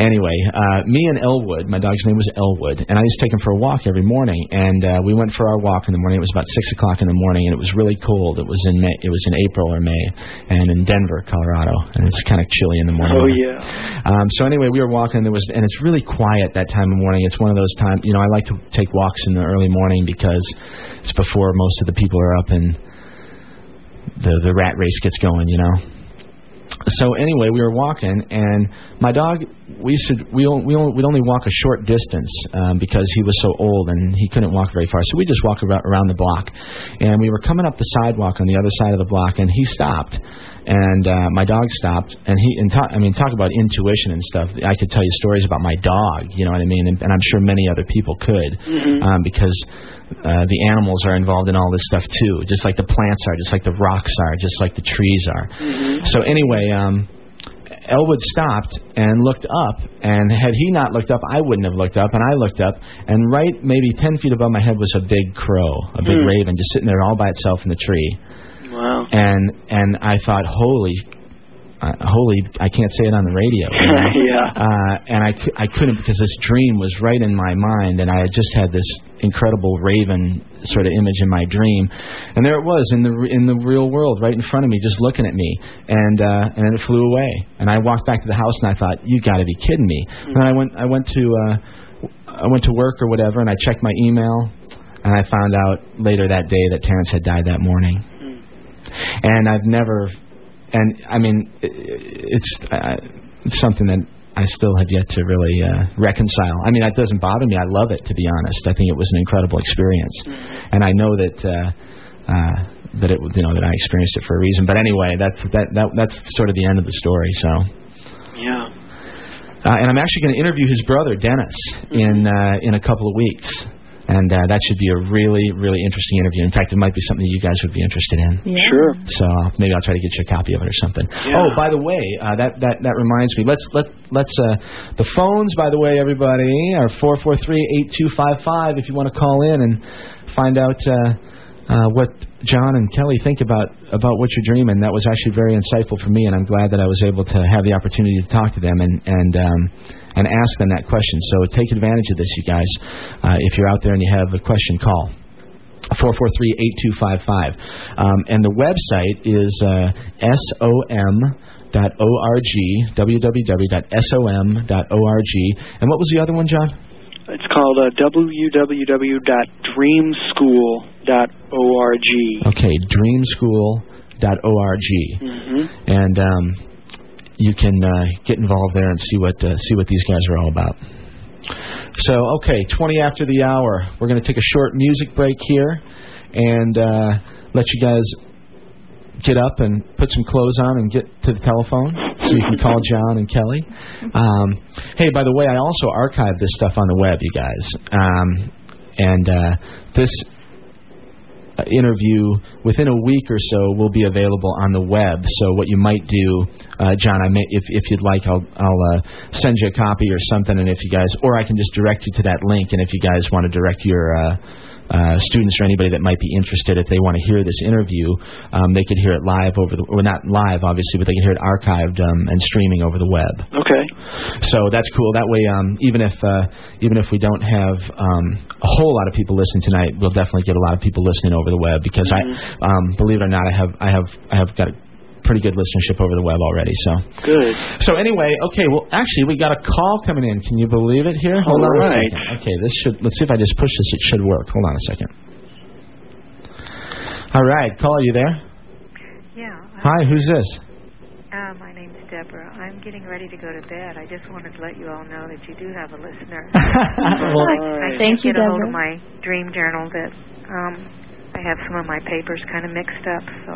[SPEAKER 5] anyway, uh, me and Elwood, my dog's name was Elwood, and I used to take him for a walk every morning. And uh, we went for our walk in the morning. It was about six o'clock in the morning, and it was really cold. It was in May. It was in April or May, and in Denver, Colorado, and it's kind of chilly in the morning.
[SPEAKER 7] Oh yeah.
[SPEAKER 5] Um, so anyway, we were walking. There was, and it's really quiet that time of morning. It's one of those times, you know. I like to take walks in the early morning because it's before most of the people are up and the the rat race gets going, you know. So anyway, we were walking, and my dog. We should we we we'd only walk a short distance um, because he was so old and he couldn't walk very far. So we just walked around, around the block, and we were coming up the sidewalk on the other side of the block, and he stopped, and uh, my dog stopped, and he and talk, I mean talk about intuition and stuff. I could tell you stories about my dog, you know what I mean, and, and I'm sure many other people could,
[SPEAKER 7] Mhm.
[SPEAKER 5] um, because uh, the animals are involved in all this stuff too, just like the plants are, just like the rocks are, just like the trees are.
[SPEAKER 7] Mhm.
[SPEAKER 5] So anyway, um, Elwood stopped and looked up, and had he not looked up, I wouldn't have looked up, and I looked up, and right maybe ten feet above my head was a big crow, a big
[SPEAKER 7] Hmm.
[SPEAKER 5] raven, just sitting there all by itself in the tree,
[SPEAKER 7] Wow.
[SPEAKER 5] and and I thought, holy. Uh, holy, I can't say it on the radio. you know?
[SPEAKER 7] Yeah.
[SPEAKER 5] Uh, and I, I couldn't because this dream was right in my mind, and I had just had this incredible raven sort of image in my dream, and there it was in the in the real world, right in front of me, just looking at me, and uh, and then it flew away, and I walked back to the house, and I thought, you got to be kidding me. And then I went I went to uh, I went to work or whatever, and I checked my email, and I found out later that day that Terence had died that morning, and I've never, and I mean, it's uh, it's something that I still have yet to really uh, reconcile. I mean, that doesn't bother me. I love it, to be honest. I think it was an incredible experience, and I know that. Uh, uh, that it, you know, that I experienced it for a reason. But anyway, that's that, that that's sort of the end of the story. So,
[SPEAKER 7] Yeah.
[SPEAKER 5] uh, and I'm actually going to interview his brother Dennis in uh, in a couple of weeks, and uh, that should be a really really interesting interview. In fact, it might be something that you guys would be interested in.
[SPEAKER 6] Yeah.
[SPEAKER 7] Sure.
[SPEAKER 5] So maybe I'll try to get you a copy of it or something.
[SPEAKER 7] Yeah.
[SPEAKER 5] Oh, by the way, uh, that that that reminds me. Let's let let's uh, the phones. By the way, everybody are four four three eight two five five. If you want to call in and find out uh, uh, what John and Kelly think about about what you're dreaming, that was actually very insightful for me, and I'm glad that I was able to have the opportunity to talk to them and and. Um, and ask them that question. So take advantage of this, you guys. Uh, if you're out there and you have a question, call. 443-8255. Um, and the website is uh, som.org, www.som.org. And what was the other one, John?
[SPEAKER 7] It's called uh, www.dreamschool.org.
[SPEAKER 5] Okay, dreamschool.org.
[SPEAKER 7] Mm-hmm.
[SPEAKER 5] And um, you can uh, get involved there and see what uh, see what these guys are all about. So, okay, 20 after the hour. We're going to take a short music break here and uh, let you guys get up and put some clothes on and get to the telephone so you can call John and Kelly. Um, hey, by the way, I also archive this stuff on the web, you guys. Um, and uh, this interview within a week or so will be available on the web. So what you might do, uh, John, I may, if if you'd like, I'll I'll uh, send you a copy or something, and if you guys, or I can just direct you to that link, and if you guys want to direct your uh, uh, students or anybody that might be interested, if they want to hear this interview, um, they could hear it live over the, well, not live obviously, but they can hear it archived um, and streaming over the web.
[SPEAKER 7] Okay.
[SPEAKER 5] So that's cool. That way, um, even if uh, even if we don't have um, a whole lot of people listening tonight, we'll definitely get a lot of people listening over the web because I, um, believe it or not, I have I have I have got a pretty good listenership over the web already. So
[SPEAKER 7] Good.
[SPEAKER 5] so anyway, okay. Well, actually, we got a call coming in. Can you believe it? Here, hold
[SPEAKER 7] All
[SPEAKER 5] on
[SPEAKER 7] right.
[SPEAKER 5] a second. Okay, this should. Let's see if I just push this. It should work. Hold on a second. All right, call. Are you there?
[SPEAKER 9] Yeah.
[SPEAKER 5] Hi, who's this?
[SPEAKER 9] Uh, my name's Deborah. I'm getting ready to go to bed. I just wanted to let you all know that you do have a listener.
[SPEAKER 5] Well,
[SPEAKER 9] I, I
[SPEAKER 6] Thank
[SPEAKER 9] can't
[SPEAKER 6] you,
[SPEAKER 9] get a hold of my dream journal that um, I have some of my papers kind of mixed up. So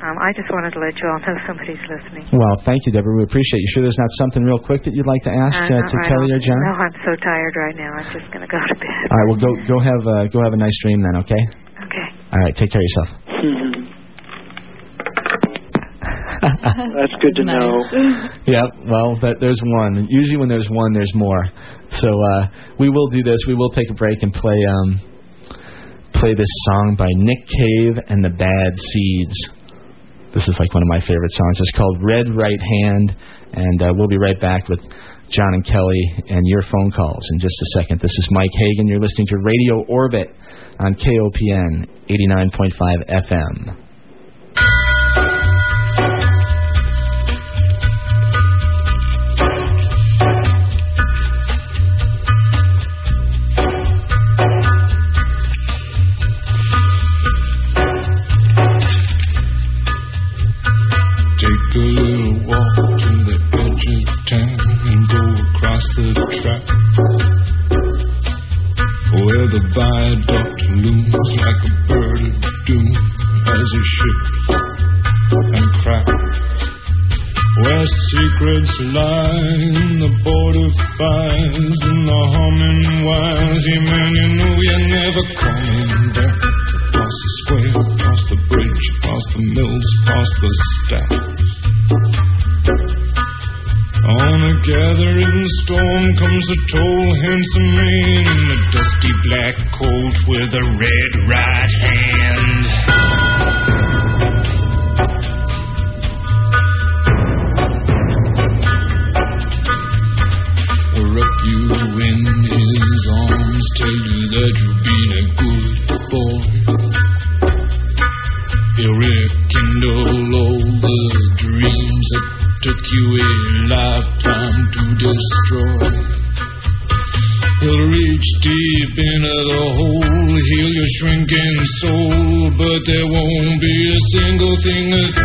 [SPEAKER 9] um, I just wanted to let you all know somebody's listening.
[SPEAKER 5] Well, thank you, Deborah. We appreciate you. Sure, there's not something real quick that you'd like to ask
[SPEAKER 9] Uh,
[SPEAKER 5] uh, to
[SPEAKER 9] right
[SPEAKER 5] Kelly
[SPEAKER 9] on-
[SPEAKER 5] or John?
[SPEAKER 9] No, I'm so tired right now. I'm just going to go to bed.
[SPEAKER 5] All right, well, go go have uh, go have a nice dream then. Okay.
[SPEAKER 9] Okay.
[SPEAKER 5] All right, take care of yourself.
[SPEAKER 7] That's good to know.
[SPEAKER 5] yeah, Well, that, there's one. Usually, when there's one, there's more. So uh, we will do this. We will take a break and play um, play this song by Nick Cave and the Bad Seeds. This is like one of my favorite songs. It's called Red Right Hand, and uh, we'll be right back with John and Kelly and your phone calls in just a second. This is Mike Hagan. You're listening to Radio Orbit on KOPN 89.5 FM.
[SPEAKER 1] Across the track. Where the viaduct looms like a bird of doom as it shifts and cracks. Where secrets lie in the border fires and the humming wires. Yeah, man, you know you're never coming back. Across the square, across the bridge, past the mills, past the stacks. On a gathering storm comes a tall, handsome man in a dusty black coat with a red right hand. Wrap you in his arms, tell you that you've been a good boy. He'll rekindle you a lifetime to destroy. He'll reach deep into the hole, heal your shrinking soul, but there won't be a single thing that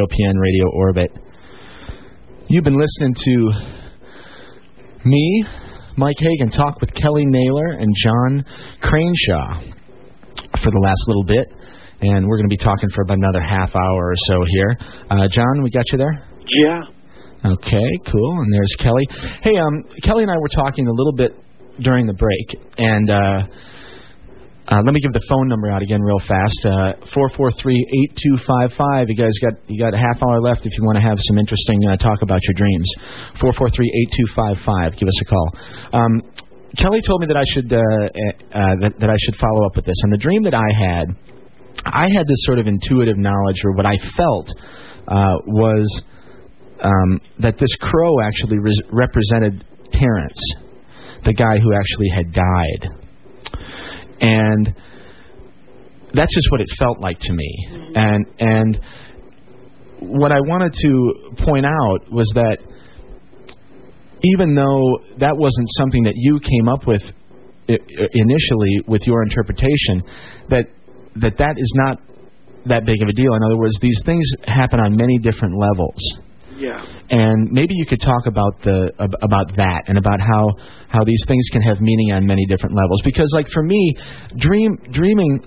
[SPEAKER 5] KOPN Radio Orbit. You've been listening to me, Mike Hagan, talk with Kelly Naylor and John Craneshaw for the last little bit. And we're going to be talking for about another half hour or so here. Uh, John, we got you there?
[SPEAKER 7] Yeah.
[SPEAKER 5] Okay, cool. And there's Kelly. Hey, um, Kelly and I were talking a little bit during the break, and uh, uh, let me give the phone number out again real fast. Uh, Four four three eight two five five. You guys got you got a half hour left if you want to have some interesting uh, talk about your dreams. Four four three eight two five five. Give us a call. Um, Kelly told me that I should uh, uh, that, that I should follow up with this. And the dream that I had, I had this sort of intuitive knowledge, or what I felt uh, was um, that this crow actually res- represented Terence, the guy who actually had died. And that's just what it felt like to me. And and what I wanted to point out was that even though that wasn't something that you came up with initially with your interpretation, that that that is not that big of a deal. In other words, these things happen on many different levels
[SPEAKER 7] Yeah.
[SPEAKER 5] and maybe you could talk about the about that and about how how these things can have meaning on many different levels. Because like for me dream dreaming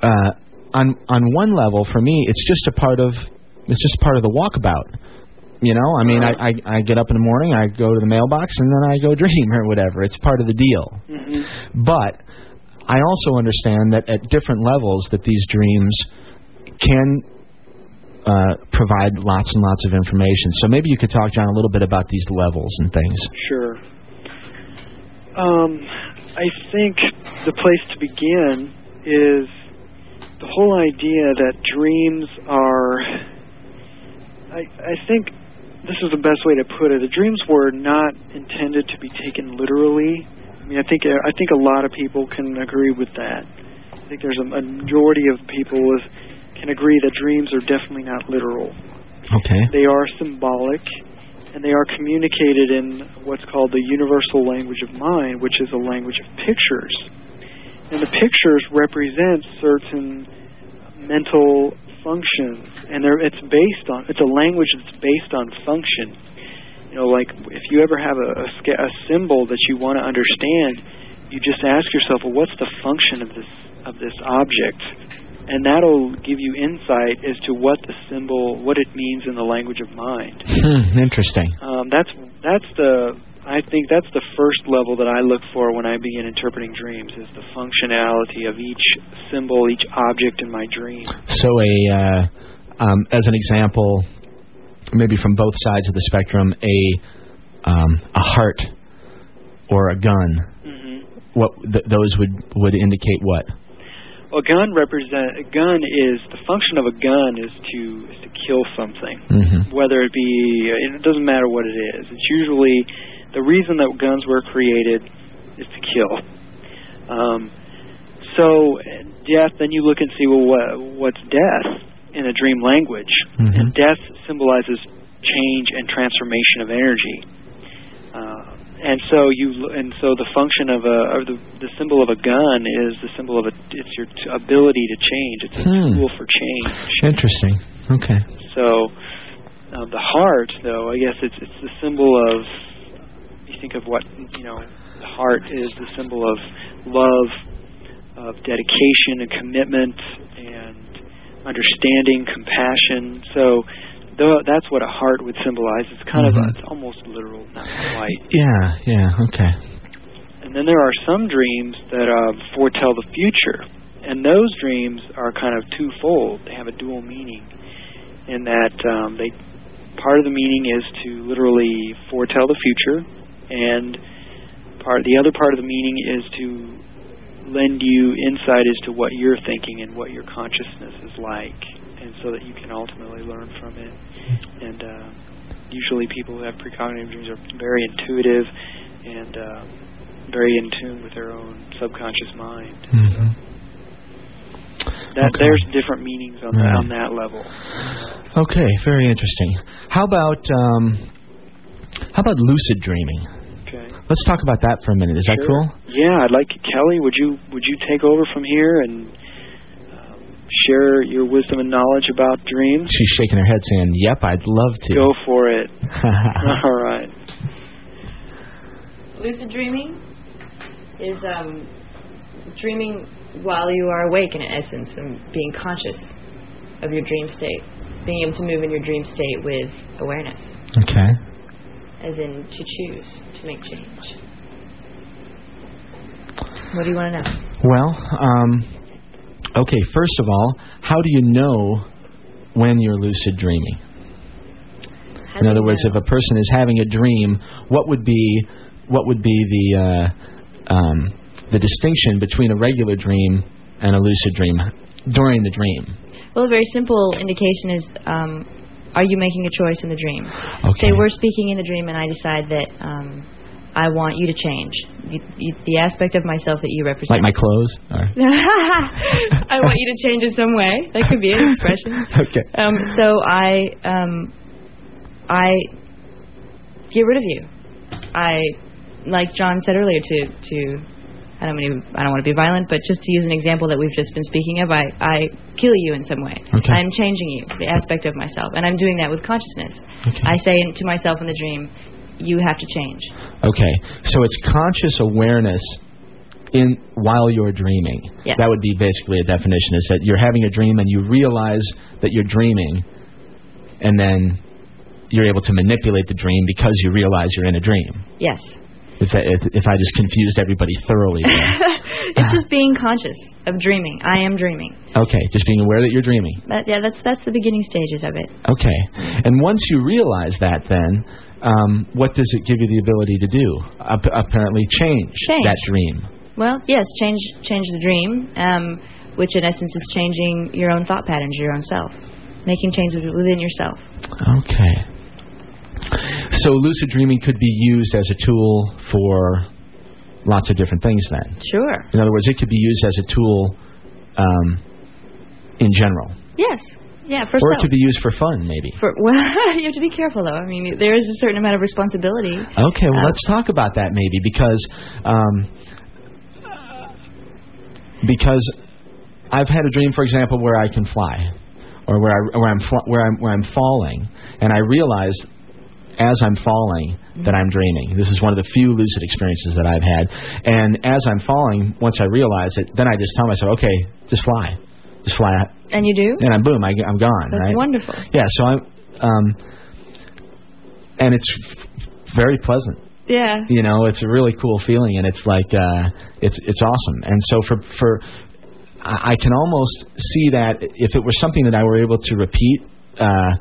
[SPEAKER 5] uh on on one level for me it's just a part of it's just part of the walkabout. You know? I mean I, I i get up in the morning i go to the mailbox and then i go dream or whatever. It's part of the deal.
[SPEAKER 7] Hmm
[SPEAKER 5] but I also understand that at different levels that these dreams can uh, provide lots and lots of information. So maybe you could talk, John, a little bit about these levels and things.
[SPEAKER 7] Sure. Um, I think the place to begin is the whole idea that dreams are. I, I think this is the best way to put it. The dreams were not intended to be taken literally. I mean, I think I think a lot of people can agree with that. I think there's a, a majority of people with, can agree that dreams are definitely not literal.
[SPEAKER 5] Okay.
[SPEAKER 7] They are symbolic, and they are communicated in what's called the universal language of mind, which is a language of pictures. And the pictures represent certain mental functions, and they're, it's based on it's a language that's based on function. You know, like if you ever have a, a, a symbol that you want to understand, you just ask yourself, well, what's the function of this of this object? And that'll give you insight as to what the symbol, what it means in the language of mind.
[SPEAKER 5] Hmm, interesting.
[SPEAKER 7] Um, that's that's the I think that's the first level that I look for when I begin interpreting dreams is the functionality of each symbol, each object in my dream.
[SPEAKER 5] So a uh, um, as an example, maybe from both sides of the spectrum, a um, a heart or a gun.
[SPEAKER 7] hmm
[SPEAKER 5] What th- those would would indicate what?
[SPEAKER 7] A gun represent a gun is the function of a gun is to is to kill something.
[SPEAKER 5] hmm
[SPEAKER 7] whether it be it doesn't matter what it is. It's usually the reason that guns were created is to kill. Um so death then you look and see well what what's death in a dream language?
[SPEAKER 5] Mhm.
[SPEAKER 7] and death symbolizes change and transformation of energy and so you and so the function of a or the the symbol of a gun is the symbol of a it's your t- ability to change it's a
[SPEAKER 5] Hmm.
[SPEAKER 7] tool for change
[SPEAKER 5] Interesting. Okay.
[SPEAKER 7] so um, the heart, though, I guess it's it's the symbol of. You think of what you know. The heart is the symbol of love, of dedication and commitment, and understanding, compassion. So, though that's what a heart would symbolize. It's kind of
[SPEAKER 5] Mhm.
[SPEAKER 7] a, it's almost literal, not quite.
[SPEAKER 5] Yeah. Yeah. Okay.
[SPEAKER 7] And then there are some dreams that uh, foretell the future, and those dreams are kind of twofold. They have a dual meaning, in that um, they part of the meaning is to literally foretell the future, and part the other part of the meaning is to lend you insight as to what you're thinking and what your consciousness is like, and so that you can ultimately learn from it. And uh, usually, people who have precognitive dreams are very intuitive and uh, very in tune with their own subconscious mind.
[SPEAKER 5] hmm
[SPEAKER 7] That
[SPEAKER 5] Okay.
[SPEAKER 7] there's different meanings on
[SPEAKER 5] Right.
[SPEAKER 7] that on that level.
[SPEAKER 5] Okay. Very interesting. How about um, how about lucid dreaming?
[SPEAKER 7] Okay.
[SPEAKER 5] Let's talk about that for a minute. Is that cool?
[SPEAKER 7] Yeah, I'd like Kelly. Would you would you take over from here and share your wisdom and knowledge about dreams?
[SPEAKER 5] She's shaking her head, saying, "Yep, I'd love to."
[SPEAKER 7] Go for it. All right.
[SPEAKER 6] Lucid dreaming is um, dreaming while you are awake, in essence, and being conscious of your dream state, being able to move in your dream state with awareness,
[SPEAKER 5] okay.
[SPEAKER 6] as in to choose to make change. What do you want to know?
[SPEAKER 5] Well, um, okay. First of all, how do you know when you're lucid dreaming?
[SPEAKER 6] How
[SPEAKER 5] In other words,
[SPEAKER 6] know?
[SPEAKER 5] if a person is having a dream, what would be what would be the uh, um, the distinction between a regular dream and a lucid dream during the dream?
[SPEAKER 6] Well, a very simple indication is um, are you making a choice in the dream?
[SPEAKER 5] Okay.
[SPEAKER 6] Say we're speaking in the dream and I decide that um, I want you to change. You, you, the aspect of myself that you represent.
[SPEAKER 5] like my clothes?
[SPEAKER 6] I want you to change in some way. That could be an expression.
[SPEAKER 5] okay.
[SPEAKER 6] Um, so I, um, I get rid of you. I, like John said earlier, to to I don't mean I don't want to be violent, but just to use an example that we've just been speaking of, I I kill you in some way.
[SPEAKER 5] Okay.
[SPEAKER 6] I'm changing you, the aspect of myself, and I'm doing that with consciousness.
[SPEAKER 5] Okay.
[SPEAKER 6] I say to myself in the dream, you have to change.
[SPEAKER 5] Okay, so it's conscious awareness in while you're dreaming.
[SPEAKER 6] Yes.
[SPEAKER 5] That would be basically a definition: is that you're having a dream and you realize that you're dreaming, and then you're able to manipulate the dream because you realize you're in a dream.
[SPEAKER 6] Yes.
[SPEAKER 5] If, that, if, if I just confused everybody thoroughly.
[SPEAKER 6] it's just being conscious of dreaming. I am dreaming.
[SPEAKER 5] okay, just being aware that you're dreaming.
[SPEAKER 6] That, yeah, that's that's the beginning stages of it.
[SPEAKER 5] Okay, mm. and once you realize that, then um, what does it give you the ability to do? Ap- apparently, change,
[SPEAKER 6] Change.
[SPEAKER 5] that dream.
[SPEAKER 6] Well, yes, change change the dream, um, which in essence is changing your own thought patterns, your own self, making changes within yourself.
[SPEAKER 5] Okay. So lucid dreaming could be used as a tool for lots of different things then.
[SPEAKER 6] Sure.
[SPEAKER 5] In other words, it could be used as a tool um, in general.
[SPEAKER 6] Yes. Yeah. For
[SPEAKER 5] or it
[SPEAKER 6] self.
[SPEAKER 5] could be used for fun, maybe.
[SPEAKER 6] For, well, you have to be careful though. I mean, there is a certain amount of responsibility.
[SPEAKER 5] Okay, well,
[SPEAKER 6] Uh,
[SPEAKER 5] let's talk about that maybe because um, because I've had a dream, for example, where I can fly, or where I where I'm where I'm where I'm falling, and I realize as I'm falling that I'm dreaming. This is one of the few lucid experiences that I've had, and as I'm falling, once I realize it, then I just tell myself, okay, just fly, just fly,
[SPEAKER 6] And you do?
[SPEAKER 5] and I'm boom, I, I'm gone.
[SPEAKER 6] That's
[SPEAKER 5] right?
[SPEAKER 6] wonderful.
[SPEAKER 5] Yeah, so I'm, um, and it's very pleasant
[SPEAKER 6] Yeah.
[SPEAKER 5] you know it's a really cool feeling and it's like uh it's it's awesome and so for for I, I can almost see that if it were something that I were able to repeat uh,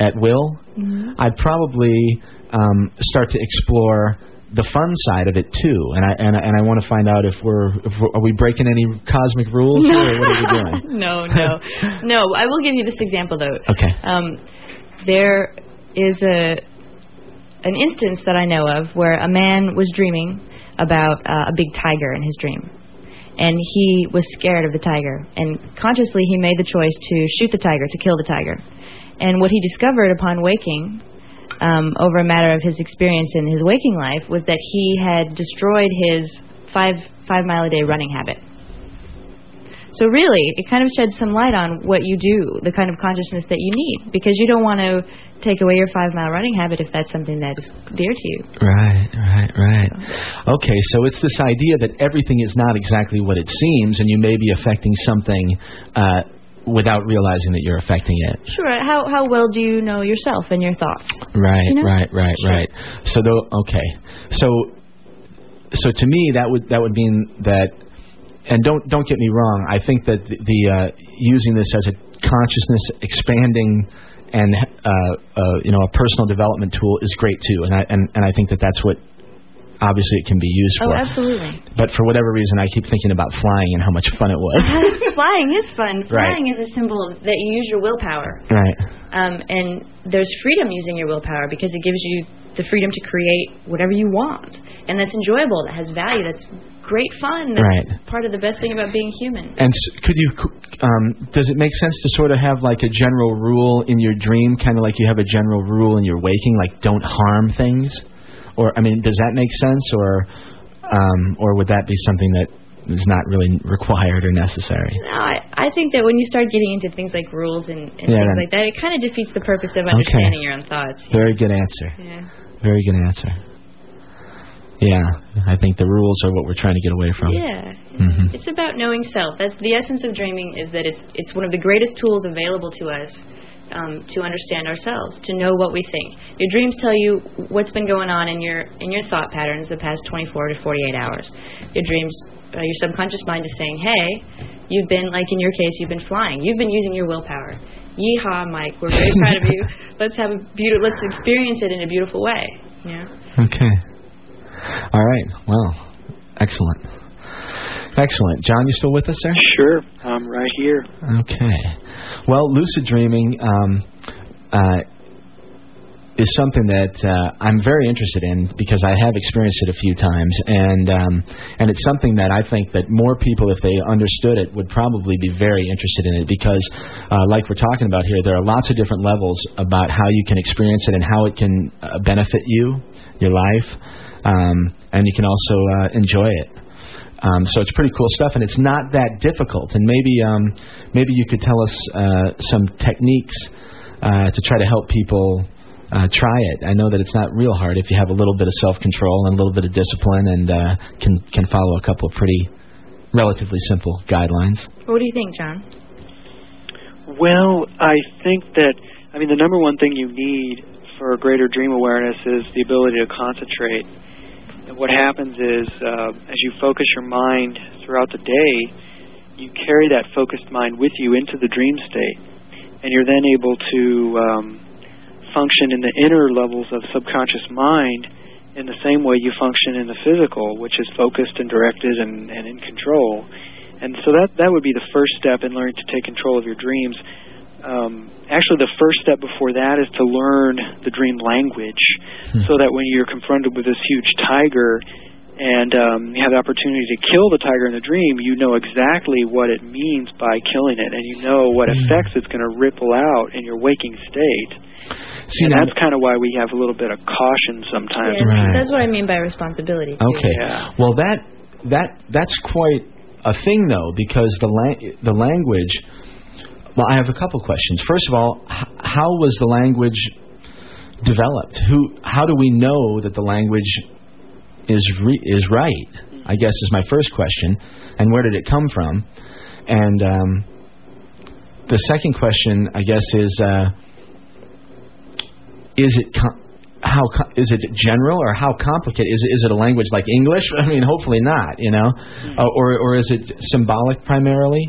[SPEAKER 5] at will,
[SPEAKER 6] Mm-hmm.
[SPEAKER 5] I'd probably um, start to explore the fun side of it too. And I and I, and I want to find out if we're, if we're are we breaking any cosmic rules here, or what are we doing?
[SPEAKER 6] no, no, no. I will give you this example though.
[SPEAKER 5] Okay.
[SPEAKER 6] Um, there is a an instance that I know of where a man was dreaming about uh, a big tiger in his dream. And he was scared of the tiger. And consciously, he made the choice to shoot the tiger, to kill the tiger. And what he discovered upon waking, um, over a matter of his experience in his waking life, was that he had destroyed his five five mile a day running habit. So really, it kind of sheds some light on what you do, the kind of consciousness that you need, because you don't want to take away your five mile running habit if that's something that is dear to you.
[SPEAKER 5] Right, right, right. Okay, so it's this idea that everything is not exactly what it seems, and you may be affecting something uh, without realizing that you're affecting it.
[SPEAKER 6] Sure. How how well do you know yourself and your thoughts?
[SPEAKER 5] Right,
[SPEAKER 6] You know?
[SPEAKER 5] right, right,
[SPEAKER 6] Sure.
[SPEAKER 5] right. So though, okay, so so to me that would that would mean that, and don't don't get me wrong. I think that the, the uh, using this as a consciousness expanding and uh, uh, you know a personal development tool is great too, and I and, and I think that that's what obviously it can be used for.
[SPEAKER 6] Oh,
[SPEAKER 5] for.
[SPEAKER 6] absolutely.
[SPEAKER 5] But for whatever reason, I keep thinking about flying and how much fun it was.
[SPEAKER 6] Flying is fun.
[SPEAKER 5] Right.
[SPEAKER 6] Flying is a symbol that you use your willpower.
[SPEAKER 5] right.
[SPEAKER 6] Um, and there's freedom using your willpower because it gives you the freedom to create whatever you want. And that's enjoyable, that has value, that's great fun. That's
[SPEAKER 5] Right.
[SPEAKER 6] part of the best thing about being human.
[SPEAKER 5] And s- could you, um, does it make sense to sort of have like a general rule in your dream, kind of like you have a general rule in your waking, like don't harm things? Or, I mean, does that make sense, or, um, or would that be something that is not really required or necessary?
[SPEAKER 6] No, I, I think that when you start getting into things like rules and, and
[SPEAKER 5] Yeah,
[SPEAKER 6] things like that, it kind of defeats the purpose of understanding your own thoughts.
[SPEAKER 5] Very good answer.
[SPEAKER 6] Yeah.
[SPEAKER 5] Very good answer. Yeah, I think the rules are what we're trying to get away from.
[SPEAKER 6] Yeah.
[SPEAKER 5] Mhm.
[SPEAKER 6] It's about knowing self. That's the essence of dreaming is that it's it's one of the greatest tools available to us um, to understand ourselves, to know what we think. Your dreams tell you what's been going on in your in your thought patterns the past 24 to 48 hours. Your dreams, uh, your subconscious mind is saying, "Hey, you've been like in your case, you've been flying. You've been using your willpower. Yeehaw, Mike. We're very proud of you. Let's have a beautiful. Let's experience it in a beautiful way." Yeah.
[SPEAKER 5] Okay. All right. Well, excellent. Excellent. John, you still with us, sir?
[SPEAKER 7] Sure, I'm right here.
[SPEAKER 5] Okay. Well, lucid dreaming um, uh, is something that uh, I'm very interested in because I have experienced it a few times, and um, and it's something that I think that more people, if they understood it, would probably be very interested in it because, uh, like we're talking about here, there are lots of different levels about how you can experience it and how it can uh, benefit you, your life, um, and you can also uh, enjoy it. Um, so it's pretty cool stuff, and it's not that difficult. And maybe um, maybe you could tell us uh, some techniques uh, to try to help people uh, try it. I know that it's not real hard if you have a little bit of self control and a little bit of discipline, and uh, can can follow a couple of pretty relatively simple guidelines.
[SPEAKER 6] What do you think, John?
[SPEAKER 7] Well, I think that I mean the number one thing you need for greater dream awareness is the ability to concentrate. What happens is, uh, as you focus your mind throughout the day, you carry that focused mind with you into the dream state, and you're then able to um, function in the inner levels of subconscious mind in the same way you function in the physical, which is focused and directed and, and in control. And so that that would be the first step in learning to take control of your dreams. Um, actually, the first step before that is to learn the dream language, so that when you're confronted with this huge tiger and um, you have the opportunity to kill the tiger in the dream, you know exactly what it means by killing it, and you know what effects it's going to ripple out in your waking state.
[SPEAKER 5] See,
[SPEAKER 7] and
[SPEAKER 5] now-
[SPEAKER 7] that's kind of why we have a little bit of caution sometimes.
[SPEAKER 6] Yeah,
[SPEAKER 5] Right.
[SPEAKER 6] That's what I mean by responsibility. Too.
[SPEAKER 5] Okay.
[SPEAKER 7] Yeah.
[SPEAKER 5] Well, that that that's quite a thing, though, because the la- the language. Well, I have a couple questions. First of all, h- how was the language developed? Who? How do we know that the language is re- is right? I guess is my first question. And where did it come from? And um, the second question, I guess, is uh, is it com- how co- is it general or how complicated is it? Is it a language like English? I mean, hopefully not, you know, uh, or or is it symbolic primarily?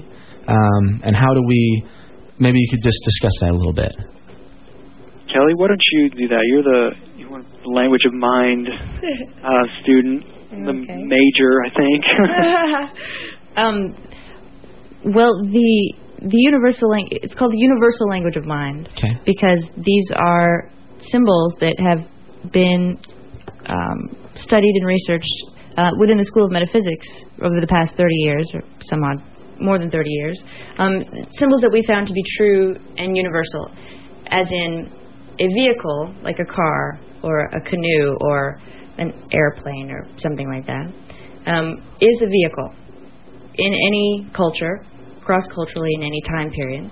[SPEAKER 5] um, and how do we? Maybe you could just discuss that a little bit.
[SPEAKER 7] Kelly, why don't you do that? You're the you want the language of mind uh, student, the major, I think.
[SPEAKER 6] um, well, the the universal lang- it's called the universal language of mind
[SPEAKER 5] Okay.
[SPEAKER 6] because these are symbols that have been um, studied and researched uh, within the School of Metaphysics over the past 30 years, or some odd, more than 30 years. Um, symbols that we found to be true and universal, as in a vehicle like a car or a canoe or an airplane or something like that, um, is a vehicle in any culture, cross culturally in any time period.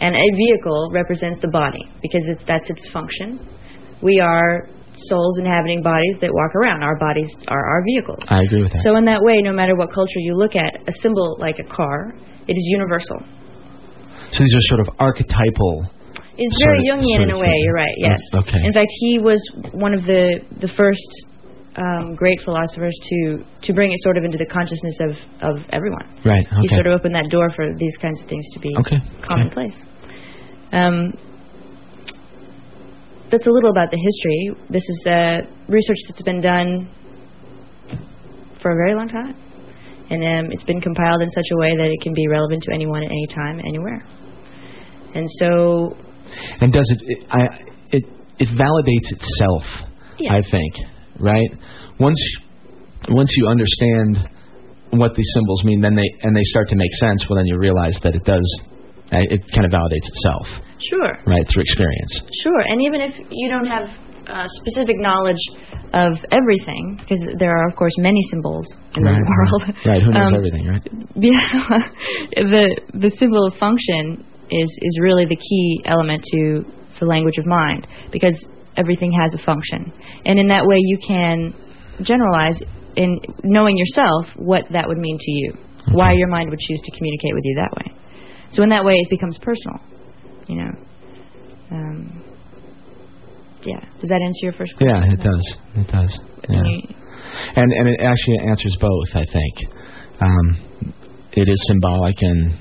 [SPEAKER 6] And a vehicle represents the body because it's, that's its function. We are souls inhabiting bodies that walk around. Our bodies are our vehicles.
[SPEAKER 5] I agree with that.
[SPEAKER 6] So, in that way, no matter what culture you look at, a symbol like a car, it is universal.
[SPEAKER 5] So these are sort of archetypal.
[SPEAKER 6] It's very
[SPEAKER 5] of-
[SPEAKER 6] Jungian in a way. You're right. Yes.
[SPEAKER 5] Oh, okay.
[SPEAKER 6] In fact, he was one of the the first um, great philosophers to to bring it sort of into the consciousness of of everyone.
[SPEAKER 5] Right.
[SPEAKER 6] He sort of opened that door for these kinds of things to be
[SPEAKER 5] Okay.
[SPEAKER 6] commonplace. Um, that's a little about the history. This is uh, research that's been done for a very long time, and um, it's been compiled in such a way that it can be relevant to anyone at any time, anywhere. And so,
[SPEAKER 5] And does it? it I it it validates itself.
[SPEAKER 6] Yeah.
[SPEAKER 5] I think. Right. Once once you understand what these symbols mean, then they and they start to make sense. Well, then you realize that it does. It kind of validates itself,
[SPEAKER 6] sure,
[SPEAKER 5] right, through experience.
[SPEAKER 6] Sure, and even if you don't have uh, specific knowledge of everything, because there are, of course, many symbols in
[SPEAKER 5] right.
[SPEAKER 6] the world.
[SPEAKER 5] Right. Who knows
[SPEAKER 6] um,
[SPEAKER 5] everything, right?
[SPEAKER 6] Yeah, the the symbol of function is is really the key element to the language of mind because everything has a function, and in that way you can generalize in knowing yourself what that would mean to you, why your mind would choose to communicate with you that way. So in that way, it becomes personal. You know. Um, yeah. Does that answer your first question?
[SPEAKER 5] Yeah, it does. It does. Yeah. And and it actually answers both. I think um, it is symbolic and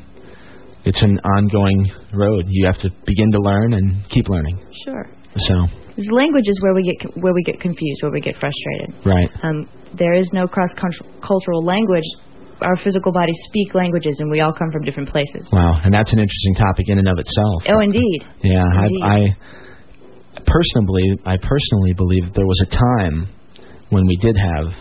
[SPEAKER 5] it's an ongoing road. You have to begin to learn and keep learning.
[SPEAKER 6] Sure.
[SPEAKER 5] So
[SPEAKER 6] There's language is where we get where we get confused, where we get frustrated.
[SPEAKER 5] right.
[SPEAKER 6] Um, there is no cross cultural language. Our physical bodies speak languages, and we all come from different places.
[SPEAKER 5] Wow, and that's an interesting topic in and of itself.
[SPEAKER 6] Oh, indeed.
[SPEAKER 5] Yeah,
[SPEAKER 6] Indeed.
[SPEAKER 5] I, I personally, I personally believe there was a time when we did have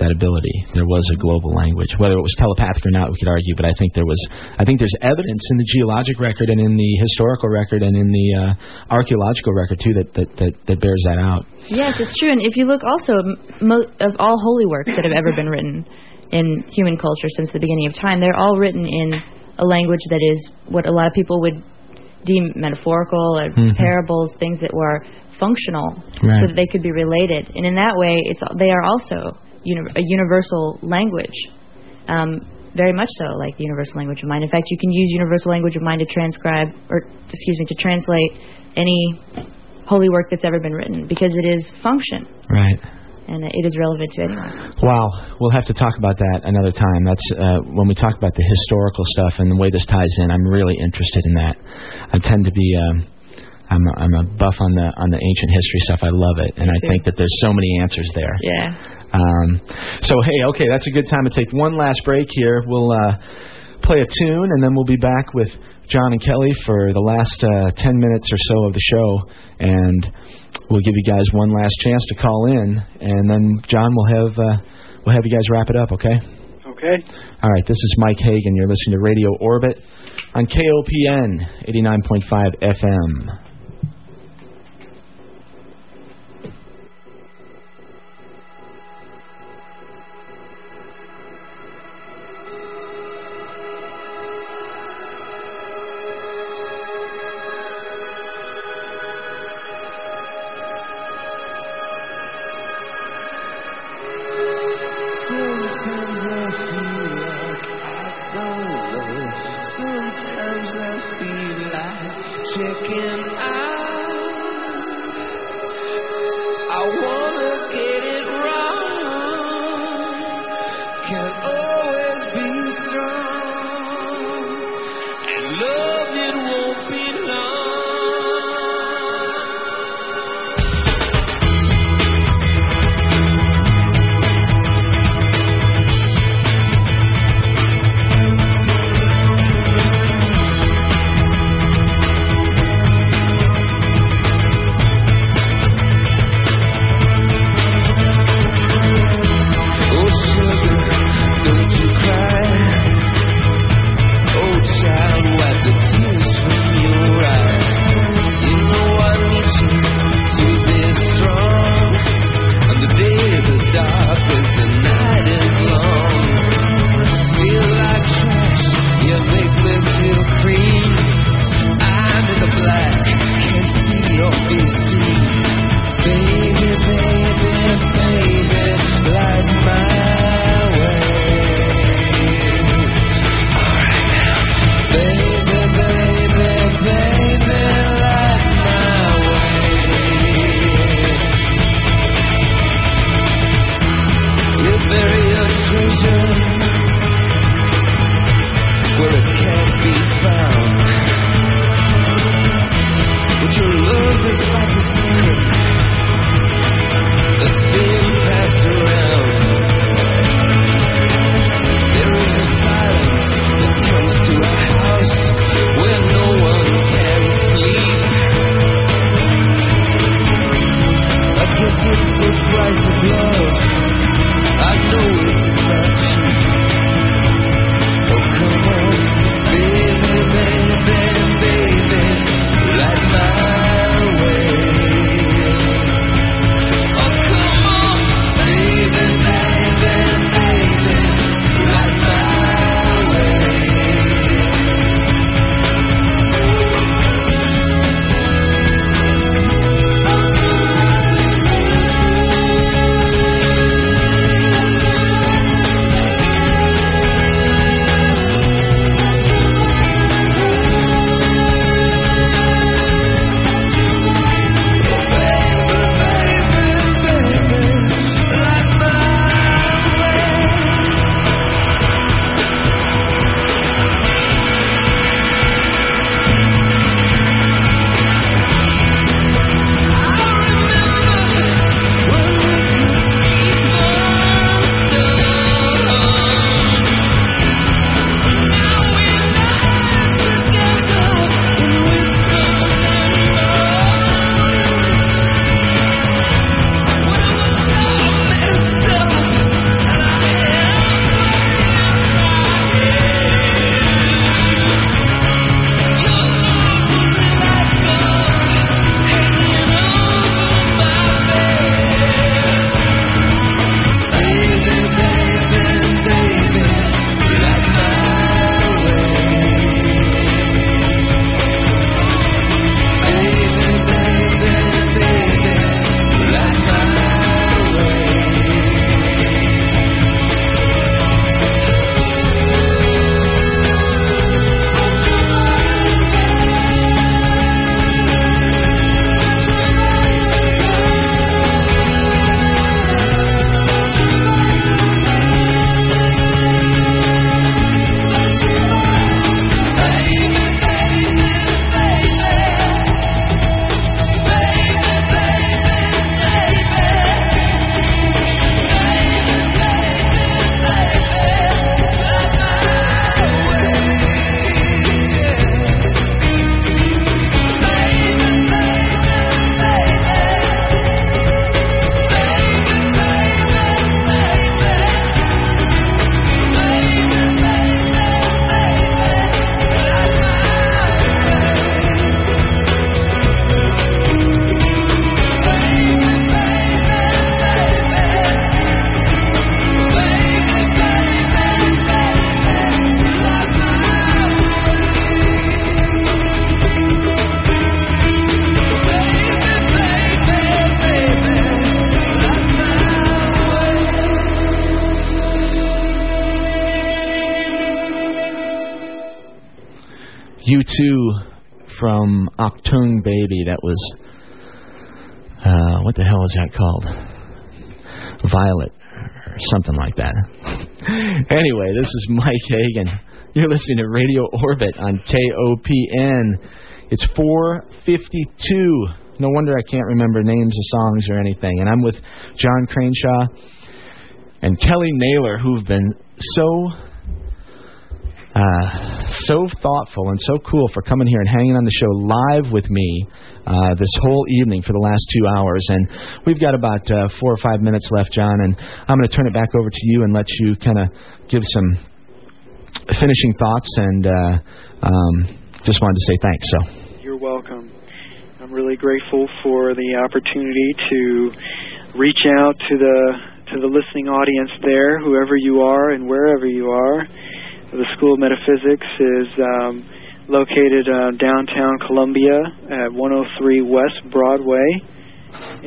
[SPEAKER 5] that ability. There was a global language, whether it was telepathic or not, we could argue. But I think there was, I think there's evidence in the geologic record and in the historical record and in the uh, archaeological record too that, that that that bears that out.
[SPEAKER 6] Yes, it's true. And if you look also mo- of all holy works that have ever been written in human culture since the beginning of time, they're all written in a language that is what a lot of people would deem metaphorical or
[SPEAKER 5] Mhm.
[SPEAKER 6] parables, things that were functional,
[SPEAKER 5] Right.
[SPEAKER 6] so that they could be related. And in that way, it's they are also uni- a universal language. Um, very much so, like the universal language of mind. In fact, you can use universal language of mind to transcribe, or excuse me, to translate any holy work that's ever been written because it is function
[SPEAKER 5] Right.
[SPEAKER 6] And it is relevant to anyone.
[SPEAKER 5] Wow, we'll have to talk about that another time. That's uh, when we talk about the historical stuff and the way this ties in. I'm really interested in that. I tend to be, um, I'm a, I'm a buff on the on the ancient history stuff. I love it, and I think that there's so many answers there.
[SPEAKER 6] Yeah.
[SPEAKER 5] Um, so hey, okay, that's a good time to take one last break here. We'll uh, play a tune, and then we'll be back with John and Kelly for the last uh, ten minutes or so of the show, and we'll give you guys one last chance to call in, and then John will have uh, we'll have you guys wrap it up. Okay.
[SPEAKER 7] Okay.
[SPEAKER 5] All right. This is Mike Hagan. You're listening to Radio Orbit on KOPN 89.5 FM. What the hell is that called? Violet or something like that. anyway, this is Mike Hagan. You're listening to Radio Orbit on KOPN. It's 452. No wonder I can't remember names of songs or anything. And I'm with John Crainshaw and Kelly Naylor, who've been so uh, so thoughtful and so cool for coming here and hanging on the show live with me uh, this whole evening for the last two hours. And we've got about uh, four or five minutes left, John, and I'm going to turn it back over to you and let you kind of give some finishing thoughts. And uh, um, just wanted to say thanks. So
[SPEAKER 7] You're welcome. I'm really grateful for the opportunity to reach out to the to the listening audience there, whoever you are and wherever you are. The School of Metaphysics is um, located uh, downtown Columbia at 103 West Broadway,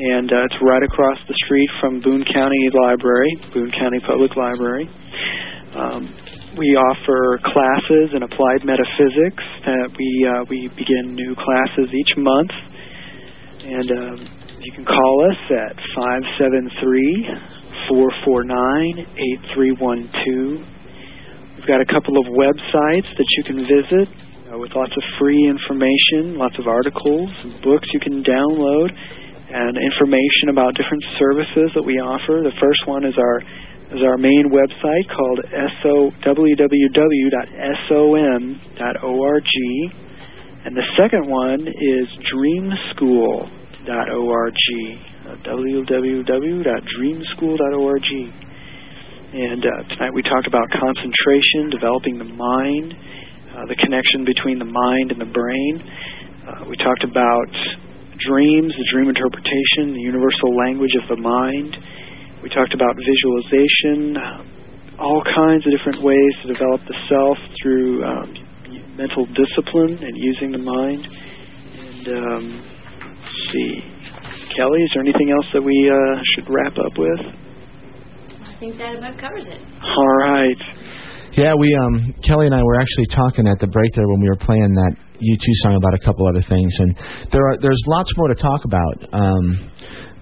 [SPEAKER 7] and uh, it's right across the street from Boone County Library, Boone County Public Library. Um, we offer classes in applied metaphysics. That we uh, we begin new classes each month, and um, you can call us at five seven three four four nine eight three one two. We've got a couple of websites that you can visit uh, with lots of free information, lots of articles, books you can download, and information about different services that we offer. The first one is our is our main website called so www.som.org, and the second one is dreamschool.org. Www.dreamschool.org. And uh, tonight we talked about concentration, developing the mind, the connection between the mind and the brain. Uh, we talked about dreams, the dream interpretation, the universal language of the mind. We talked about visualization, um, all kinds of different ways to develop the self through um, mental discipline and using the mind. And um, let's see, Kelly, is there anything else that we uh, should wrap up with?
[SPEAKER 6] I think that about covers it.
[SPEAKER 7] All right.
[SPEAKER 5] Yeah, we um Kelly and I were actually talking at the break there when we were playing that U2 song about a couple other things, and there are there's lots more to talk about. Um,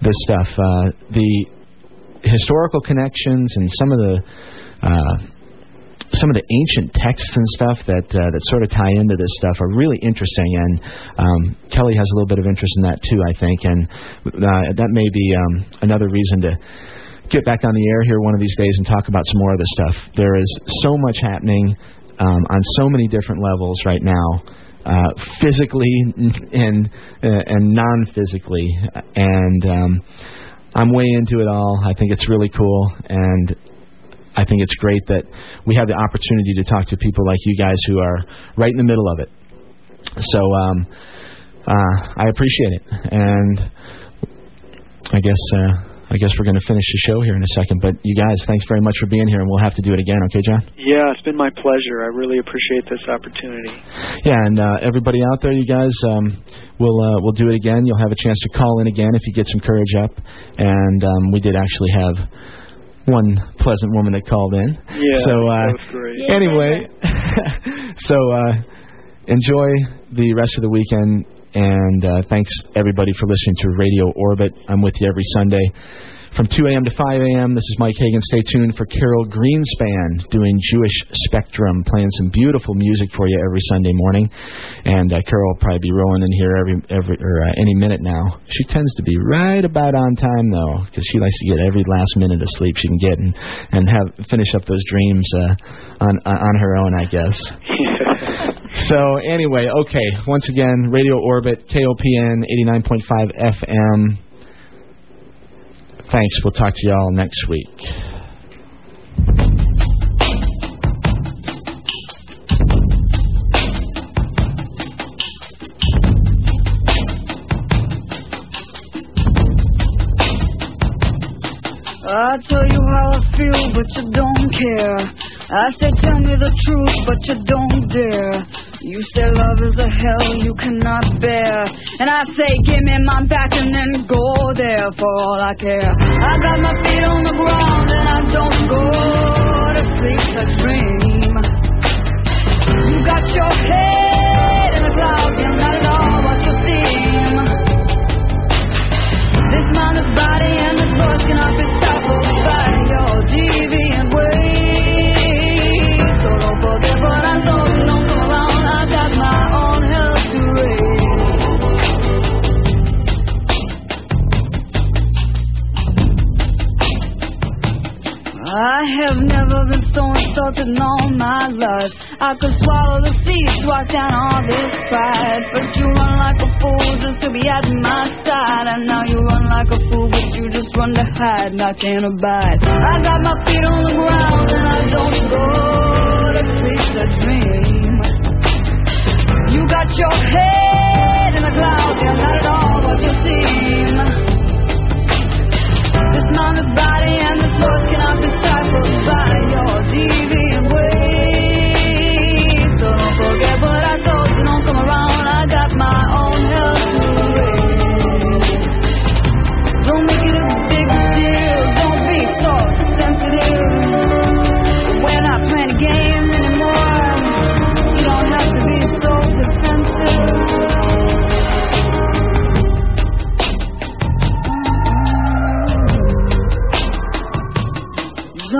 [SPEAKER 5] this stuff, uh, the historical connections and some of the uh, some of the ancient texts and stuff that uh, that sort of tie into this stuff are really interesting, and um, Kelly has a little bit of interest in that too, I think, and uh, that may be um, another reason to get back on the air here one of these days and talk about some more of this stuff. There is so much happening um, on so many different levels right now, uh, physically and uh, and non-physically, and um, I'm way into it all. I think it's really cool, and I think it's great that we have the opportunity to talk to people like you guys who are right in the middle of it. So um, uh, I appreciate it, and I guess. I guess we're going to finish the show here in a second. But you guys, thanks very much for being here, and we'll have to do it again, okay, John?
[SPEAKER 7] Yeah, it's been my pleasure. I really appreciate this opportunity.
[SPEAKER 5] Yeah, and uh, everybody out there, you guys, um, we'll uh, we'll do it again. You'll have a chance to call in again if you get some courage up. And um, we did actually have one pleasant woman that called in.
[SPEAKER 7] Yeah,
[SPEAKER 5] So uh,
[SPEAKER 7] that was great.
[SPEAKER 5] anyway, so uh, enjoy the rest of the weekend. And uh, thanks everybody for listening to Radio Orbit. I'm with you every Sunday from 2 a.m. to 5 a.m. This is Mike Hagan. Stay tuned for Carol Greenspan doing Jewish Spectrum, playing some beautiful music for you every Sunday morning. And uh, Carol will probably be rolling in here every every or uh, any minute now. She tends to be right about on time though, because she likes to get every last minute of sleep she can get and and have finish up those dreams uh, on on her own, I guess. So anyway, okay. Once again, Radio Orbit, KOPN 89.5 FM. Thanks. We'll talk to y'all next week.
[SPEAKER 10] I tell you how I feel, but you don't care. I say tell me the truth, but you don't dare. You say love is a hell you cannot bear. And I say give me my back and then go there for all I care. I got my feet on the ground and I don't go to sleep, to dream. You got your head in the clouds you're not I all what you seem. This mind, this body, and this voice cannot be salted been so insulted in all my life. I could swallow the seeds, wash down all this pride. But you run like a fool just to be at my side. And now you run like a fool, but you just run to hide. And I can't abide. I got my feet on the ground and I don't go to sleep the dream. You got your head in the clouds, you're not at all what you seem. This mama's body and this voice cannot stifled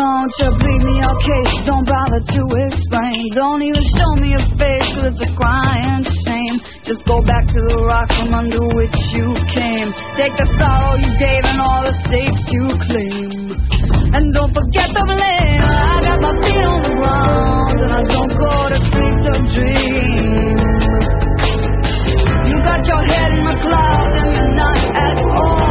[SPEAKER 10] Don't you plead me your case, don't bother to explain. Don't even show me your face, cause it's a crying shame. Just go back to the rock from under which you came. Take the sorrow you gave and all the stakes you claim. And don't forget the blame. I got my feet on the ground and I don't go to sleep to dream. You got your head in the clouds and you're not at all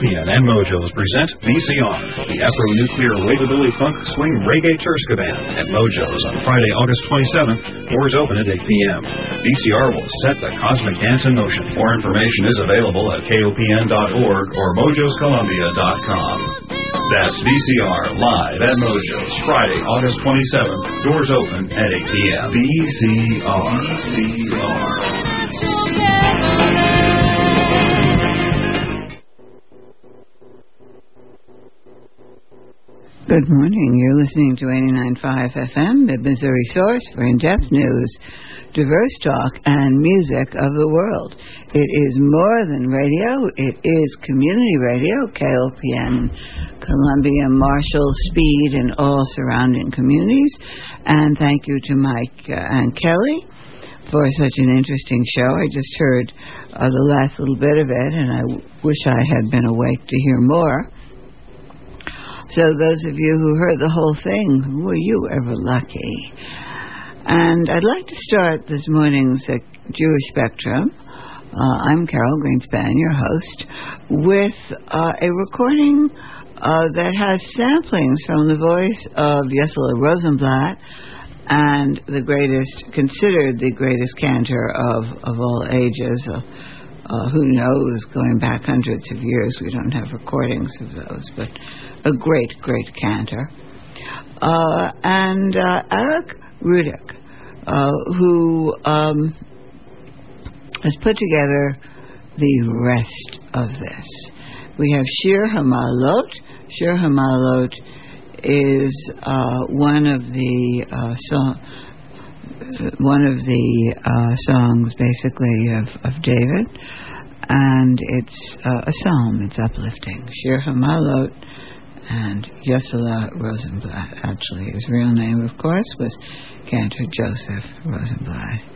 [SPEAKER 11] KOPN and Mojo's present VCR, the Afro-Nuclear Waveability Funk Swing Reggae Turska Band at Mojo's on Friday, August 27th. Doors open at 8 p.m. VCR will set the cosmic dance in motion. More information is available at KOPN.org or MojosColumbia.com. That's VCR live at Mojo's Friday, August 27th. Doors open at 8 p.m. VCR. VCR.
[SPEAKER 12] Good morning. You're listening to 89.5 FM, the Missouri source for in-depth news, diverse talk, and music of the world. It is more than radio. It is community radio, KOPN, Columbia, Marshall, Speed, and all surrounding communities. And thank you to Mike uh, and Kelly for such an interesting show. I just heard uh, the last little bit of it, and I w- wish I had been awake to hear more. So those of you who heard the whole thing, were you ever lucky? And I'd like to start this morning's uh, Jewish Spectrum. Uh, I'm Carol Greenspan, your host, with uh, a recording uh, that has samplings from the voice of Yossele Rosenblatt and the greatest, considered the greatest cantor of, of all ages. Uh, who knows, going back hundreds of years, we don't have recordings of those, but a great, great cantor. Uh, and uh, Eric Rudick, uh, who um, has put together the rest of this. We have Shir Hamalot. Shir Hamalot is uh, one of the uh, song, one of the uh, songs, basically of, of David, and it's uh, a psalm. It's uplifting. Shir Hamalot and Yossele Rosenblatt. Actually, his real name, of course, was Cantor Joseph Rosenblatt.